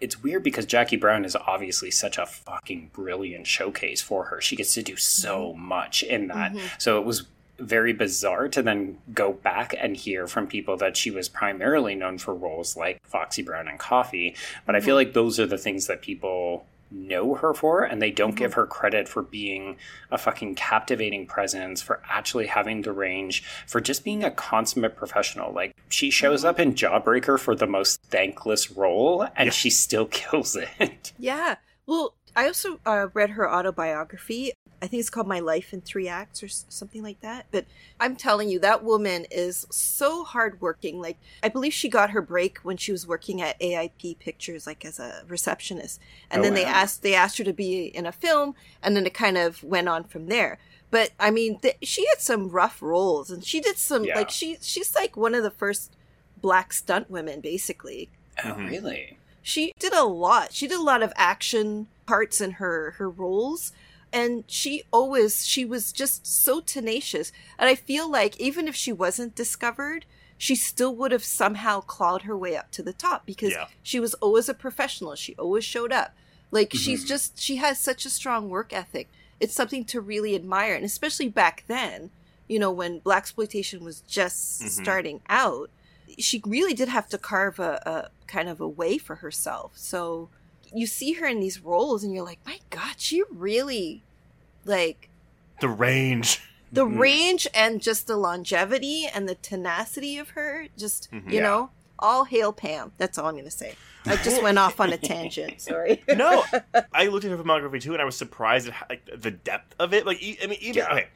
It's weird because Jackie Brown is obviously such a fucking brilliant showcase for her. She gets to do so mm-hmm. much in that. Mm-hmm. So it was very bizarre to then go back and hear from people that she was primarily known for roles like Foxy Brown and Coffy. But I feel mm-hmm. like those are the things that people know her for and they don't give mm-hmm. her credit for being a fucking captivating presence for actually having the range for just being a consummate professional. Like she shows mm-hmm. up in jawbreaker for the most thankless role and she still kills it. Yeah. Well, I also uh, read her autobiography. I think it's called My Life in Three Acts or something like that. But I'm telling you, that woman is so hardworking. Like, I believe she got her break when she was working at AIP Pictures, like as a receptionist. And Oh, then they asked they asked her to be in a film, and then it kind of went on from there. But I mean, th- she had some rough roles, and she did some Yeah. like she she's like one of the first black stunt women, basically oh really she did a lot. She did a lot of action parts in her her roles. And she always she was just so tenacious. And i feel like even if she wasn't discovered she still would have somehow clawed her way up to the top because Yeah. she was always a professional. She always showed up. Like mm-hmm. she's just she has such a strong work ethic. It's something to really admire. And especially back then you know when black exploitation was just mm-hmm. starting out she really did have to carve a, a kind of a way for herself. So you see her in these roles and you're like, my God, she really like The range. the mm-hmm. range and just the longevity and the tenacity of her, just mm-hmm. you Yeah. know, all hail Pam. That's all I'm gonna say. I just went off on a tangent. Sorry. No, I looked at her filmography too, and I was surprised at how, like, the depth of it. Like, i mean, even Yeah. okay,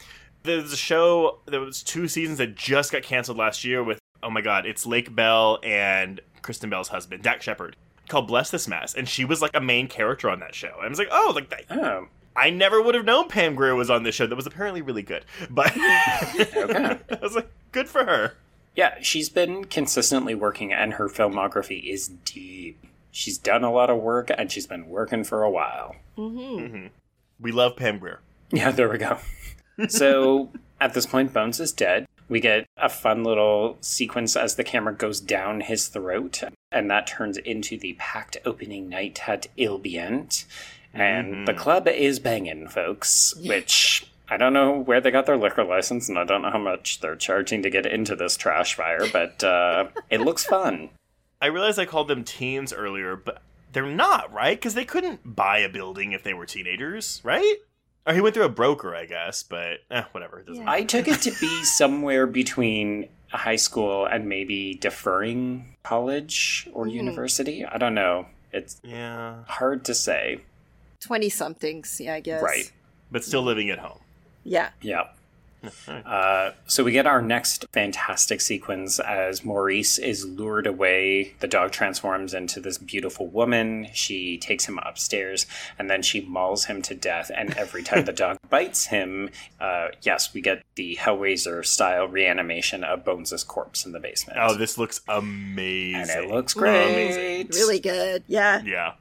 there's a show. There was two seasons that just got canceled last year with. Oh my god, it's Lake Bell and Kristen Bell's husband, Dax Shepard, called Bless This Mess, and she was like a main character on that show. And I was like, oh, like that. Oh, I never would have known Pam Grier was on this show that was apparently really good. But. I was like, good for her. Yeah, she's been consistently working, and her filmography is deep. She's done a lot of work, and she's been working for a while. Mm-hmm. Mm-hmm. We love Pam Grier. Yeah, there we go. so at this point, Bones is dead. We get a fun little sequence as the camera goes down his throat, and that turns into the packed opening night at Ilbient. And the club is banging, folks, which I don't know where they got their liquor license, and I don't know how much they're charging to get into this trash fire, but uh, it looks fun. I realized I called them teens earlier, but they're not, right? Because they couldn't buy a building if they were teenagers, right? Or he went through a broker, I guess, but eh, whatever. It doesn't. I took it to be somewhere between high school and maybe deferring college or university. I don't know. It's Yeah, hard to say. 20 somethings, yeah, I guess. Right. but still living at home. Yeah. Yeah. Uh, so we get our next fantastic sequence as Maurice is lured away. The dog transforms into this beautiful woman. She takes him upstairs and then she mauls him to death. And every time the dog bites him, uh, yes, we get the Hellraiser style reanimation of Bones' corpse in the basement. Oh, this looks amazing. and it looks great. Amazing. Really good. Yeah. Yeah.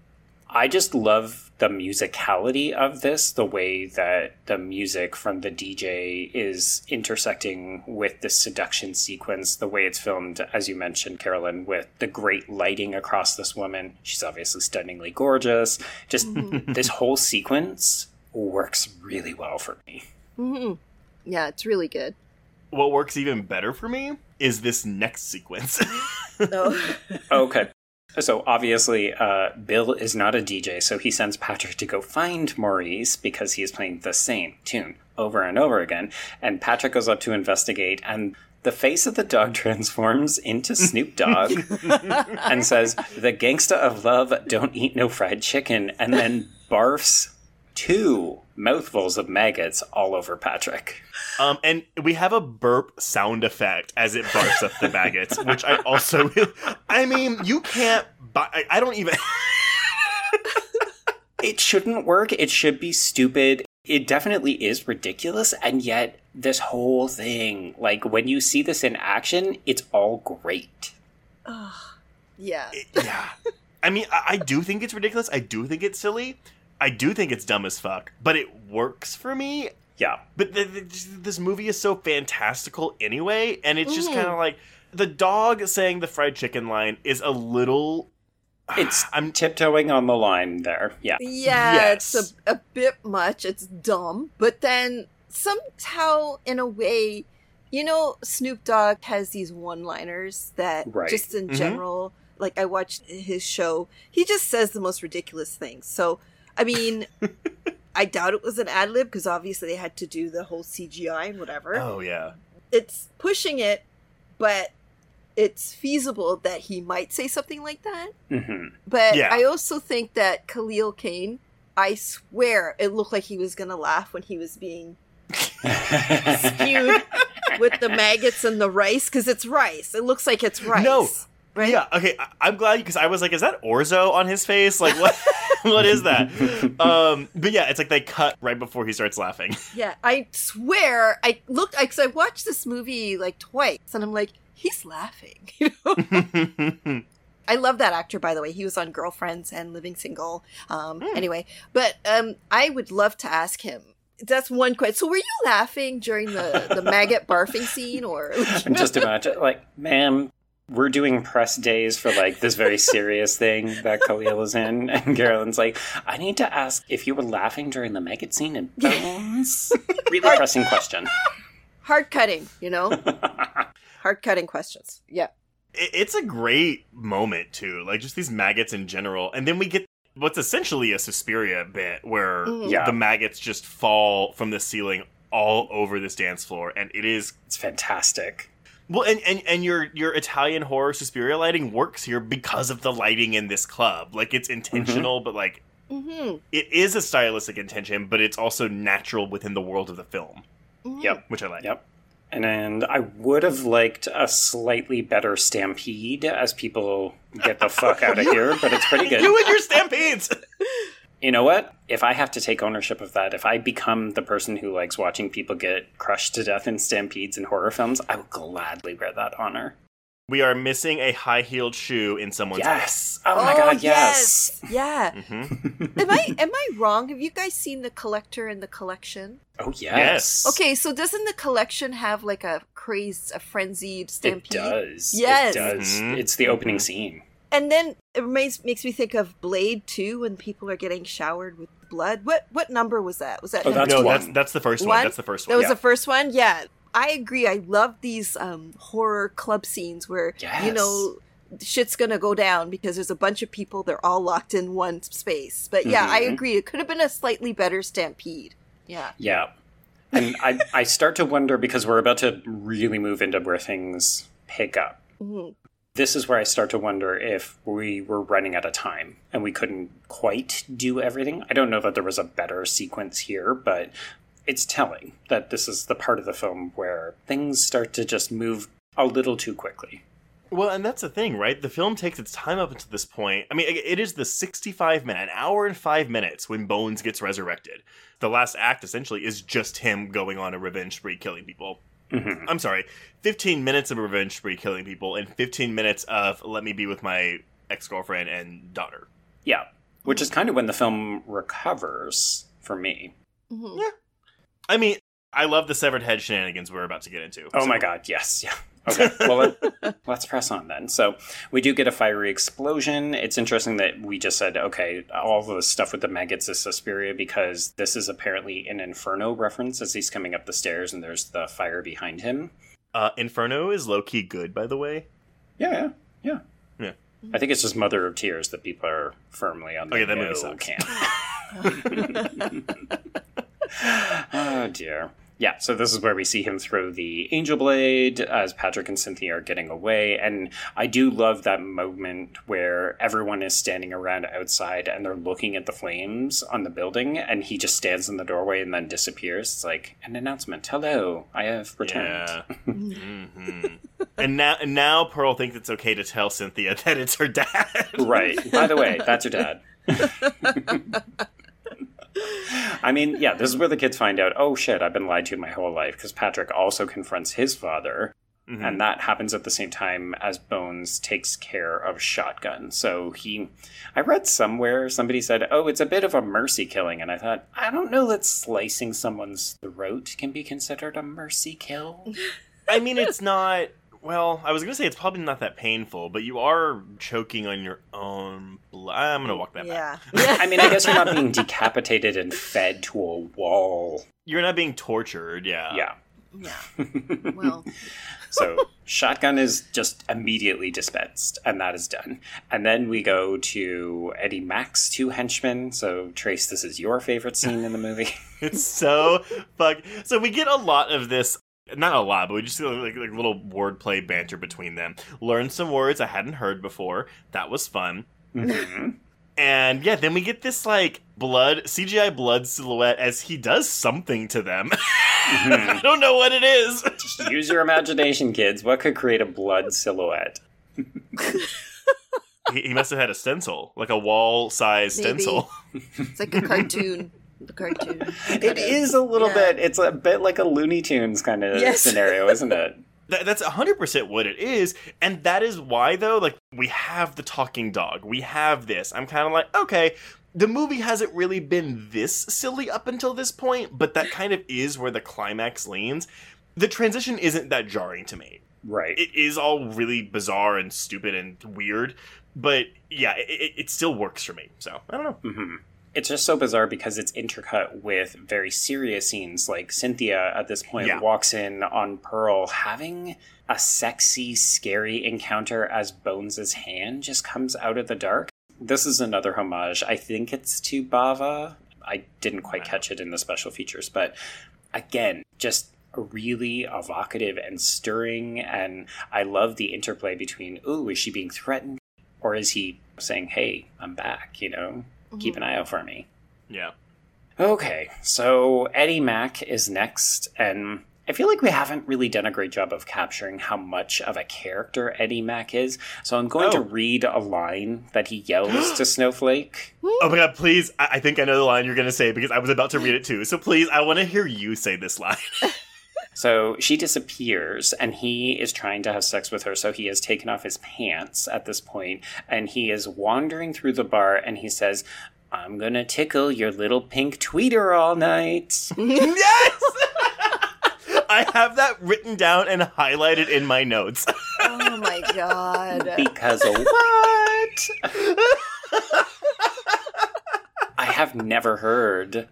I just love the musicality of this, the way that the music from the DJ is intersecting with the seduction sequence, the way it's filmed, as you mentioned, Carolyn, with the great lighting across this woman. She's obviously stunningly gorgeous. Just mm-hmm. this whole sequence works really well for me. Mm-hmm. Yeah, it's really good. What works even better for me is this next sequence. Oh, Okay. So obviously, uh, Bill is not a DJ, so he sends Patrick to go find Maurice because he is playing the same tune over and over again. And Patrick goes up to investigate, and the face of the dog transforms into Snoop Dogg and says, "The gangsta of love don't eat no fried chicken," and then barfs two mouthfuls of maggots all over Patrick. um, and we have a burp sound effect as it barks up the maggots, which I also. I mean, you can't. Buy, I, I don't even. it shouldn't work. It should be stupid. It definitely is ridiculous, and yet this whole thing, like when you see this in action, it's all great. yeah. yeah. I mean, I, I do think it's ridiculous. I do think it's silly. I do think it's dumb as fuck, but it works for me. Yeah. But the, the, this movie is so fantastical anyway, and it's Mm-hmm. just kind of like the dog saying the fried chicken line is a little. It's I'm- I'm tiptoeing on the line there. Yeah. Yeah, Yes. it's a, a bit much. It's dumb. But then somehow, in a way, you know, Snoop Dogg has these one liners that Right. just in Mhm. general, like I watched his show, he just says the most ridiculous things. So, I mean, I doubt it was an ad lib because obviously they had to do the whole CGI and whatever. Oh yeah. It's pushing it, but it's feasible that he might say something like that. hmm But Yeah. I also think that Khalil Kain, I swear it looked like he was going to laugh when he was being spewed with the maggots and the rice because it's rice. It looks like it's rice. No. Right? Yeah. Okay. I- I'm glad because I was like, is that orzo on his face? Like what? what is that? Um. But yeah, it's like they cut right before he starts laughing. Yeah. I swear I looked, because I watched this movie like twice and I'm like, he's laughing. You know? I love that actor, by the way. He was on Girlfriends and Living Single. Um, Anyway, but um, I would love to ask him. That's one question. So, were you laughing during the the maggot barfing scene, or just imagine, like, ma'am, we're doing press days for like this very serious thing that Khalil is in, and Carolyn's like, I need to ask if you were laughing during the maggot scene in Bones. really pressing question. hard cutting? You know, hard cutting questions. Yeah, It- it's a great moment too. Like just these maggots in general, and then we get what's essentially a Suspiria bit where mm. Yeah. the maggots just fall from the ceiling all over this dance floor, and it is It's fantastic. Well, and, and, and your your Italian horror Suspiria lighting works here because of the lighting in this club. Like it's intentional, but like mm-hmm. it is a stylistic intention, but it's also natural within the world of the film, Yep. which I like. Yep. And, and I would have liked a slightly better stampede as people get the fuck out of here, but it's pretty good. You and your stampedes. You know what? If I have to take ownership of that, if I become the person who likes watching people get crushed to death in stampedes and horror films, I will gladly wear that honor. we are missing a high-heeled shoe in someone's Yes. Oh, my god, yes. Yeah. Mm-hmm. am I am I wrong? Have you guys seen the collector and the collection? Oh yes. Yes. Okay, so doesn't the collection have like a crazed, a frenzied stampede? It stampede? does. Yes. It does. Mhm. It's the opening scene. And then it makes makes me think of Blade 2 when people are getting showered with blood. What what number was that? Was that Oh, that's no, one. that's that's the first one. One? That's the first one. That was yeah. the first one? Yeah. I agree. I love these um, horror club scenes where, you know, shit's gonna go down because there's a bunch of people, they're all locked in one space. But yeah, I Mhm. agree. It could have been a slightly better stampede. Yeah. Yeah. And I, I start to wonder because we're about to really move into where things pick up. Mhm. This is where I start to wonder if we were running out of time and we couldn't quite do everything. I don't know that there was a better sequence here, but it's telling that this is the part of the film where things start to just move a little too quickly. Well, and that's the thing, right? The film takes its time up until this point. I mean, it is the 65 minute, an hour and five minutes when Bones gets resurrected. The last act essentially is just him going on a revenge spree killing people. Mhm. I'm sorry, 15 minutes of revenge spree killing people and 15 minutes of let me be with my ex girlfriend and daughter. Yeah. Which is kind of when the film recovers for me. Mhm. I mean, I love the severed head shenanigans we're about to get into. Oh So- my god, yes. Yeah. Okay. Well, let, let's press on then. So, we do get a fiery explosion. It's interesting that we just said, okay, all the stuff with the maggots is Suspiria because this is apparently an Inferno reference as he's coming up the stairs and there's the fire behind him. Uh, Inferno is low key good, by the way. Yeah, yeah, yeah. Yeah. I think it's just Mother of Tears that people are firmly on the Oh, yeah, that movie no sucks. camp. oh dear. Yeah, so this is where we see him throw the angel blade as Patrick and Cynthia are getting away. And I do love that moment where everyone is standing around outside and they're looking at the flames on the building, and he just stands in the doorway and then disappears. It's like an announcement Hello, I have returned. Yeah. hmm And now, and now Pearl thinks it's okay to tell Cynthia that it's her dad. Right. By the way, that's her dad. I mean, yeah, this is where the kids find out, oh shit, I've been lied to my whole life because Patrick also confronts his father, Mhm. and that happens at the same time as Bones takes care of Shotgun. So he, I read somewhere somebody said, oh, it's a bit of a mercy killing, and I thought, I don't know that slicing someone's throat can be considered a mercy kill. I mean, it's not. Well, I was gonna say it's probably not that painful, but you are choking on your own blood. I'm gonna walk that back. Yeah. I mean, I guess you're not being decapitated and fed to a wall. You're not being tortured, yeah. Yeah. yeah. Well, So shotgun is just immediately dispensed, and that is done. And then we go to Eddie Mack's, two henchmen. So Trace, this is your favorite scene in the movie. It's so fuck. So we get a lot of this. Not a lot, but we just see like, like little wordplay banter between them. Learn some words I hadn't heard before. That was fun. Mhm. And yeah, then we get this like blood CGI blood silhouette as he does something to them. I don't know what it is. Just use your imagination, kids. What could create a blood silhouette? he, he must have had a stencil, like a wall size Maybe. stencil. it's like a cartoon. The cartoon. It is a little Yeah. bit. It's a bit like a Looney Tunes kind of Yes. scenario, isn't it? That, that's 100% what it is. And that is why, though, like, we have the talking dog. We have this. I'm kind of like, okay, the movie hasn't really been this silly up until this point, but that kind of is where the climax leans. The transition isn't that jarring to me. Right. It is all really bizarre and stupid and weird, but yeah, it, it, it still works for me. So, I don't know. hmm It's just so bizarre because it's intercut with very serious scenes. Like Cynthia at this point Yeah. walks in on Pearl having a sexy, scary encounter as Bones' hand just comes out of the dark. This is another homage. I think it's to Bava. I didn't quite catch it in the special features, but again, just really evocative and stirring. And I love the interplay between, ooh, is she being threatened? Or is he saying, hey, I'm back, you know? Keep an mm-hmm. eye out for me. Yeah. Okay, so Eddie Mack is next, and I feel like we haven't really done a great job of capturing how much of a character Eddie Mack is. So I'm going to Oh. read a line that he yells to Snowflake. Oh my god, please. I, I think I know the line you're going to say because I was about to read it too. So please, I want to hear you say this line. So she disappears, and he is trying to have sex with her. So he has taken off his pants at this point, and he is wandering through the bar, and he says, I'm gonna tickle your little pink tweeter all night. yes! I have that written down and highlighted in my notes. Oh my god. because of what? I have never heard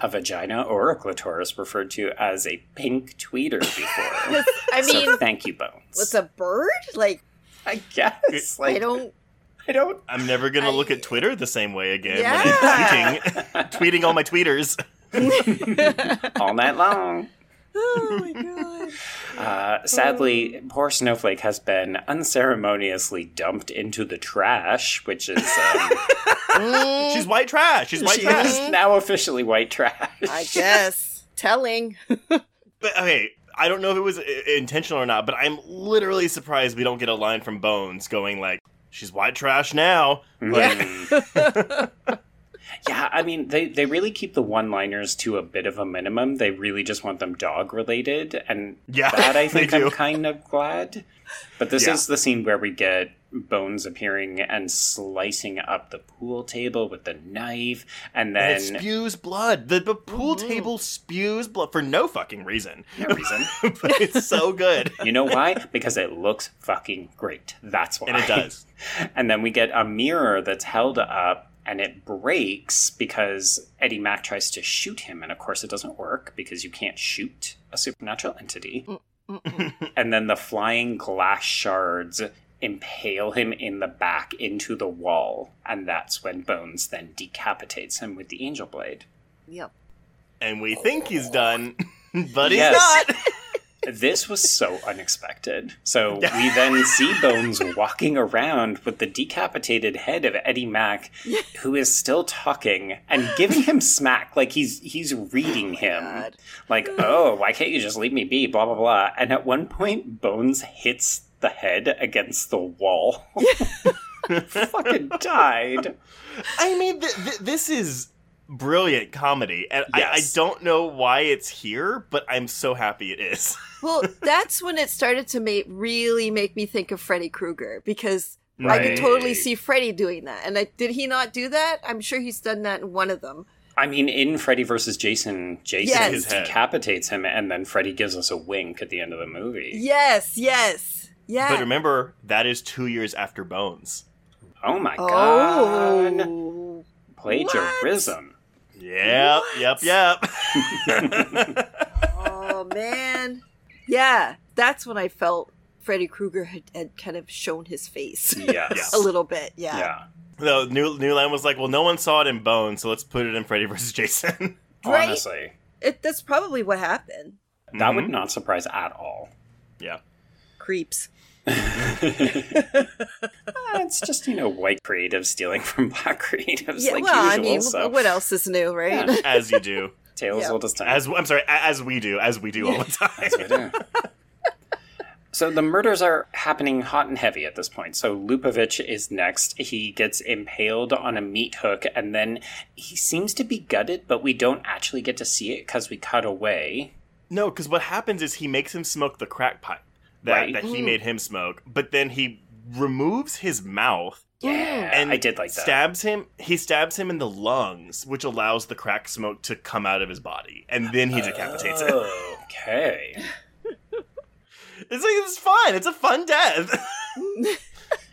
a vagina or a clitoris referred to as a pink tweeter before. I mean, so thank you, Bones. what's a bird? Like, I guess. Like, I don't. I don't. I'm never going to look at Twitter the same way again Yeah. I'm tweeting, tweeting all my tweeters. all night long. Oh my god. Uh, sadly, poor Snowflake has been unceremoniously dumped into the trash, which is um, She's white trash. She's white she trash. is now officially white trash. I guess. Telling. But okay, I don't know if it was i- intentional or not, but I'm literally surprised we don't get a line from Bones going like, "She's white trash now." Like, Yeah, I mean, they, they really keep the one liners to a bit of a minimum. They really just want them dog related, and Yeah, that I think. I'm kind of glad. But this Yeah. is the scene where we get Bones appearing and slicing up the pool table with the knife, and and then it spews blood. The, the pool mm-hmm. table spews blood for no fucking reason. no reason. but it's so good. You know why? Because it looks fucking great. That's why. And it does. And then we get a mirror that's held up and it breaks because Eddie Mack tries to shoot him. And of course, it doesn't work because you can't shoot a supernatural entity. and then the flying glass shards impale him in the back into the wall. And that's when Bones then decapitates him with the angel blade. Yep. And we think he's done, but he's Yes. not. This was so unexpected. So we then see Bones walking around with the decapitated head of Eddie Mack, who is still talking and giving him smack like he's he's reading oh him. God. Like, oh, why can't you just leave me be? Blah blah blah. And at one point, Bones hits the head against the wall. Fucking died. I mean, th- th- this is brilliant comedy, and I-, I don't know why it's here, but I'm so happy it is. Well, that's when it started to make really make me think of Freddy Krueger because I could totally see Freddy doing that. And I, did he not do that? I'm sure he's done that in one of them. I mean, in Freddy versus Jason, Jason Yes. Decapitates him, and then Freddy gives us a wink at the end of the movie. Yes, yes, yeah. But remember, that is two years after Bones. Oh my oh. god. oh, Plagiarism. Yep, yep, yep. oh man, yeah. That's when I felt Freddy Krueger had, had kind of shown his face Yes. a little bit. Yeah. Yeah. No, New New Line was like, well, no one saw it in Bones, so let's put it in Freddy versus Jason. Right? Honestly, It, that's probably what happened. that Mm-hmm. would not surprise at all. yeah. Creeps. Uh, it's just, you know, white creatives stealing from black creatives Yeah. like well, I usual. mean, so what else is new, right? Yeah. As you do. tales Yeah. old as time. As I'm sorry, as we do, as we do all the time. So the murders are happening hot and heavy at this point. So Lupovich is next. He gets impaled on a meat hook, and then he seems to be gutted, but we don't actually get to see it because we cut away. No, because what happens is he makes him smoke the crack pipe that, Right. that he mm. made him smoke, but then he removes his mouth Yeah, and I did like that. Stabs him. He stabs him in the lungs, which allows the crack smoke to come out of his body, and then he decapitates him. Okay. It's like it's fun. It's a fun death.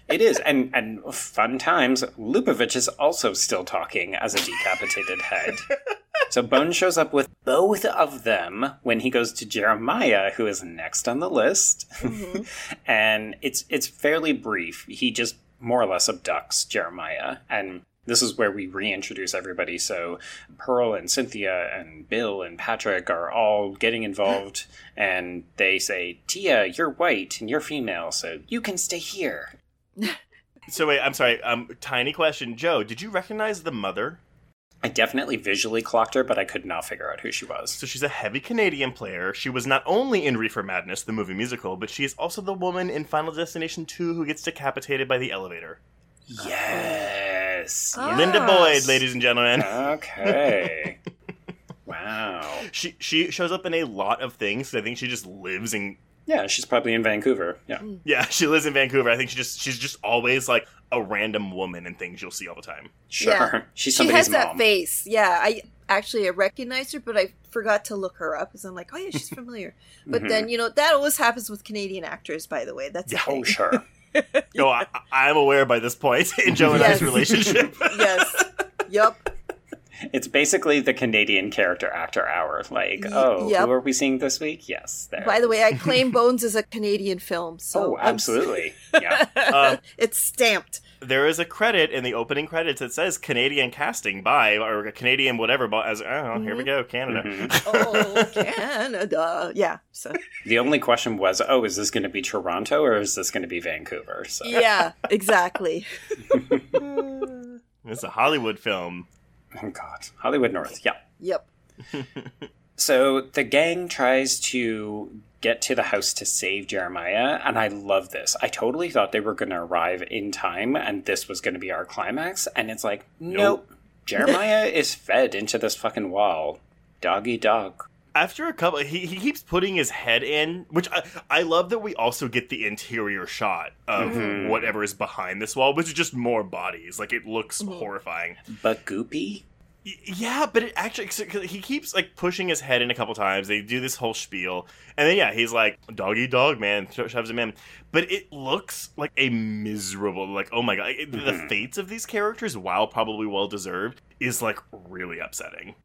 It is, and and fun times. Lupovich is also still talking as a decapitated head. So Bone shows up with both of them when he goes to Jeremiah, who is next on the list, and it's it's fairly brief. He just more or less abducts Jeremiah, and this is where we reintroduce everybody. So Pearl and Cynthia and Bill and Patrick are all getting involved, and they say, "Tia, you're white and you're female, so you can stay here." so wait, I'm sorry. Um, tiny question, Joe. Did you recognize the mother? I definitely visually clocked her, but I could not figure out who she was. So she's a heavy Canadian player. She was not only in Reefer Madness, the movie musical, but she is also the woman in Final Destination 2 who gets decapitated by the elevator. Yes. Ah. Lynda Boyd, ladies and gentlemen. Okay. wow. She she shows up in a lot of things. I think she just lives in Yeah, she's probably in Vancouver. Yeah. Mm. yeah, she lives in Vancouver. I think she just she's just always like a random woman in things you'll see all the time. Sure. Yeah. She's she somebody's has that mom. face. Yeah, I actually I recognized her, but I forgot to look her up because I'm like, oh yeah, she's familiar. But mm-hmm. then you know that always happens with Canadian actors. By the way, that's a Yeah, oh, thing. Oh, sure. No, I, I'm aware by this point in Joe and I's relationship. yes. Yup. It's basically the Canadian character actor hour. Like, oh, yep. who are we seeing this week? Yes, there. By the way, I claim Bones is a Canadian film. So oh, absolutely. Yeah. Um, it's stamped. there is a credit in the opening credits that says Canadian casting by or Canadian whatever. But as oh, here we go, Canada. Mhm. Oh, Canada. Yeah. So The only question was, oh, is this going to be Toronto or is this going to be Vancouver? So yeah, exactly. It's a Hollywood film. Oh God, Hollywood North. Yeah. Yep. So the gang tries to get to the house to save Jeremiah, and I love this. I totally thought they were going to arrive in time, and this was going to be our climax, and it's like, nope. Jeremiah is fed into this fucking wall. Doggy dog. After a couple, he, he keeps putting his head in, which I, I love that we also get the interior shot of mm-hmm. whatever is behind this wall, which is just more bodies. Like it looks mm-hmm. horrifying. But goopy? Yeah, but it actually 'cause he keeps like pushing his head in a couple times. They do this whole spiel, and then yeah, he's like doggy dog man shoves him in. But it looks like a miserable like oh my god, it- the mm-hmm. fates of these characters, while probably well deserved, is like really upsetting.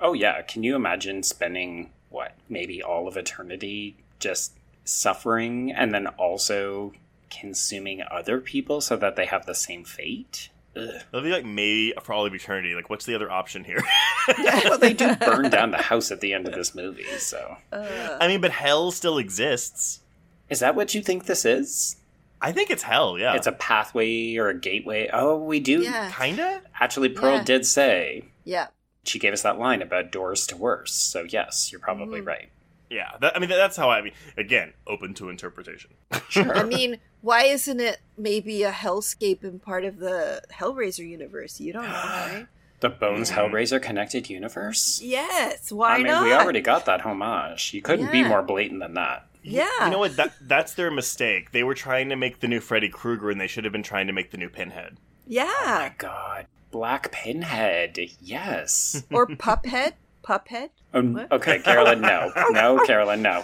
Oh, yeah. Can you imagine spending, what, maybe all of eternity just suffering and then also consuming other people so that they have the same fate? Ugh. It'll be like maybe for all of eternity. Like, what's the other option here? well, they do burn down the house at the end of this movie, so. Uh, I mean, but hell still exists. Is that what you think this is? I think it's hell. Yeah, It's a pathway or a gateway. Oh, we do. yeah. kinda. Actually, Pearl Yeah. did say Yeah. She gave us that line about doors to worse. So yes, you're probably Mhm. right. Yeah, that, I mean that's how I mean. Again, open to interpretation. Sure. I mean, why isn't it maybe a hellscape in part of the Hellraiser universe? You don't know, right? The Bones Hellraiser connected universe. Yes. Why I mean, not? we already got that homage. You couldn't be more blatant than that. Yeah. You know what? That that's their mistake. They were trying to make the new Freddy Krueger, and they should have been trying to make the new Pinhead. Yeah. My God, Black Pinhead. Yes. or Puphead. Puphead. Oh, What? okay, Carolyn. No, no, Carolyn. No.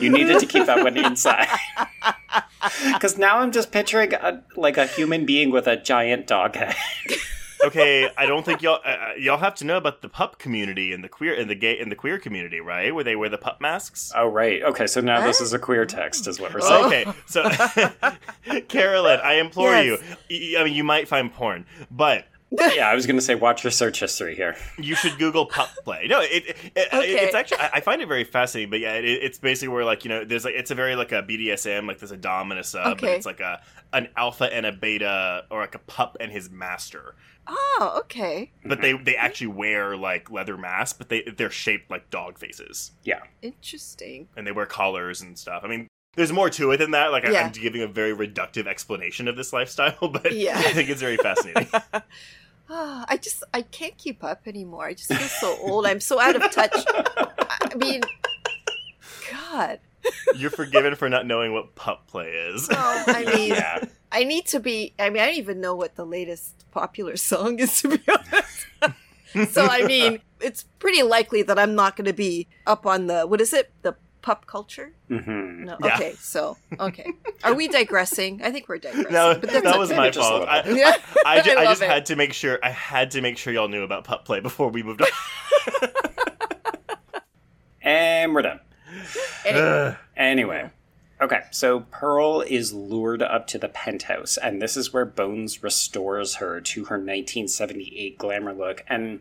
you needed to keep that one inside. Because now I'm just picturing a, like a human being with a giant dog head. Okay, I don't think y'all uh, uh, y'all have to know about the pup community and the queer and the gay and the queer community, right? Where they wear the pup masks. Oh right. Okay, so now this is a queer text, is what we're saying. Okay, so Carolyn, I implore Yes. you. I mean, you might find porn, but Yeah, I was gonna say watch your search history here. you should Google pup play. No, it, it, it Okay. it's actually I I find it very fascinating. But yeah, it, it's basically where like you know there's like it's a very like a BDSM like there's a dom and a sub, but Okay. it's like a an alpha and a beta or like a pup and his master. Oh, okay. But they mm-hmm. they actually wear like leather masks, but they they're shaped like dog faces Yeah. Interesting. and they wear collars and stuff. I mean. There's more to it than that. Like I- Yeah. I'm giving a very reductive explanation of this lifestyle, but Yeah. I think it's very fascinating. Ah, I just I can't keep up anymore. I just feel so old. I'm so out of touch. I mean, God. You're forgiven for not knowing what pup play is. Well, I mean, Yeah. I need to be. I mean, I don't even know what the latest popular song is, to be honest. so, I mean, it's pretty likely that I'm not going to be up on the what is it? The pup culture? hmm No. Yeah. Okay. So, okay. Are we digressing? I think we're digressing. No, but that's that was my fault. little I, bit. Yeah. I, ju- I I just it. had to make sure. I had to make sure y'all knew about pup play before we moved on. And we're done. Anyway, Anyway. Okay, so Pearl is lured up to the penthouse, and this is where Bones restores her to her 1978 glamour look. And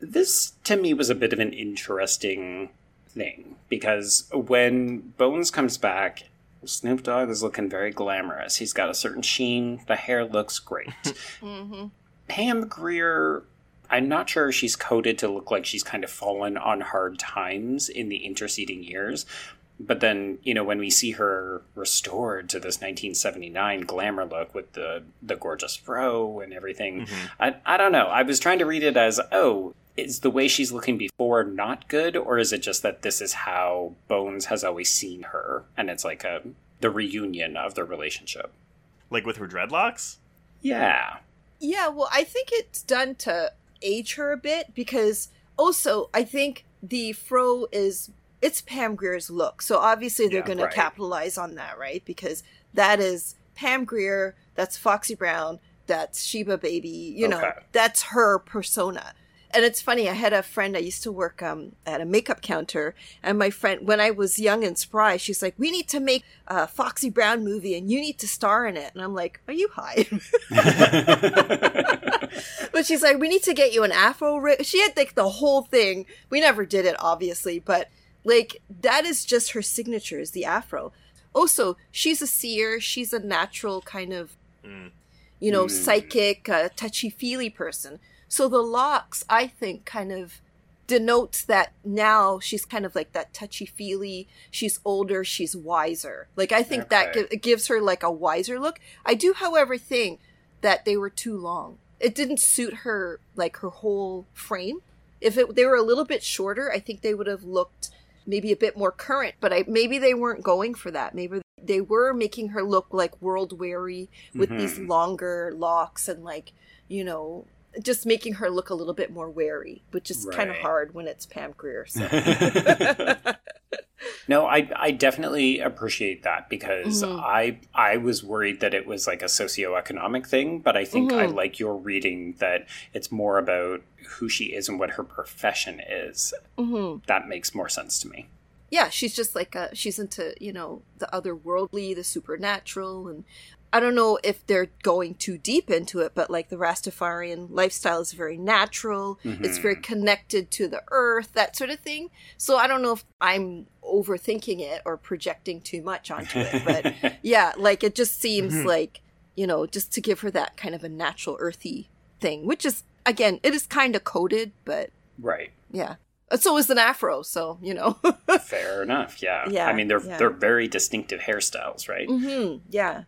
this, to me, was a bit of an interesting thing, because when Bones comes back, Snoop Dogg is looking very glamorous. He's got a certain sheen, the hair looks great. hmm Pam Grier I'm not sure she's coded to look like she's kind of fallen on hard times in the interceding years. But then, you know, when we see her restored to this 1979 glamour look with the the gorgeous fro and everything, I, I don't know. I was trying to read it as, oh, is the way she's looking before not good, or is it just that this is how Bones has always seen her, and it's like a the reunion of their relationship? Like with her dreadlocks? Yeah, Yeah, well, I think it's done to age her a bit because also I think the fro is it's Pam Grier's look. So obviously they're Yeah, going to right. capitalize on that, right? Because that is Pam Grier, that's Foxy Brown, that's Sheba Baby, you know, Okay. that's her persona. And it's funny, I had a friend I used to work um, at a makeup counter, and my friend, when I was young and spry, she's like, "We need to make a Foxy Brown movie, and you need to star in it." And I'm like, "Are you high?" but she's like, we need to get you an afro. Ri-. She had like the whole thing. We never did it, obviously, but like that is just her signature is the afro. Also, she's a seer. She's a natural kind of, you know, psychic, uh, touchy feely person. So the locks, I think, kind of denotes that now she's kind of like that touchy feely. She's older. She's wiser. Like I think that Okay. gi- it gives her like a wiser look. I do, however, think that they were too long. It didn't suit her like her whole frame. If it, they were a little bit shorter, I think they would have looked maybe a bit more current. But I, maybe they weren't going for that. Maybe they were making her look like world weary with these mm-hmm. longer locks and like you know just making her look a little bit more wary, which is kind of hard when it's Pam Grier. So. No, I I definitely appreciate that because Mm-hmm. I I was worried that it was like a socioeconomic thing, but I think I Mm-hmm. like your reading that it's more about who she is and what her profession is. Mhm. That makes more sense to me. yeah, she's just like a, she's into you know the otherworldly, the supernatural, and I don't know if they're going too deep into it, but like the Rastafarian lifestyle is very natural. It's very connected to the earth, that sort of thing. So I don't know if I'm overthinking it or projecting too much onto it, but yeah, like it just seems like you know just to give her that kind of a natural earthy thing, which is again it is kind of coded, but Right. yeah. So is an afro, so you know. Fair enough. Yeah. Yeah, I mean, they're yeah. they're very distinctive hairstyles, right? hmm Yeah.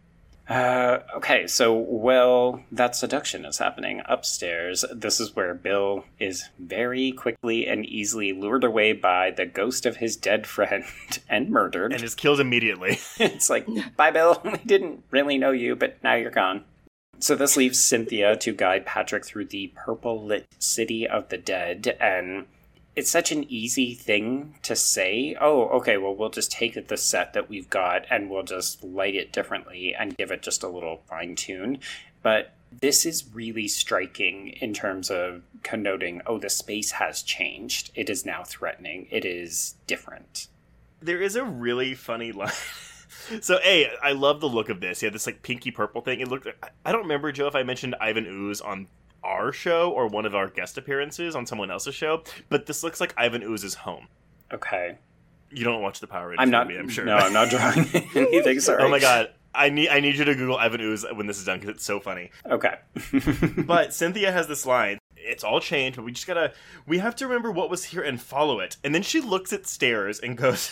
Uh, okay, so while that seduction is happening upstairs, this is where Bill is very quickly and easily lured away by the ghost of his dead friend and murdered. And is killed immediately. it's like, bye, Bill. We didn't really know you, but now you're gone. So this leaves Cynthia to guide Patrick through the purple lit city of the dead, and it's such an easy thing to say. Oh, okay, well, we'll just take the set that we've got and we'll just light it differently and give it just a little fine tune. But this is really striking in terms of connoting, oh, the space has changed. It is now threatening. It is different. there is a really funny line. so, A, I love the look of this. Yeah, this like pinky purple thing. It looked. I don't remember Joe if I mentioned Ivan Ooze on our show or one of our guest appearances on someone else's show, but this looks like Ivan Ooze's home. Okay. You don't watch the Power Rangers I'm not. movie, I'm sure. No, I'm not drawing anything. Sorry. oh my god. I need I need you to Google Ivan Ooze when this is done because it's so funny. Okay. But Cynthia has this line. It's all changed, but we just gotta. We have to remember what was here and follow it. And then she looks at stairs and goes,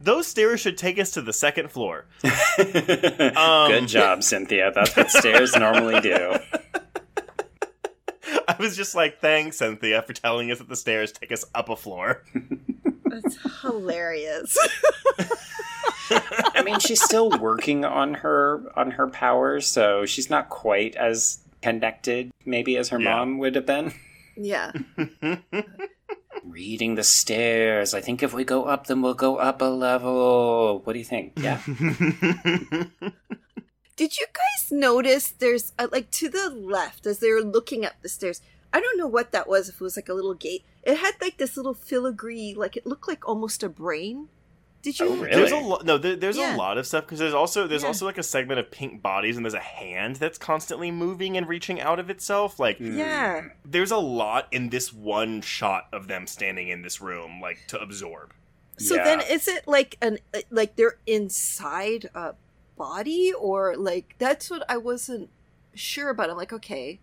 "Those stairs should take us to the second floor." Um, Good job, Cynthia. That's what stairs normally do. I was just like, "Thanks, Cynthia, for telling us that the stairs take us up a floor." That's hilarious. I mean, she's still working on her on her powers, so she's not quite as connected, maybe, as her Yeah. mom would have been. yeah. Reading the stairs. I think if we go up them, we'll go up a level. What do you think? Yeah. Did you guys notice there's uh, like to the left as they were looking up the stairs? I don't know what that was. If it was like a little gate, it had like this little filigree, like it looked like almost a brain. Did you? Oh, really? There's a lot. No, there, there's Yeah. a lot of stuff because there's also there's Yeah. also like a segment of pink bodies and there's a hand that's constantly moving and reaching out of itself. Like Yeah. there's a lot in this one shot of them standing in this room, like to absorb. So Yeah. then, is it like an uh, like they're inside a body, or like that's what I wasn't sure about? I'm like, okay,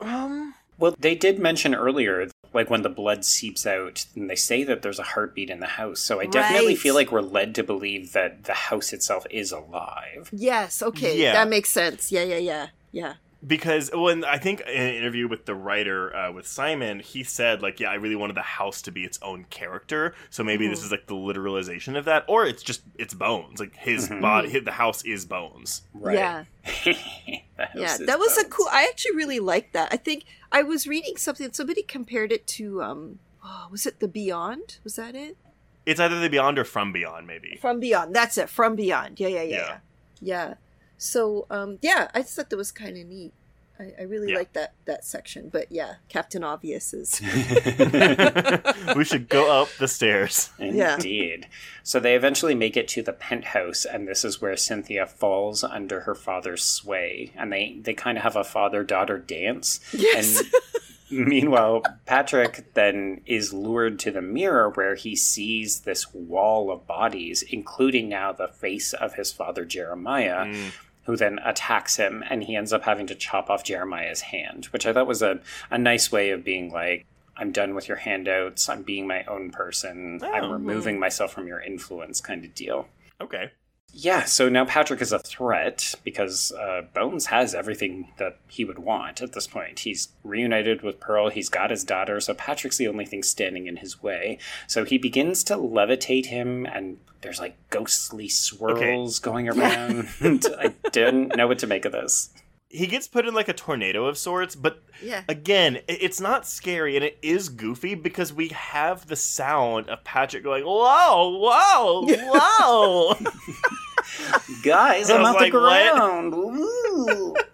Um, Well, they did mention earlier, like when the blood seeps out, and they say that there's a heartbeat in the house. So I definitely Right. feel like we're led to believe that the house itself is alive. Yes, okay. Yeah. That makes sense. Yeah, yeah, yeah. Yeah. Because when I think in an interview with the writer uh, with Simon, he said like, yeah, I really wanted the house to be its own character. So maybe this is like the literalization of that, or it's just it's bones. Like his body, the house is bones. Right. Yeah. Yeah. That was a cool I actually really liked that. I think I was reading something somebody compared it to um oh, was it The Beyond? Was that it? It's either the Beyond or From Beyond, maybe. From Beyond. That's it. From Beyond. Yeah, yeah, yeah. Yeah. Yeah. yeah. So, um, yeah, I just thought that was kind of neat. I, I really Yeah. like that that section. But yeah, Captain Obvious is. we should go up the stairs. Yeah. Indeed. So they eventually make it to the penthouse, and this is where Cynthia falls under her father's sway, and they they kind of have a father daughter dance. Yes. And meanwhile, Patrick then is lured to the mirror where he sees this wall of bodies, including now the face of his father Jeremiah. Who then attacks him, and he ends up having to chop off Jeremiah's hand, which I thought was a, a nice way of being like, I'm done with your handouts. I'm being my own person. I'm Oh. removing myself from your influence, kind of deal. Okay. Yeah, so now Patrick is a threat because uh, Bones has everything that he would want at this point. He's reunited with Pearl, he's got his daughter, so Patrick's the only thing standing in his way. So he begins to levitate him, and there's like ghostly swirls going around. I didn't know what to make of this. He gets put in like a tornado of sorts, but Yeah. again, it's not scary and it is goofy because we have the sound of Patrick going, "Whoa, whoa, whoa!" Guys, I I'm was on like, the what? ground.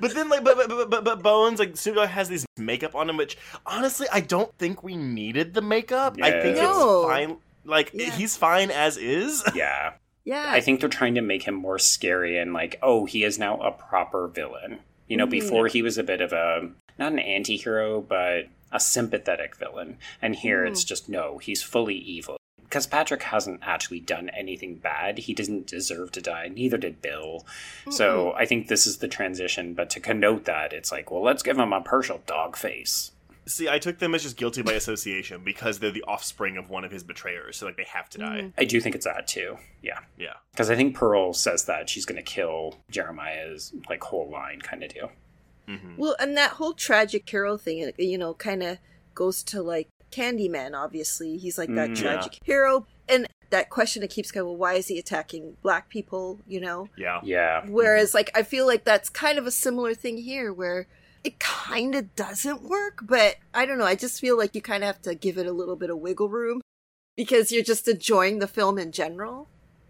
But then, like, but but, but but but Bones like pseudo has these makeup on him, which honestly, I don't think we needed the makeup. I think No. it's fine. Like Yeah. he's fine as is. yeah. Yeah. I think they're trying to make him more scary and like, oh, he is now a proper villain. You know, Mhm. before he was a bit of a not an anti-hero, but a sympathetic villain. And here it's just no, he's fully evil. Because Patrick hasn't actually done anything bad. He doesn't deserve to die. Neither did Bill. So I think this is the transition. But to connote that, it's like, well, let's give him a partial dog face. See, I took them as just guilty by association because they're the offspring of one of his betrayers, so like they have to die. I do think it's that too. Yeah. Yeah. Because I think Pearl says that she's going to kill Jeremiah's like whole line kind of deal. Well, and that whole tragic hero thing, you know, kind of goes to like Candyman, obviously. He's like that Mm, tragic hero. And that question that keeps going, well, why is he attacking black people, you know? Yeah. Yeah. Whereas, like, I feel like that's kind of a similar thing here where it kind of doesn't work, but I don't know. I just feel like you kind of have to give it a little bit of wiggle room because you're just enjoying the film in general.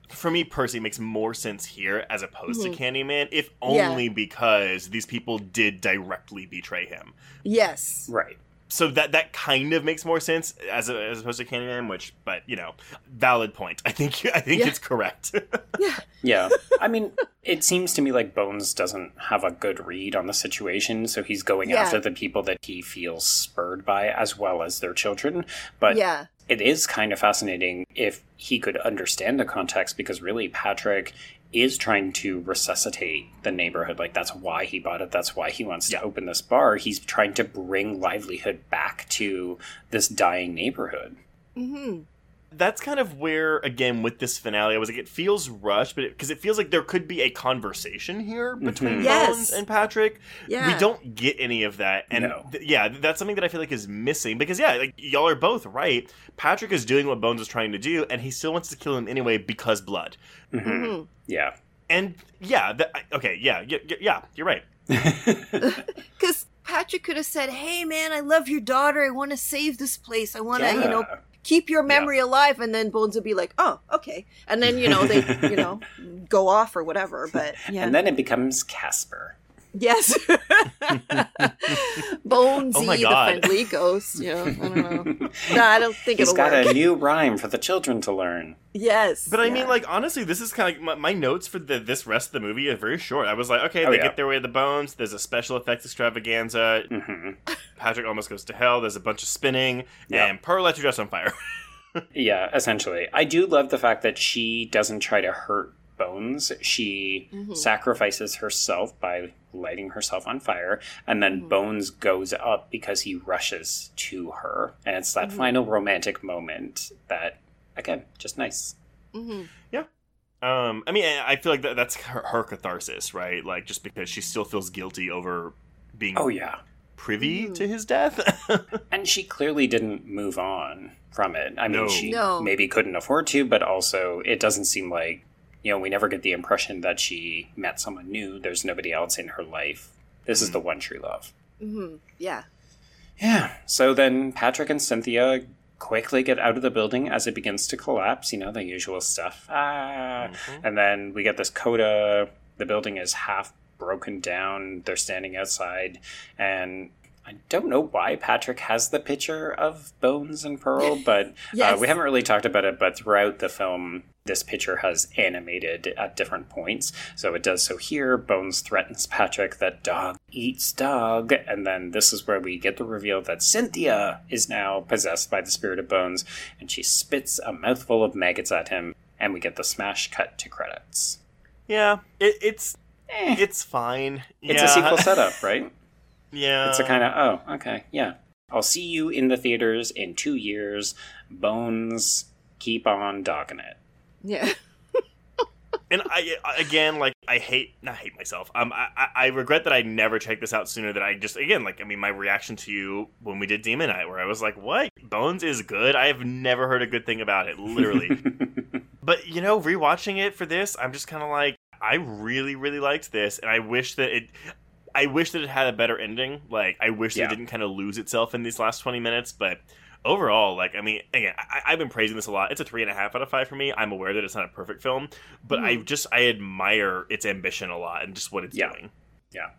For me, Percy makes more sense here as opposed to mm-hmm. Candyman, if Yeah. only because these people did directly betray him. Yes. Right. So that that kind of makes more sense as a, as opposed to Candyman, which, but you know, valid point. I think I think Yeah. it's correct. Yeah. Yeah. I mean, it seems to me like Bones doesn't have a good read on the situation, so he's going Yeah. after the people that he feels spurred by as well as their children. But Yeah. it is kind of fascinating if he could understand the context because really Patrick is trying to resuscitate the neighborhood. Like that's why he bought it. That's why he wants to open this bar. He's trying to bring livelihood back to this dying neighborhood. hmm That's kind of where, again, with this finale, I was like, it feels rushed, but because it, feels like there could be a conversation here between Mhm. Yes. Bones and Patrick. Yeah. We don't get any of that, and No. th- yeah, that's something that I feel like is missing. Because yeah, like y'all are both right. Patrick is doing what Bones is trying to do, and he still wants to kill him anyway because blood. hmm Yeah. And yeah, that, okay, yeah, yeah, yeah, you're right. Because Patrick could have said, "Hey, man, I love your daughter. I want to save this place. I want to, you know, Yeah. Keep your memory alive." And then Bones would be like, "Oh, okay." And then you know they, you know, go off or whatever. But yeah, And then it becomes Casper. Yes, Bonesy, Oh my the friendly ghost. Yeah, I don't know. no, I don't think He's it'll got work. a new rhyme for the children to learn. yes, But I mean, like honestly, this is kind of like my, my notes for the this rest of the movie are very short. I was like, okay, Oh, they yeah. get their way to the bones. There's a special effects extravaganza. hmm Patrick almost goes to hell. There's a bunch of spinning, Yeah. and Pearl lets her dress on fire. Yeah, essentially. I do love the fact that she doesn't try to hurt Bones. She mm-hmm. sacrifices herself by lighting herself on fire, and then mm-hmm. Bones goes up because he rushes to her. And it's that mm-hmm. final romantic moment that, again, just nice. Yeah. Um, I mean, I I feel like that, that's her, her catharsis, right? Like, just because she still feels guilty over being Oh, yeah. privy to his death. And she clearly didn't move on from it. I mean, No. she No. maybe couldn't afford to, but also it doesn't seem like, you know, we never get the impression that she met someone new. There's nobody else in her life. This is the one true love. Yeah. Yeah. So then Patrick and Cynthia quickly get out of the building as it begins to collapse, you know, the usual stuff. Ah. And then we get this coda. The building is half broken down. They're standing outside. And I don't know why Patrick has the picture of Bones and Pearl, but uh, we haven't really talked about it. But throughout the film, this picture has animated at different points. So it does so here. Bones threatens Patrick that dog eats dog. And then this is where we get the reveal that Cynthia is now possessed by the spirit of Bones. And she spits a mouthful of maggots at him. And we get the smash cut to credits. yeah, it, it's eh. it's fine. It's yeah. a sequel setup, right? Yeah, It's a kind of, oh, okay, yeah. I'll see you in the theaters in two years. Bones, keep on dogging it. Yeah. and I I- again like I hate not hate myself. Um, I I- I regret that I never checked this out sooner. That I just again like I mean my reaction to you when we did Demon Knight, where I was like, what Bones is good. I have never heard a good thing about it, literally. but you know, rewatching it for this, I'm just kind of like, I really really liked this, and I wish that it. I wish that it had a better ending. Like, I wish that Yeah. it didn't kind of lose itself in these last 20 minutes. But overall, like, I mean, again, I, I've been praising this a lot. It's a three and a half out of five for me. I'm aware that it's not a perfect film, but I hmm. just, I admire its ambition a lot and just what it's Yeah. doing. yeah.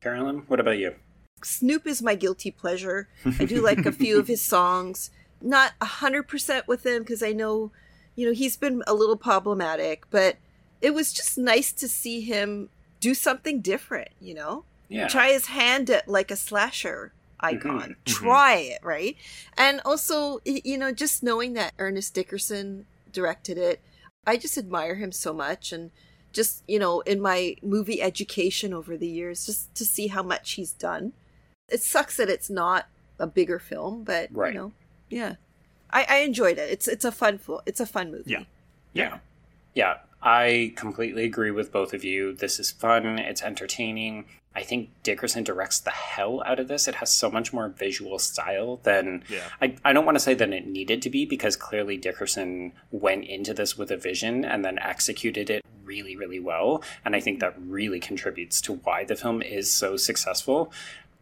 Carolyn, what about you? Snoop is my guilty pleasure. I do like a few of his songs. Not a hundred percent with him because I know, you know, he's been a little problematic, but it was just nice to see him do something different, you know? Yeah. Try his hand at like a slasher icon. Mhm. Try it, right? And also, you know, just knowing that Ernest Dickerson directed it, I just admire him so much and just, you know, in my movie education over the years, just to see how much he's done. It sucks that it's not a bigger film, but Right. you know, yeah. I, I enjoyed it. It's it's a fun it's a fun movie. Yeah. Yeah. Yeah. I completely agree with both of you. This is fun. It's entertaining. I think Dickerson directs the hell out of this. It has so much more visual style than Yeah. I, I don't want to say that it needed to be because clearly Dickerson went into this with a vision and then executed it really, really well. And I think that really contributes to why the film is so successful.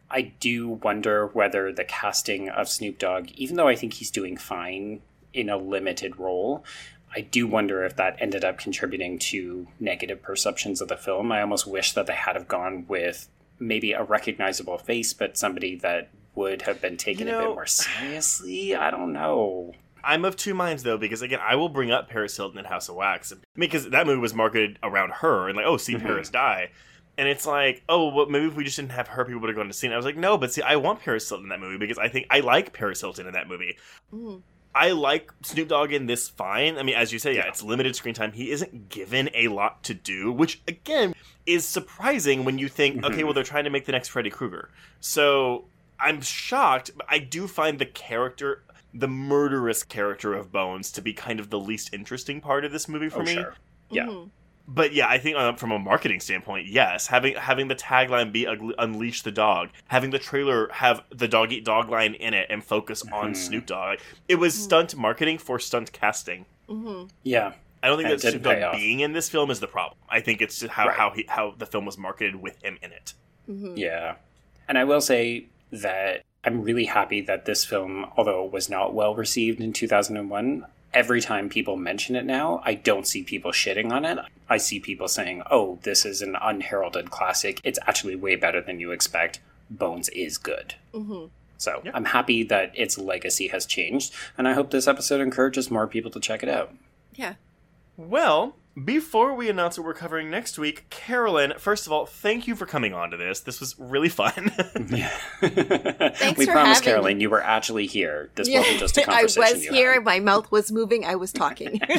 I do wonder whether the casting of Snoop Dogg, even though I think he's doing fine in a limited role, I do wonder if that ended up contributing to negative perceptions of the film. I almost wish that they had have gone with maybe a recognizable face, but somebody that would have been taken You a bit more seriously. I don't know. I'm of two minds though, because again, I will bring up Paris Hilton and House of Wax. Because that movie was marketed around her and like, oh, see mm-hmm. Paris die. And it's like, oh, well, maybe if we just didn't have her, people would have gone to see it. I was like, no, but see, I want Paris Hilton in that movie because I think I like Paris Hilton in that movie. Mm. I like Snoop Dogg in this fine. I mean, as you say, yeah, it's limited screen time. He isn't given a lot to do, which again is surprising when you think, okay, well, they're trying to make the next Freddy Krueger. So I'm shocked, but I do find the character, the murderous character of Bones, to be kind of the least interesting part of this movie for Oh, me. sure. Yeah. Mm-hmm. But yeah, I think uh, from a marketing standpoint, yes, having having the tagline be "Unleash the Dog," having the trailer have the dog eat dog line in it, and focus on Mhm. Snoop Dogg, it was stunt marketing for stunt casting. Yeah. I don't think And that Snoop Dogg being in this film is the problem. I think it's just how Right. how he how the film was marketed with him in it. Yeah. And I will say that I'm really happy that this film, although it was not well received in 2001, every time people mention it now, I don't see people shitting on it. I see people saying, oh, this is an unheralded classic. It's actually way better than you expect. Bones is good. Mm-hmm. So Yeah. I'm happy that its legacy has changed, and I hope this episode encourages more people to check it out. Yeah. Well, before we announce what we're covering next week, Carolyn, first of all, thank you for coming on to this. This was really fun. Thanks we for promise, having Carolyn, me. you were actually here. This wasn't just a I conversation. I was you here. had. My mouth was moving. I was talking.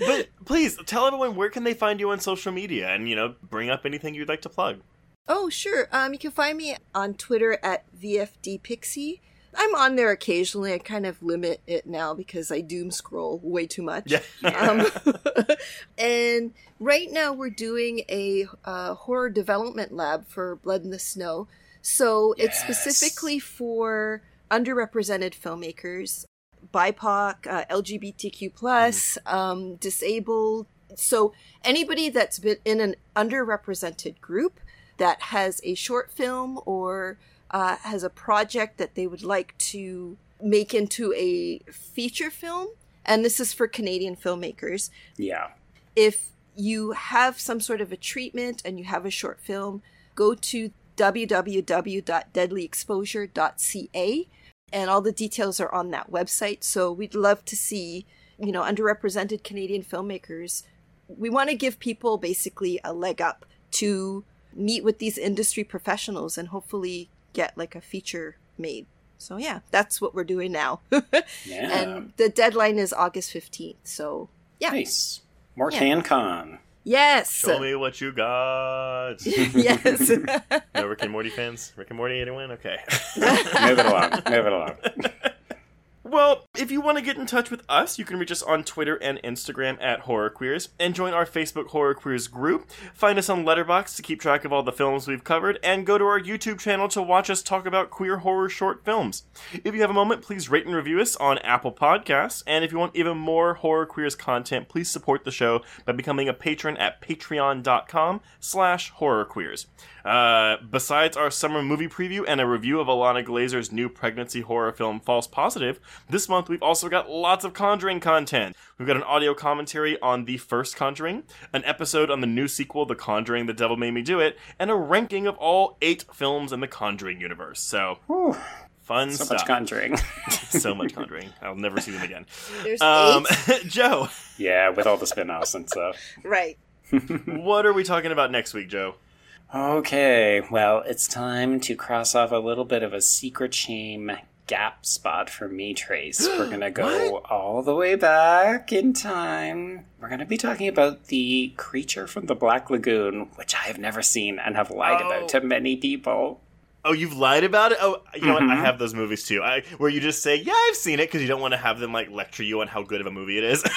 but please tell everyone where can they find you on social media and you know bring up anything you'd like to plug. Oh, sure. Um, you can find me on Twitter at VFDPixie. I'm on there occasionally. I kind of limit it now because I doom scroll way too much. Yeah. um, and right now we're doing a uh, horror development lab for Blood in the Snow. So it's specifically for underrepresented filmmakers, BIPOC, uh, LGBTQ plus, um, disabled. So anybody that's been in an underrepresented group that has a short film or uh, has a project that they would like to make into a feature film, and this is for Canadian filmmakers. Yeah. If you have some sort of a treatment and you have a short film, go to www.deadlyexposure.ca and all the details are on that website. So we'd love to see, you know, underrepresented Canadian filmmakers. We want to give people basically a leg up to meet with these industry professionals and hopefully get like a feature made. So yeah, that's what we're doing now. Yeah. And the deadline is August 15th. So yeah. Nice. More Yeah. CanCon. Yes. Show me what you got. yes. no Rick and Morty fans? Rick and Morty, anyone? Okay. Move it along. Move it along. Well, if you want to get in touch with us, you can reach us on Twitter and Instagram at Horror Queers, and join our Facebook Horror Queers group. Find us on Letterboxd to keep track of all the films we've covered, and go to our YouTube channel to watch us talk about queer horror short films. If you have a moment, please rate and review us on Apple Podcasts, and if you want even more Horror Queers content, please support the show by becoming a patron at patreon.com slash horrorqueers. Uh, besides our summer movie preview and a review of Ilana Glazer's new pregnancy horror film False Positive, this month we've also got lots of Conjuring content. We've got an audio commentary on the first Conjuring, an episode on the new sequel, The Conjuring, The Devil Made Me Do It, and a ranking of all eight films in the Conjuring universe. So, fun So stuff. much Conjuring. so much Conjuring. I'll never see them again. There's Um, eight. Joe, yeah, with all the spin-offs and stuff. Right. what are we talking about next week, Joe? Okay, well, it's time to cross off a little bit of a secret shame gap spot for me, Trace. We're gonna go all the way back in time. We're gonna be talking about the creature from the Black Lagoon, which I have never seen and have lied Oh. about to many people. Oh, you've lied about it. Oh, you know what? I Mhm. have those movies too. I where you just say, "Yeah, I've seen it," because you don't want to have them like lecture you on how good of a movie it is.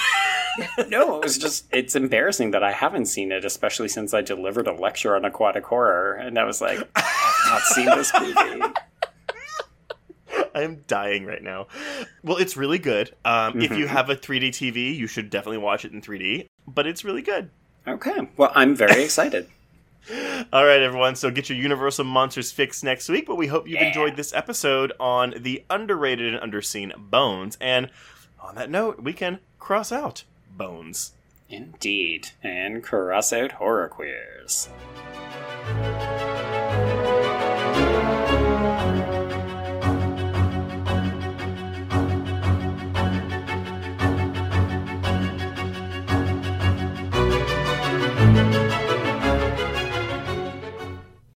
No, it was just, it's embarrassing that I haven't seen it, especially since I delivered a lecture on aquatic horror, and I was like, I have not seen this movie. I'm dying right now. Well, it's really good. Um, If you Mhm. have a 3D TV, you should definitely watch it in 3D. But it's really good. Okay, well, I'm very excited. All right, everyone. So get your Universal Monsters fix next week. But we hope you've Yeah. enjoyed this episode on the underrated and underseen Bones. And on that note, we can cross out Bones. Indeed, and cross out horror queers.